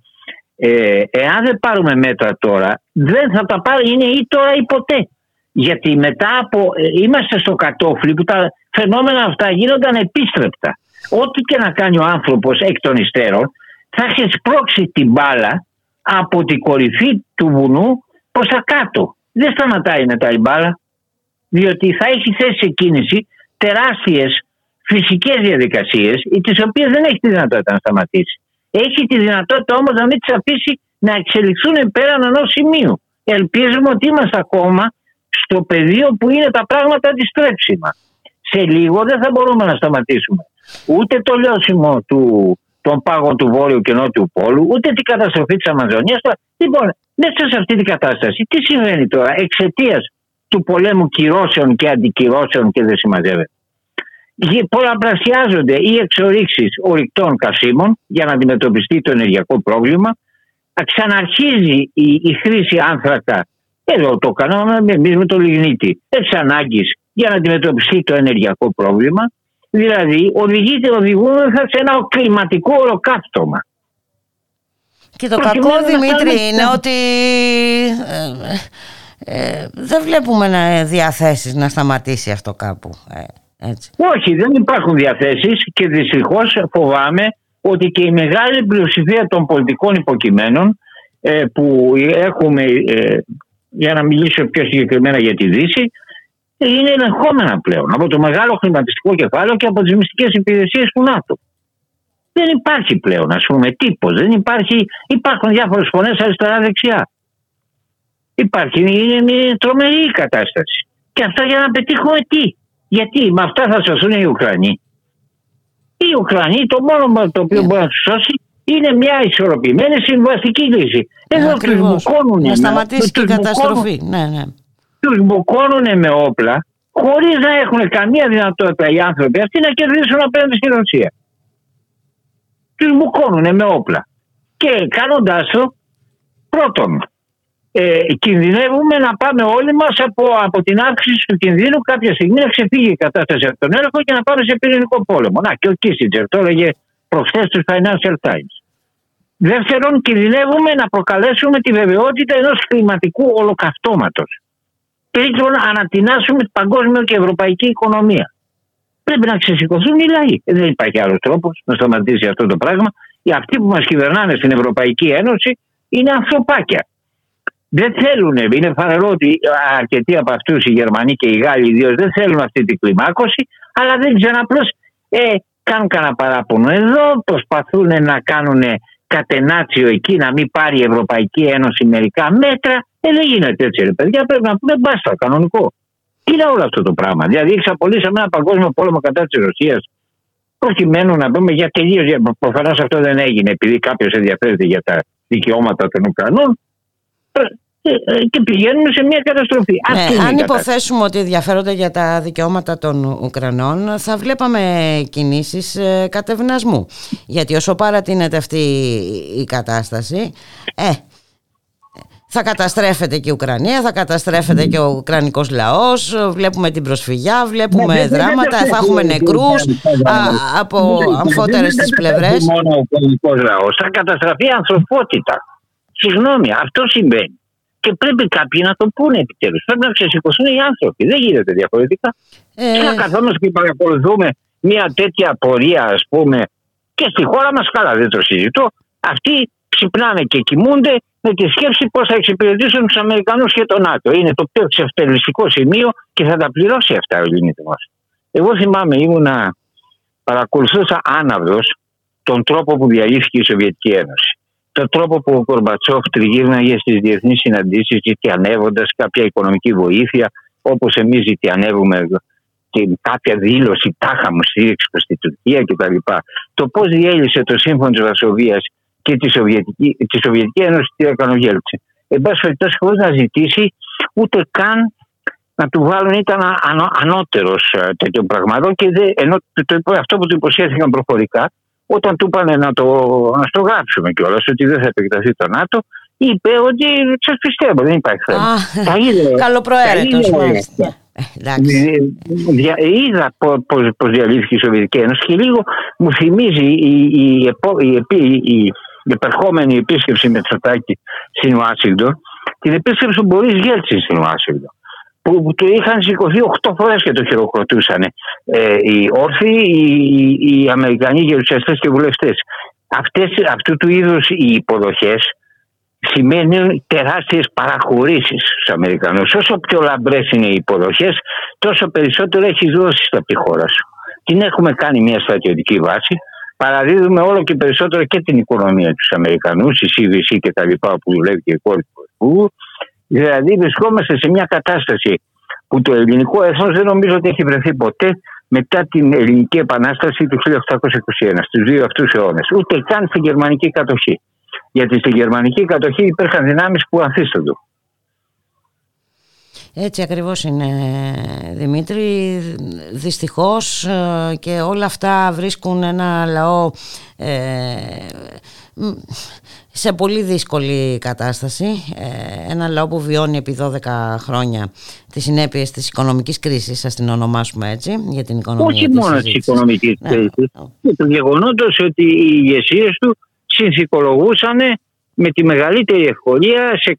ε, εάν δεν πάρουμε μέτρα τώρα, δεν θα τα πάρει, είναι ή τώρα ή ποτέ. Γιατί μετά από, ε, είμαστε στο κατόφλι που τα φαινόμενα αυτά γίνονταν επίστρεπτα. Ό,τι και να κάνει ο άνθρωπος εκ των υστέρων, θα έχει σπρώξει την μπάλα από την κορυφή του βουνού προς τα κάτω. Δεν σταματάει μετά η μπάλα, διότι θα έχει θέσει σε κίνηση τεράστιες φυσικές διαδικασίες, τις οποίες δεν έχει τη δυνατότητα να σταματήσει. Έχει τη δυνατότητα όμως να μην τις αφήσει να εξελιχθούν πέραν ενός σημείου. Ελπίζουμε ότι είμαστε ακόμα στο πεδίο που είναι τα πράγματα αντιστρέψιμα. Σε λίγο δεν θα μπορούμε να σταματήσουμε ούτε το λιώσιμο του, των πάγων του Βόρειου και Νότιου Πόλου, ούτε την καταστροφή της Αμαζονίας. Λοιπόν, μέσα σε αυτή την κατάσταση, τι συμβαίνει τώρα εξαιτίας του πολέμου κυρώσεων και αντικυρώσεων και δεν συμμαζεύεται. Γε- Πολλαπλασιάζονται οι εξορίξεις ορυκτών καυσίμων για να αντιμετωπιστεί το ενεργειακό πρόβλημα. Ξαναρχίζει η, η χρήση άνθρακα, εδώ το κάναμε εμείς με το λιγνίτη, εξ ανάγκης για να αντιμετωπιστεί το ενεργειακό πρόβλημα. Δηλαδή οδηγείται, οδηγούμεθα σε ένα κλιματικό ολοκαύτωμα. Και το Προκειμένου κακό να Δημήτρη κάνουμε- είναι ότι ε, ε, δεν βλέπουμε να, διαθέσεις να σταματήσει αυτό κάπου. Ε, έτσι. Όχι, δεν υπάρχουν διαθέσεις και δυστυχώς φοβάμαι ότι και η μεγάλη πλειοψηφία των πολιτικών υποκειμένων ε, που έχουμε, ε, για να μιλήσω πιο συγκεκριμένα για τη Δύση, είναι ελεγχόμενα πλέον από το μεγάλο χρηματιστικό κεφάλαιο και από τις μυστικές υπηρεσίες του ΝΑΤΟ. Δεν υπάρχει πλέον, ας πούμε, τύπος. Δεν υπάρχει, υπάρχουν διάφορες φωνές αριστερά-δεξιά. Υπάρχει, είναι μια τρομερή η κατάσταση. Και αυτά για να πετύχουμε τι; Γιατί με αυτά θα σωθούν οι Ουκρανοί. Οι Ουκρανοί το μόνο το οποίο Ναι. μπορεί να τους σώσει είναι μια ισορροπημένη συμβαστική λύση. Εδώ τους Ακριβώς. μπουκώνουν Να σταματήσει και η τους καταστροφή. Ναι, ναι. Τους μπουκώνουν με όπλα χωρίς να έχουν καμία δυνατότητα οι άνθρωποι αυτοί να κερδίσουν απέναντι στη Ρωσία. Τους μπουκώνουν με όπλα. Και κάνοντας το, πρώτον, ε, κινδυνεύουμε να πάμε όλοι μας από, από την αύξηση του κινδύνου κάποια στιγμή να ξεφύγει η κατάσταση από τον έλεγχο και να πάμε σε πυρηνικό πόλεμο. Να και ο Κίσιτζερ το έλεγε προχθές του Financial Times. Δεύτερον, κινδυνεύουμε να προκαλέσουμε τη βεβαιότητα ενός κλιματικού ολοκαυτώματος. Τρίτον, ανατινάσουμε την παγκόσμια και ευρωπαϊκή οικονομία. Πρέπει να ξεσηκωθούν οι λαοί. Δεν υπάρχει άλλος τρόπος να σταματήσει αυτό το πράγμα. Οι αυτοί που μας κυβερνάνε στην Ευρωπαϊκή Ένωση είναι ανθρωπάκια. Δεν θέλουν, είναι φανερό ότι αρκετοί από αυτούς, οι Γερμανοί και οι Γάλλοι ιδίως, δεν θέλουν αυτή την κλιμάκωση, αλλά δεν ξέρουν απλώς ε, κάνουν κανένα παράπονο. Εδώ προσπαθούν να κάνουν κατενάτσιο εκεί, να μην πάρει η Ευρωπαϊκή Ένωση μερικά μέτρα. Ε, δεν γίνεται έτσι, ρε παιδιά. Πρέπει να πούμε μπάστα, κανονικό. Τι είναι όλο αυτό το πράγμα; Δηλαδή, εξαπολύσαμε ένα παγκόσμιο πόλεμο κατά της Ρωσίας, προκειμένου να πούμε για τελείως. Προφανώς αυτό δεν έγινε επειδή κάποιος ενδιαφέρεται για τα δικαιώματα των Ουκρανών. Ε, ε, και πηγαίνουμε σε μια καταστροφή. Ναι, αν υποθέσουμε ότι ενδιαφέρονται για τα δικαιώματα των Ουκρανών θα βλέπαμε κινήσεις ε, κατευνασμού γιατί όσο παρατείνεται αυτή η κατάσταση ε, θα καταστρέφεται και η Ουκρανία, θα καταστρέφεται και ο Ουκρανικός λαός, βλέπουμε την προσφυγιά, βλέπουμε ναι, δράματα, θα έχουμε νεκρούς από αμφότερες τις πλευρές. μόνο ο Ουκρανικός λαός, θα καταστραφεί η ανθρωπότητα. Συγγνώμη, αυτό συμβαίνει. Και πρέπει κάποιοι να το πούνε επιτέλους. Πρέπει να ξεσηκωθούν οι άνθρωποι. Δεν γίνεται διαφορετικά. Ε... Και να καθόμαστε και παρακολουθούμε μια τέτοια πορεία, ας πούμε, και στη χώρα μας, καλά δεν το συζητώ. Αυτοί ξυπνάνε και κοιμούνται με τη σκέψη πώς θα εξυπηρετήσουν τους Αμερικανούς και τον ΝΑΤΟ. Είναι το πιο εξευτελιστικό σημείο και θα τα πληρώσει αυτά ο ελληνικό. Εγώ θυμάμαι, ήμουνα, παρακολουθούσα άναυδος τον τρόπο που διαλύθηκε η Σοβιετική Ένωση τον τρόπο που ο Κορμπατσόφ τριγύρναγε στις διεθνείς συναντήσεις, ζητιανεύοντα κάποια οικονομική βοήθεια, όπως εμείς ζητιανεύουμε και κάποια δήλωση τάχα μου στήριξη προς την Τουρκία κτλ. Το πώς διέλυσε το σύμφωνο της Βασοβίας και τη Σοβιετική, τη Σοβιετική Ένωση, τι έκανε ο Γέλτσε. Εν πάση περιπτώσει, χωρίς να ζητήσει ούτε καν να του βάλουν, ήταν ανώτερος ε, τέτοιων πραγμάτων και δε, ενώ το, αυτό που του υποσχέθηκαν προφορικά όταν του είπαν να το, να το γράψουμε κιόλας ότι δεν θα επεκταθεί το ΝΑΤΟ, είπε ότι σας πιστεύω, δεν υπάρχει θέμα. Καλοπροαίρετος, μάλιστα. Είδα πώ διαλύθηκε η Σοβιετική Ένωση και λίγο μου θυμίζει η, η, η, η επερχόμενη επίσκεψη με Τσοτάκη στην Ουάσιγκτον την επίσκεψη του Μπορίς Γέλτση στην Ουάσιγκτον που, του είχαν σηκωθεί 8 φορές και το χειροκροτούσαν ε, οι όρθιοι, οι, οι Αμερικανοί γερουσιαστές και βουλευτές. Αυτού του είδους οι υποδοχές σημαίνουν τεράστιες παραχωρήσεις στους Αμερικανούς. Όσο πιο λαμπρές είναι οι υποδοχές, τόσο περισσότερο έχεις δώσει από τη χώρα σου. Την έχουμε κάνει μια στρατιωτική βάση. Παραδίδουμε όλο και περισσότερο και την οικονομία τους Αμερικανούς, η CVC και τα λοιπά που δουλεύει και η κόρη του Δηλαδή βρισκόμαστε σε μια κατάσταση που το ελληνικό έθνος δεν νομίζω ότι έχει βρεθεί ποτέ μετά την ελληνική επανάσταση του 1821, στους δύο αυτούς αιώνες. Ούτε καν στην γερμανική κατοχή. Γιατί στη γερμανική κατοχή υπήρχαν δυνάμεις που ανθίστανται. Έτσι ακριβώς είναι Δημήτρη. Δυστυχώς ε, και όλα αυτά βρίσκουν ένα λαό ε, σε πολύ δύσκολη κατάσταση. Ε, ένα λαό που βιώνει επί 12 χρόνια τις συνέπειες της οικονομικής κρίσης, ας την ονομάσουμε έτσι, για την οικονομία Όχι μόνο της οικονομικής ναι. κρίσης. Και το γεγονότος ότι οι ηγεσίες του συνθηκολογούσαν με τη μεγαλύτερη ευκολία σε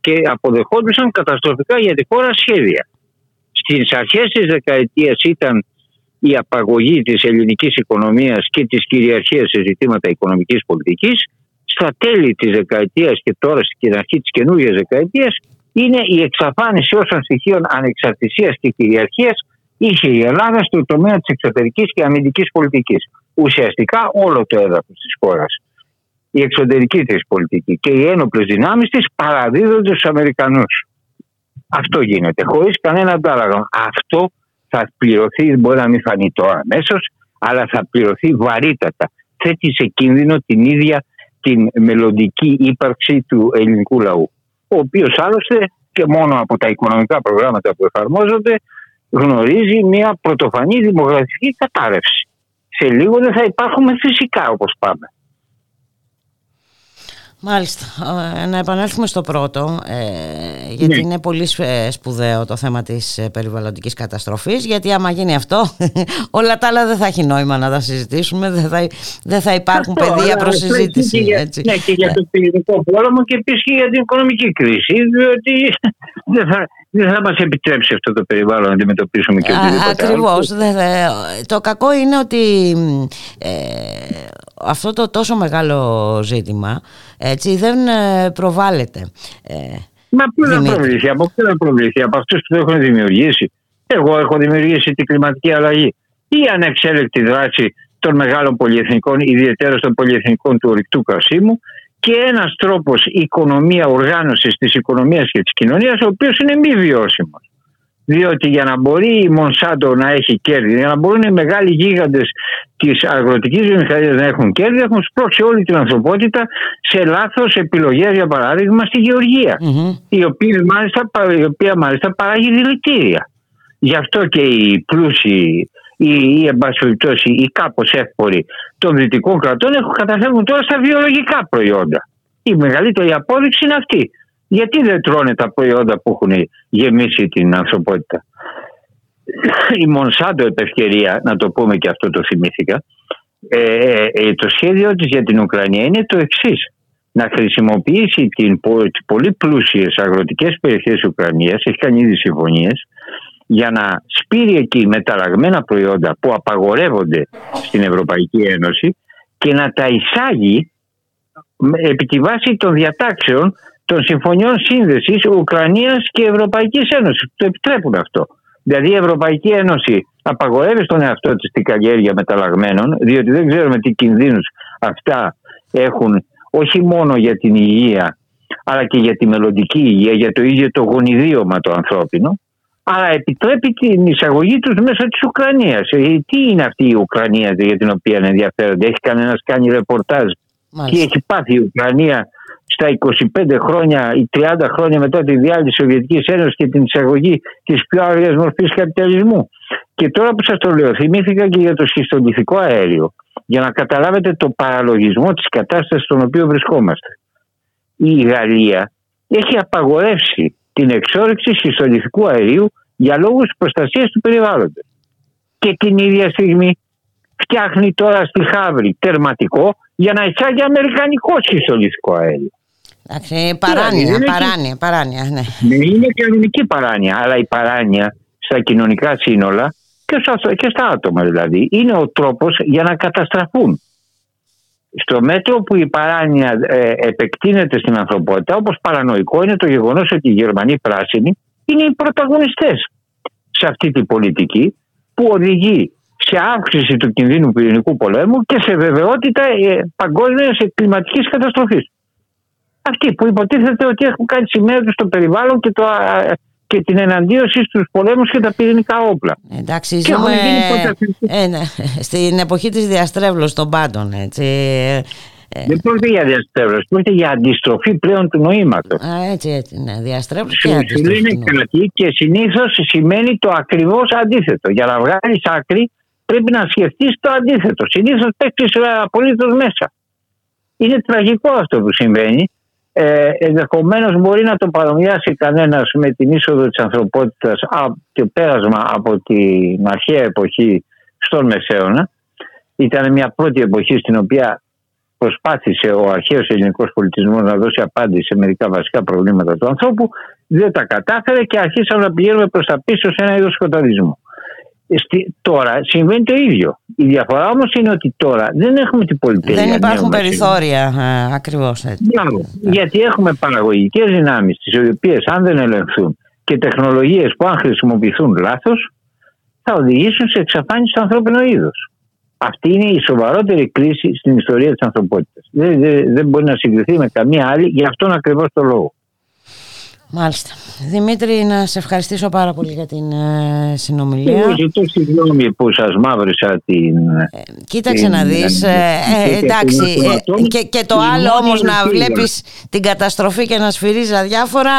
και αποδεχόντουσαν καταστροφικά για τη χώρα σχέδια. Στις αρχές της δεκαετίας ήταν η απαγωγή της ελληνικής οικονομίας και της κυριαρχίας σε ζητήματα οικονομικής πολιτικής. Στα τέλη της δεκαετίας και τώρα στην αρχή της καινούργιας δεκαετίας είναι η εξαφάνιση όσων στοιχείων ανεξαρτησίας και κυριαρχίας είχε η Ελλάδα στο τομέα της εξωτερικής και αμυντικής πολιτικής. Ουσιαστικά όλο το έδαφος της χώρας η εξωτερική της πολιτική και οι ένοπλες δυνάμεις της παραδίδονται στους Αμερικανούς. Αυτό γίνεται χωρίς κανένα αντάλλαγμα. Αυτό θα πληρωθεί, μπορεί να μην φανεί τώρα αμέσως, αλλά θα πληρωθεί βαρύτατα. Θέτει σε κίνδυνο την ίδια την μελλοντική ύπαρξη του ελληνικού λαού. Ο οποίος άλλωστε και μόνο από τα οικονομικά προγράμματα που εφαρμόζονται γνωρίζει μια πρωτοφανή δημογραφική κατάρρευση. Σε λίγο δεν θα υπάρχουμε φυσικά όπως πάμε. Μάλιστα. Ε, να επανέλθουμε στο πρώτο, ε, γιατί ναι. είναι πολύ ε, σπουδαίο το θέμα της περιβαλλοντικής καταστροφής, γιατί άμα γίνει αυτό, όλα τα άλλα δεν θα έχει νόημα να τα συζητήσουμε, δεν θα, δεν θα υπάρχουν αυτό, πεδία προς συζήτηση. Και για, ναι, και για το πυρηνικό πόλεμο και επίσης και για την οικονομική κρίση, διότι δεν θα, δεν θα μας επιτρέψει αυτό το περιβάλλον να αντιμετωπίσουμε και οτιδήποτε Ακριβώς. το κακό είναι ότι ε, αυτό το τόσο μεγάλο ζήτημα έτσι, δεν ε, προβάλλεται. Ε, Μα πού να προβληθεί, από πού να προβληθεί, από αυτούς που το έχουν δημιουργήσει. Εγώ έχω δημιουργήσει την κλιματική αλλαγή. Η ανεξέλεκτη δράση των μεγάλων πολυεθνικών, ιδιαίτερα των πολυεθνικών του ορυκτού καυσίμου και ένας τρόπος οικονομία, οργάνωσης της οικονομίας και της κοινωνίας, ο οποίος είναι μη βιώσιμος. Διότι για να μπορεί η Μονσάντο να έχει κέρδη, για να μπορούν οι μεγάλοι γίγαντες της αγροτικής βιομηχανίας να έχουν κέρδη, έχουν σπρώξει όλη την ανθρωπότητα σε λάθος επιλογές, για παράδειγμα, στη γεωργια η, οποία μάλιστα, η οποία μάλιστα παράγει δηλητήρια. Γι' αυτό και οι πλούσιοι ή, ή εν πάση οι κάπως εύποροι των δυτικών κρατών έχουν καταφέρουν τώρα στα βιολογικά προϊόντα. Η μεγαλύτερη απόδειξη είναι αυτή. Γιατί δεν τρώνε τα προϊόντα που έχουν γεμίσει την ανθρωπότητα; Η Μονσάντο επευκαιρία, να το πούμε και αυτό το θυμήθηκα, ε, ε, ε, το σχέδιο της για την Ουκρανία είναι το εξής. Να χρησιμοποιήσει την, τις πολύ πλούσιες αγροτικές περιοχές της Ουκρανίας, έχει κάνει ήδη συμφωνίες, για να σπείρει εκεί μεταλλαγμένα προϊόντα που απαγορεύονται στην Ευρωπαϊκή Ένωση και να τα εισάγει επί τη βάση των διατάξεων των συμφωνιών σύνδεσης Ουκρανίας και Ευρωπαϊκής Ένωσης. Το επιτρέπουν αυτό. Δηλαδή η Ευρωπαϊκή Ένωση απαγορεύει στον εαυτό της την καλλιέργεια μεταλλαγμένων, διότι δεν ξέρουμε τι κινδύνους αυτά έχουν όχι μόνο για την υγεία, αλλά και για τη μελλοντική υγεία, για το ίδιο το γονιδίωμα το ανθρώπινο, αλλά επιτρέπει την εισαγωγή τους μέσω της Ουκρανίας. Ε, τι είναι αυτή η Ουκρανία για την οποία ενδιαφέρονται, έχει κανένας κάνει ρεπορτάζ, τι έχει πάθει η Ουκρανία στα 25 χρόνια ή 30 χρόνια μετά τη διάλυση της Σοβιετικής Ένωσης και την εισαγωγή της πιο άγριας μορφής καπιταλισμού. Και τώρα που σας το λέω, θυμήθηκα και για το σχιστολιθικό αέριο, για να καταλάβετε το παραλογισμό της κατάστασης στον οποίο βρισκόμαστε. Η Γαλλία έχει απαγορεύσει την εξόρυξη σχιστολιθικού αερίου για λόγους προστασίας του περιβάλλοντος. Και την ίδια στιγμή φτιάχνει τώρα στη Χαύρη τερματικό για να εισάγει αμερικανικό σχιστολιθικό αέριο. Εντάξει, παράνοια, παράνοια, παράνοια, ναι. ναι. Είναι κανονική παράνοια, αλλά η παράνοια στα κοινωνικά σύνολα και στα άτομα δηλαδή είναι ο τρόπος για να καταστραφούν. Στο μέτρο που η παράνοια ε, επεκτείνεται στην ανθρωπότητα, όπως παρανοϊκό είναι το γεγονός ότι οι Γερμανοί πράσινοι είναι οι πρωταγωνιστές σε αυτή την πολιτική που οδηγεί σε αύξηση του κινδύνου πυρηνικού πολέμου και σε βεβαιότητα ε, παγκόσμιας κλιματικής καταστροφής αυτοί που υποτίθεται ότι έχουν κάνει σημαία τους στο περιβάλλον και, το, και την εναντίωση στους πολέμους και τα πυρηνικά όπλα. Εντάξει, ζούμε ε, ναι, στην εποχή της διαστρέβλωσης των πάντων. Έτσι. Ε, Δεν πρόκειται για διαστρέβλωση, πρόκειται για αντιστροφή πλέον του νοήματος. Έτσι, έτσι, ναι. Διαστρέβλωση και αντιστροφή. είναι κάτι και συνήθως σημαίνει το ακριβώς αντίθετο. Για να βγάλεις άκρη πρέπει να σκεφτείς το αντίθετο. Συνήθως πέφτεις απολύτως μέσα. Είναι τραγικό αυτό που συμβαίνει ε, Ενδεχομένως μπορεί να το παρομοιάσει κανένας με την είσοδο της ανθρωπότητας και πέρασμα από την αρχαία εποχή στον Μεσαίωνα. Ήταν μια πρώτη εποχή στην οποία προσπάθησε ο αρχαίος ελληνικός πολιτισμός να δώσει απάντηση σε μερικά βασικά προβλήματα του ανθρώπου, δεν τα κατάφερε και αρχίσαμε να πηγαίνουμε προς τα πίσω σε ένα είδος σκοταδισμού τώρα συμβαίνει το ίδιο. Η διαφορά όμως είναι ότι τώρα δεν έχουμε την πολυτέλεια. Δεν υπάρχουν περιθώρια ακριβώς έτσι. Γιατί έχουμε παραγωγικές δυνάμεις, τις οποίες αν δεν ελεγχθούν και τεχνολογίες που αν χρησιμοποιηθούν λάθος, θα οδηγήσουν σε εξαφάνιση του ανθρώπινου είδους. Αυτή είναι η σοβαρότερη κρίση στην ιστορία της ανθρωπότητας. Δεν, δεν, δεν μπορεί να συγκριθεί με καμία άλλη για αυτόν ακριβώς το λόγο. Μάλιστα. Δημήτρη, να σε ευχαριστήσω πάρα πολύ για την ε, συνομιλία. Εγώ ζητώ συγγνώμη που σας μαύρισα την... Ε, κοίταξε να δεις. Ε, ε εντάξει. και, και το άλλο όμως να βλέπεις την καταστροφή και να σφυρίζεις αδιάφορα,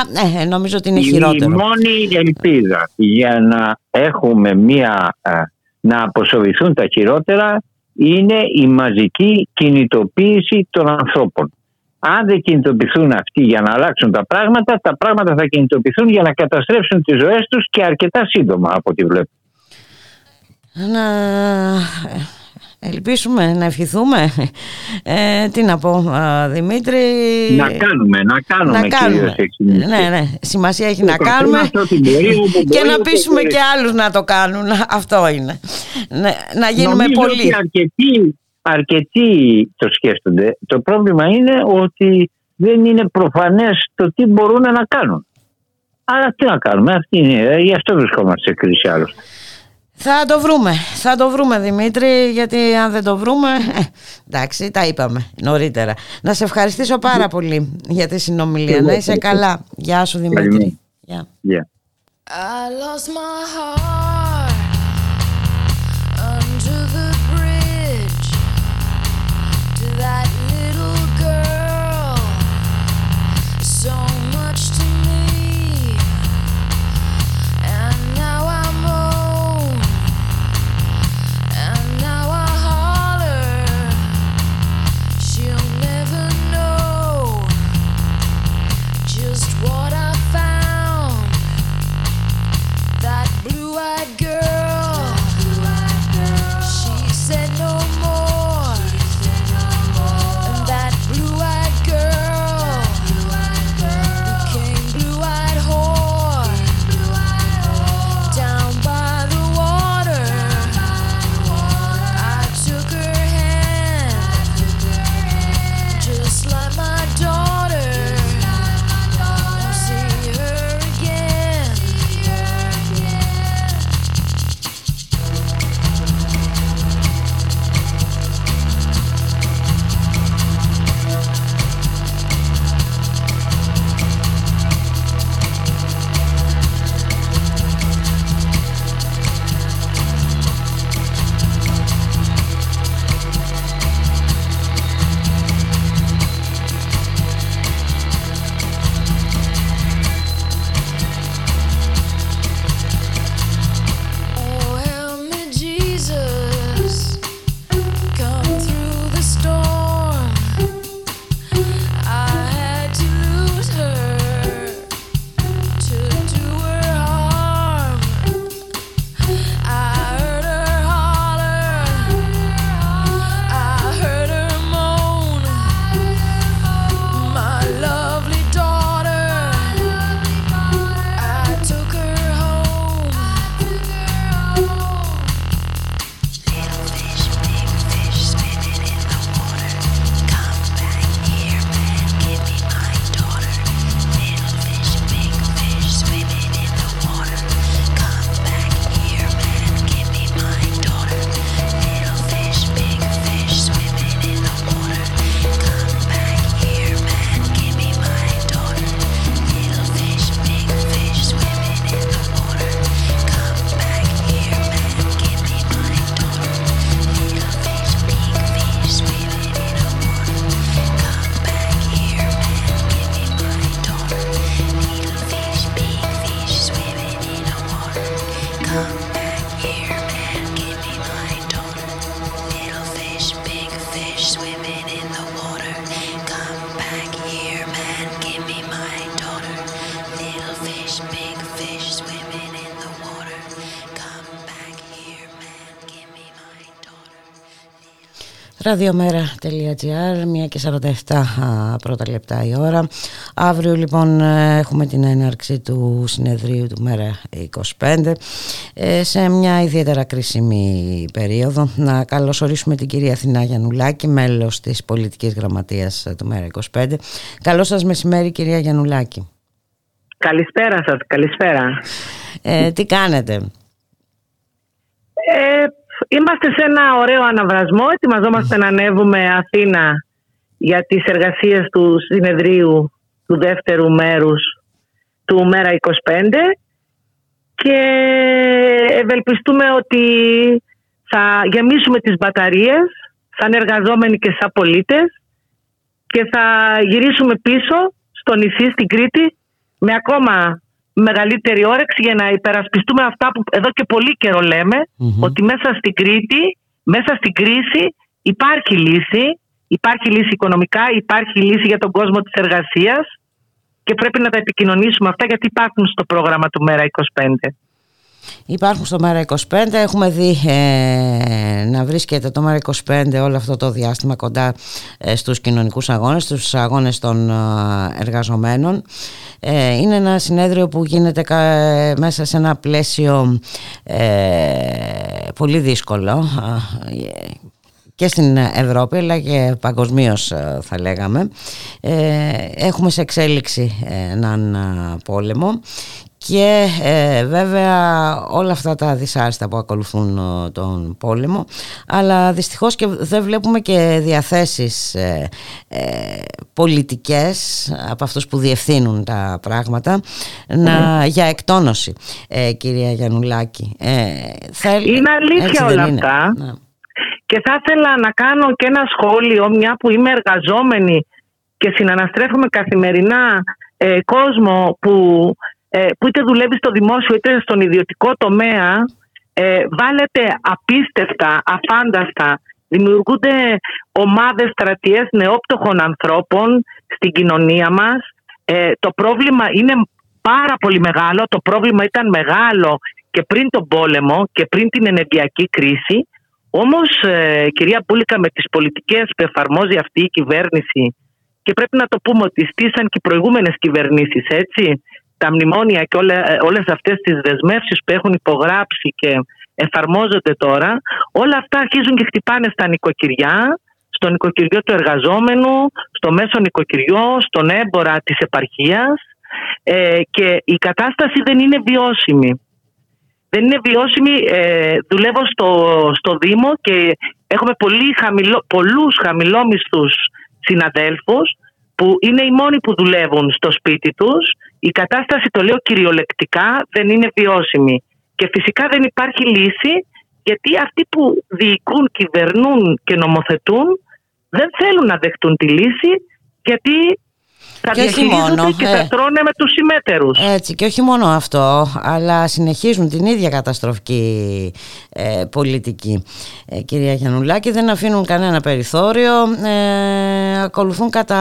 νομίζω ότι είναι χειρότερο. Η μόνη ελπίδα για να έχουμε μία... να αποσοβηθούν τα χειρότερα είναι η μαζική κινητοποίηση των ανθρώπων Αν δεν κινητοποιηθούν αυτοί για να αλλάξουν τα πράγματα, τα πράγματα θα κινητοποιηθούν για να καταστρέψουν τις ζωές τους και αρκετά σύντομα από ό,τι βλέπω. Να ελπίσουμε, να ευχηθούμε. Ε, τι να πω, Δημήτρη; Να κάνουμε, να κάνουμε. Να κάνουμε. Ναι, ναι. Σημασία έχει να κάνουμε και να πείσουμε και άλλους να το κάνουν. Αυτό είναι. Να γίνουμε πολύ. αρκετοί, αρκετοί το σκέφτονται. Το πρόβλημα είναι ότι δεν είναι προφανές το τι μπορούν να κάνουν. Άρα τι να κάνουμε, αυτή είναι, γι' αυτό βρισκόμαστε σε κρίση άλλωστε. Θα το βρούμε, θα το βρούμε Δημήτρη, γιατί αν δεν το βρούμε, ε, εντάξει, τα είπαμε νωρίτερα. Να σε ευχαριστήσω πάρα πολύ για τη συνομιλία, να είσαι καλά. Γεια σου Δημήτρη. Γεια. Yeah. I lost my heart Ραδιομέρα.gr, 1 και 47 α, πρώτα λεπτά η ώρα. Αύριο λοιπόν ε, έχουμε την έναρξη του συνεδρίου του Μέρα 25 ε, σε μια ιδιαίτερα κρίσιμη περίοδο. Να καλωσορίσουμε την κυρία Αθηνά Γιαννουλάκη, μέλος της πολιτικής γραμματείας του Μέρα 25. Καλό σας μεσημέρι κυρία Γιαννουλάκη. Καλησπέρα σας, καλησπέρα. Ε, τι κάνετε; Ε, είμαστε σε ένα ωραίο αναβρασμό. Ετοιμαζόμαστε να ανέβουμε Αθήνα για τις εργασίες του συνεδρίου του δεύτερου μέρους του Μέρα 25 και ευελπιστούμε ότι θα γεμίσουμε τις μπαταρίες σαν εργαζόμενοι και σαν πολίτες και θα γυρίσουμε πίσω στο νησί, στην Κρήτη με ακόμα μεγαλύτερη όρεξη για να υπερασπιστούμε αυτά που εδώ και πολύ καιρό λέμε, ότι μέσα στην Κρήτη, μέσα στην κρίση υπάρχει λύση Υπάρχει λύση οικονομικά, υπάρχει λύση για τον κόσμο της εργασίας και πρέπει να τα επικοινωνήσουμε αυτά γιατί υπάρχουν στο πρόγραμμα του Μέρα 25. Υπάρχουν στο Μέρα 25, έχουμε δει ε, να βρίσκεται το Μέρα 25 όλο αυτό το διάστημα κοντά ε, στους κοινωνικούς αγώνες, στους αγώνες των ε, εργαζομένων. Ε, είναι ένα συνέδριο που γίνεται μέσα σε ένα πλαίσιο πολύ δύσκολο και στην Ευρώπη αλλά και παγκοσμίως θα λέγαμε. Έχουμε σε εξέλιξη έναν πόλεμο και ε, βέβαια όλα αυτά τα δυσάρεστα που ακολουθούν ε, τον πόλεμο. Αλλά δυστυχώς και δεν βλέπουμε και διαθέσεις ε, ε πολιτικές από αυτούς που διευθύνουν τα πράγματα να, για εκτόνωση κυρία Γιαννουλάκη. Είναι αλήθεια όλα αυτά. Ναι. και θα ήθελα να κάνω και ένα σχόλιο μια που είμαι εργαζόμενη και συναναστρέφουμε καθημερινά κόσμο που ε, που είτε δουλεύει στο δημόσιο είτε στον ιδιωτικό τομέα ε, βάλετε απίστευτα, αφάνταστα δημιουργούνται ομάδες στρατιές νεόπτωχων ανθρώπων στην κοινωνία μας. Ε, το πρόβλημα είναι πάρα πολύ μεγάλο. Το πρόβλημα ήταν μεγάλο και πριν τον πόλεμο και πριν την ενεργειακή κρίση. Όμως ε, κυρία Πούλικα με τις πολιτικές που εφαρμόζει αυτή η κυβέρνηση και πρέπει να το πούμε ότι στήσαν και οι προηγούμενες κυβερνήσεις έτσι τα μνημόνια και όλε, όλες αυτές τις δεσμεύσεις που έχουν υπογράψει και εφαρμόζονται τώρα, όλα αυτά αρχίζουν και χτυπάνε στα νοικοκυριά, στο νοικοκυριό του εργαζόμενου, στο μέσο νοικοκυριό, στον έμπορα της επαρχίας ε, και η κατάσταση δεν είναι βιώσιμη. Δεν είναι βιώσιμη, ε, δουλεύω στο, στο Δήμο και έχουμε πολύ χαμηλό, πολλούς χαμηλόμισθους συναδέλφους που είναι οι μόνοι που δουλεύουν στο σπίτι τους. Η κατάσταση, το λέω κυριολεκτικά, δεν είναι βιώσιμη. Και φυσικά δεν υπάρχει λύση γιατί αυτοί που διοικούν, κυβερνούν και νομοθετούν δεν θέλουν να δεχτούν τη λύση γιατί θα και διαχειρίζονται και θα ε. τρώνε με τους συμμέτερους. Έτσι και όχι μόνο αυτό, αλλά συνεχίζουν την ίδια καταστροφική ε, πολιτική. Ε, κυρία Γιαννουλάκη, δεν αφήνουν κανένα περιθώριο, ε, ακολουθούν κατά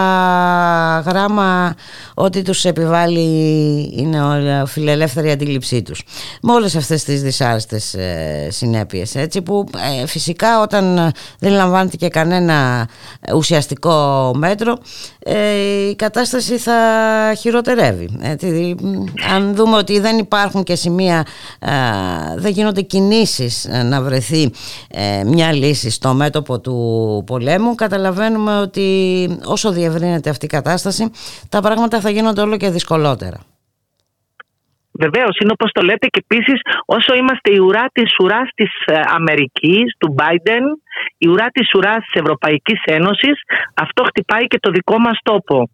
γράμμα ότι τους επιβάλλει είναι η φιλελεύθερη αντίληψή τους. Με όλες αυτές τις δυσάρεστες ε, συνέπειες, έτσι, που φυσικά όταν δεν λαμβάνεται και κανένα ουσιαστικό μέτρο, η κατάσταση κατάσταση θα χειροτερεύει. Έτσι, αν δούμε ότι δεν υπάρχουν και σημεία, δεν γίνονται κινήσεις ε, να βρεθεί ε, μια λύση στο μέτωπο του πολέμου, καταλαβαίνουμε ότι όσο διευρύνεται αυτή η κατάσταση, τα πράγματα θα γίνονται όλο και δυσκολότερα. Βεβαίως, είναι όπως το λέτε και επίσης, όσο είμαστε η ουρά της ουράς της ε, Αμερικής, του Biden, η ουρά της ουράς της Ευρωπαϊκής Ένωσης, αυτό χτυπάει και το δικό μας τόπο.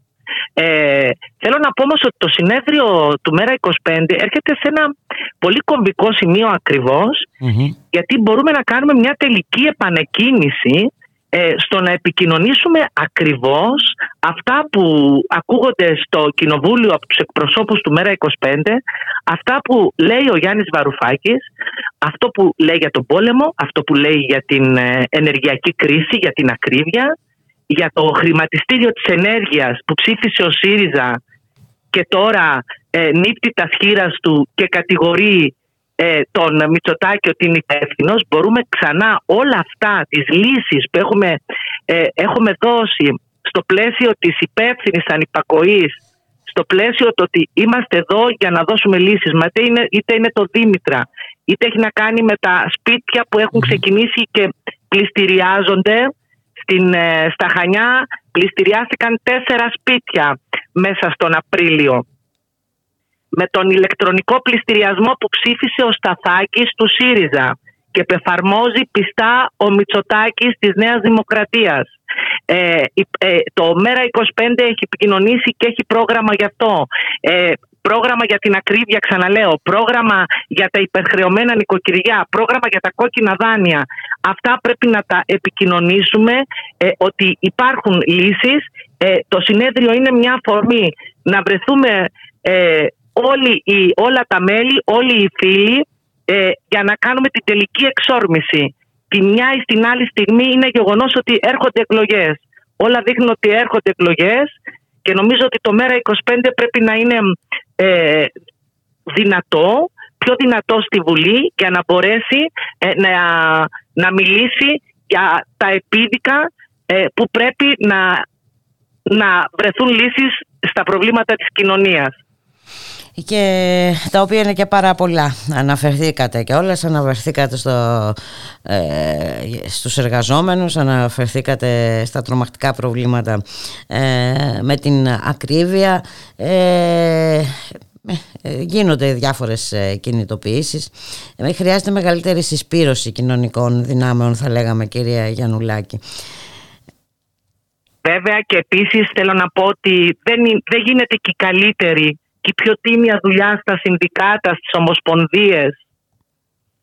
Ε, θέλω να πω όμως ότι το συνέδριο του Μέρα 25 έρχεται σε ένα πολύ κομβικό σημείο γιατί μπορούμε να κάνουμε μια τελική επανεκκίνηση ε, στο να επικοινωνήσουμε ακριβώς αυτά που ακούγονται στο Κοινοβούλιο από τους εκπροσώπους του Μέρα 25 αυτά που λέει ο Γιάννης Βαρουφάκης αυτό που λέει για τον πόλεμο αυτό που λέει για την ε, ενεργειακή κρίση, για την ακρίβεια για το χρηματιστήριο της ενέργειας που ψήφισε ο ΣΥΡΙΖΑ και τώρα ε, νύπτει τα σχήρας του και κατηγορεί ε, τον Μητσοτάκη ότι είναι υπεύθυνος, μπορούμε ξανά όλα αυτά τις λύσεις που έχουμε, ε, έχουμε δώσει στο πλαίσιο της υπεύθυνης ανυπακοής στο πλαίσιο το ότι είμαστε εδώ για να δώσουμε λύσεις μα είτε είναι, είτε είναι το Δήμητρα είτε έχει να κάνει με τα σπίτια που έχουν ξεκινήσει και πληστηριάζονται στην, ε, στα Χανιά πληστηριάστηκαν τέσσερα σπίτια μέσα στον Απρίλιο. Με τον ηλεκτρονικό πληστηριασμό που ψήφισε ο Σταθάκης του ΣΥΡΙΖΑ και εφαρμόζει πιστά ο Μητσοτάκης της Νέας Δημοκρατίας. Ε, ε, το ΜΕΡΑ25 έχει επικοινωνήσει και έχει πρόγραμμα γι' αυτό. Ε, πρόγραμμα για την ακρίβεια, ξαναλέω, πρόγραμμα για τα υπερχρεωμένα νοικοκυριά, πρόγραμμα για τα κόκκινα δάνεια. Αυτά πρέπει να τα επικοινωνήσουμε ε, ότι υπάρχουν λύσεις. Ε, το συνέδριο είναι μια αφορμή να βρεθούμε ε, όλοι οι, όλα τα μέλη, όλοι οι φίλοι ε, για να κάνουμε την τελική εξόρμηση. Τη μια ή στην άλλη στιγμή είναι γεγονός ότι έρχονται εκλογές. όλα δείχνουν ότι έρχονται εκλογές και νομίζω ότι το ΜΕΡΑ25 πρέπει να είναι ε, δυνατό, πιο δυνατό στη Βουλή για να μπορέσει ε, να, να μιλήσει για τα επίδικα ε, που πρέπει να, να βρεθούν λύσεις στα προβλήματα της κοινωνίας και τα οποία είναι και πάρα πολλά. Αναφερθήκατε και όλες αναφερθήκατε στο, ε, στους εργαζόμενους αναφερθήκατε στα τρομακτικά προβλήματα ε, με την ακρίβεια. Ε, ε γίνονται διάφορες ε, κινητοποιήσεις. Χρειάζεται μεγαλύτερη συσπήρωση κοινωνικών δυνάμεων θα λέγαμε κυρία Γιαννουλάκη. Βέβαια και επίσης θέλω να πω ότι δεν, δεν γίνεται και καλύτερη και πιο τίμια δουλειά στα συνδικάτα, στις ομοσπονδίες.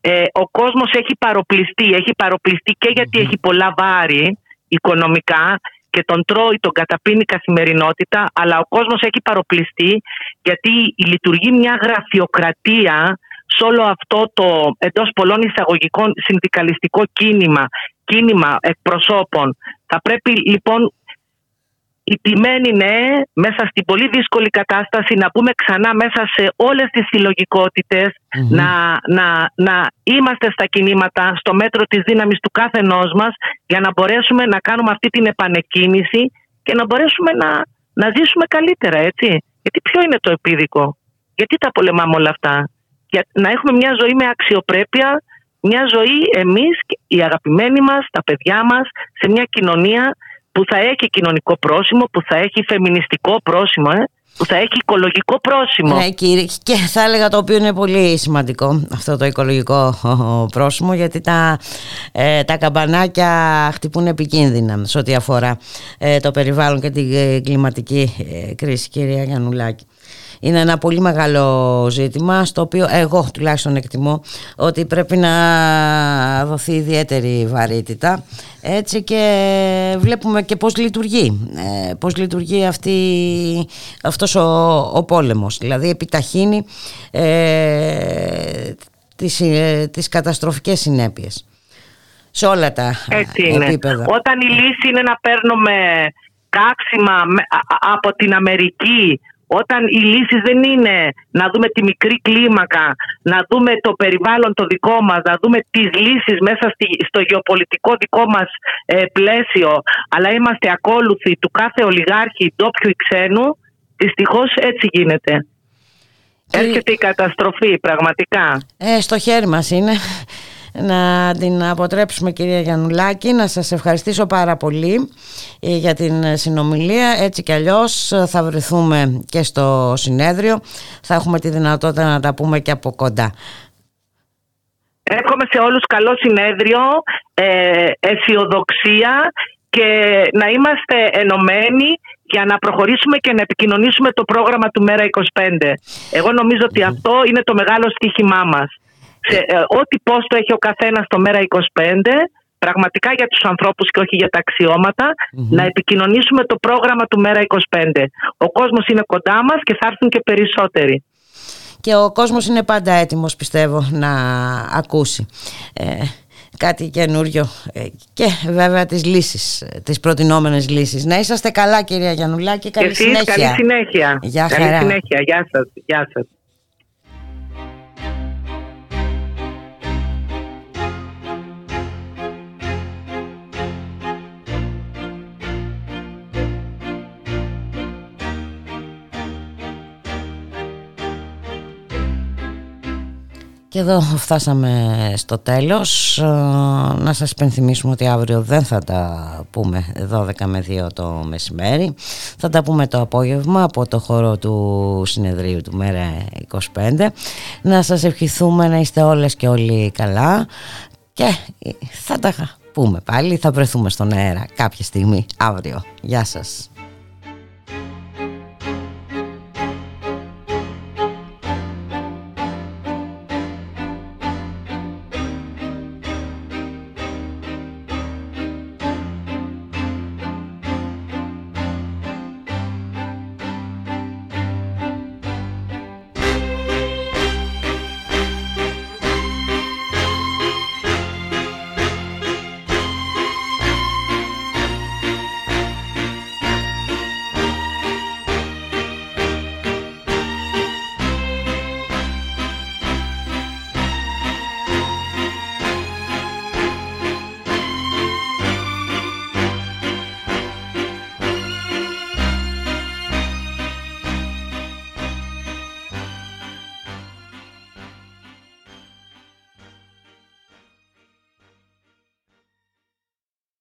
Ε, ο κόσμος έχει παροπληστεί, έχει παροπληστεί και γιατι έχει πολλά βάρη οικονομικά και τον τρώει, τον καταπίνει καθημερινότητα, αλλά ο κόσμος έχει παροπληστεί γιατί λειτουργεί μια γραφειοκρατία σε όλο αυτό το εντός πολλών εισαγωγικών συνδικαλιστικό κίνημα, κίνημα εκπροσώπων. Θα πρέπει λοιπόν οι τιμένοι ναι, μέσα στην πολύ δύσκολη κατάσταση να πούμε ξανά μέσα σε όλες τις συλλογικοτητε να, να, να είμαστε στα κινήματα στο μέτρο της δύναμης του κάθε ενός μας για να μπορέσουμε να κάνουμε αυτή την επανεκκίνηση και να μπορέσουμε να, να ζήσουμε καλύτερα έτσι. Γιατί ποιο είναι το επίδικο, γιατί τα πολεμάμε όλα αυτά; Για να έχουμε μια ζωή με αξιοπρέπεια, μια ζωή εμείς, οι αγαπημένοι μας, τα παιδιά μας, σε μια κοινωνία που θα έχει κοινωνικό πρόσημο, που θα έχει φεμινιστικό πρόσημο, ε, που θα έχει οικολογικό πρόσημο. Ναι, κύριε, και θα έλεγα το οποίο είναι πολύ σημαντικό αυτό το οικολογικό πρόσημο γιατί τα, ε, τα καμπανάκια χτυπούν επικίνδυνα σε ό,τι αφορά ε, το περιβάλλον και την ε, κλιματική κρίση κυρία Γιαννουλάκη. Είναι ένα πολύ μεγάλο ζήτημα στο οποίο εγώ τουλάχιστον εκτιμώ ότι πρέπει να δοθεί ιδιαίτερη βαρύτητα έτσι και βλέπουμε και πώς λειτουργεί ε, πώς λειτουργεί αυτή, αυτός ο, ο πόλεμος δηλαδή επιταχύνει ε, τις, ε, τις καταστροφικές συνέπειες σε όλα τα Έτσι είναι. επίπεδα. Όταν η λύση είναι να παίρνουμε κάξιμα από την Αμερική όταν οι λύσεις δεν είναι να δούμε τη μικρή κλίμακα, να δούμε το περιβάλλον το δικό μας, να δούμε τις λύσεις μέσα στο γεωπολιτικό δικό μας ε, πλαίσιο, αλλά είμαστε ακόλουθοι του κάθε ολιγάρχη, ντόπιου ή ξένου, δυστυχώς έτσι γίνεται. Έρχεται η καταστροφή πραγματικά. Ε, στο χέρι μας είναι να την αποτρέψουμε κυρία Γιαννουλάκη να σας ευχαριστήσω πάρα πολύ ε, για την συνομιλία. Έτσι κι αλλιώς θα βρεθούμε και στο συνέδριο. Θα έχουμε τη δυνατότητα να τα πούμε και από κοντά. Εύχομαι σε όλους καλό συνέδριο, ε, αισιοδοξία και να είμαστε ενωμένοι για να προχωρήσουμε και να επικοινωνήσουμε το πρόγραμμα του Μέρα 25. Εγώ νομίζω ότι αυτό είναι το μεγάλο στοίχημά μας σε, ε, ό,τι πόστο έχει ο καθένας στο μέρα 25, πραγματικά για τους ανθρώπους και όχι για τα αξιωματα να επικοινωνήσουμε το πρόγραμμα του μέρα 25. Ο κόσμος είναι κοντά μας και θα έρθουν και περισσότεροι. Και ο κόσμος είναι πάντα έτοιμος πιστεύω να ακούσει. Ε, κάτι καινούριο ε, και βέβαια τις λύσεις, τις προτινόμενες λύσεις. Να είσαστε καλά κυρία Γιαννουλάκη, καλή και εσείς, συνέχεια. Καλή συνέχεια. Γεια καλή συνέχεια. Γεια σας. Γεια σας. Και εδώ φτάσαμε στο τέλος. Ε, να σας υπενθυμίσουμε ότι αύριο δεν θα τα πούμε 12 με 2 το μεσημέρι. Θα τα πούμε το απόγευμα από το χώρο του συνεδρίου του Μέρα 25. Να σας ευχηθούμε να είστε όλες και όλοι καλά και θα τα πούμε πάλι. Θα βρεθούμε στον αέρα κάποια στιγμή αύριο. Γεια σας.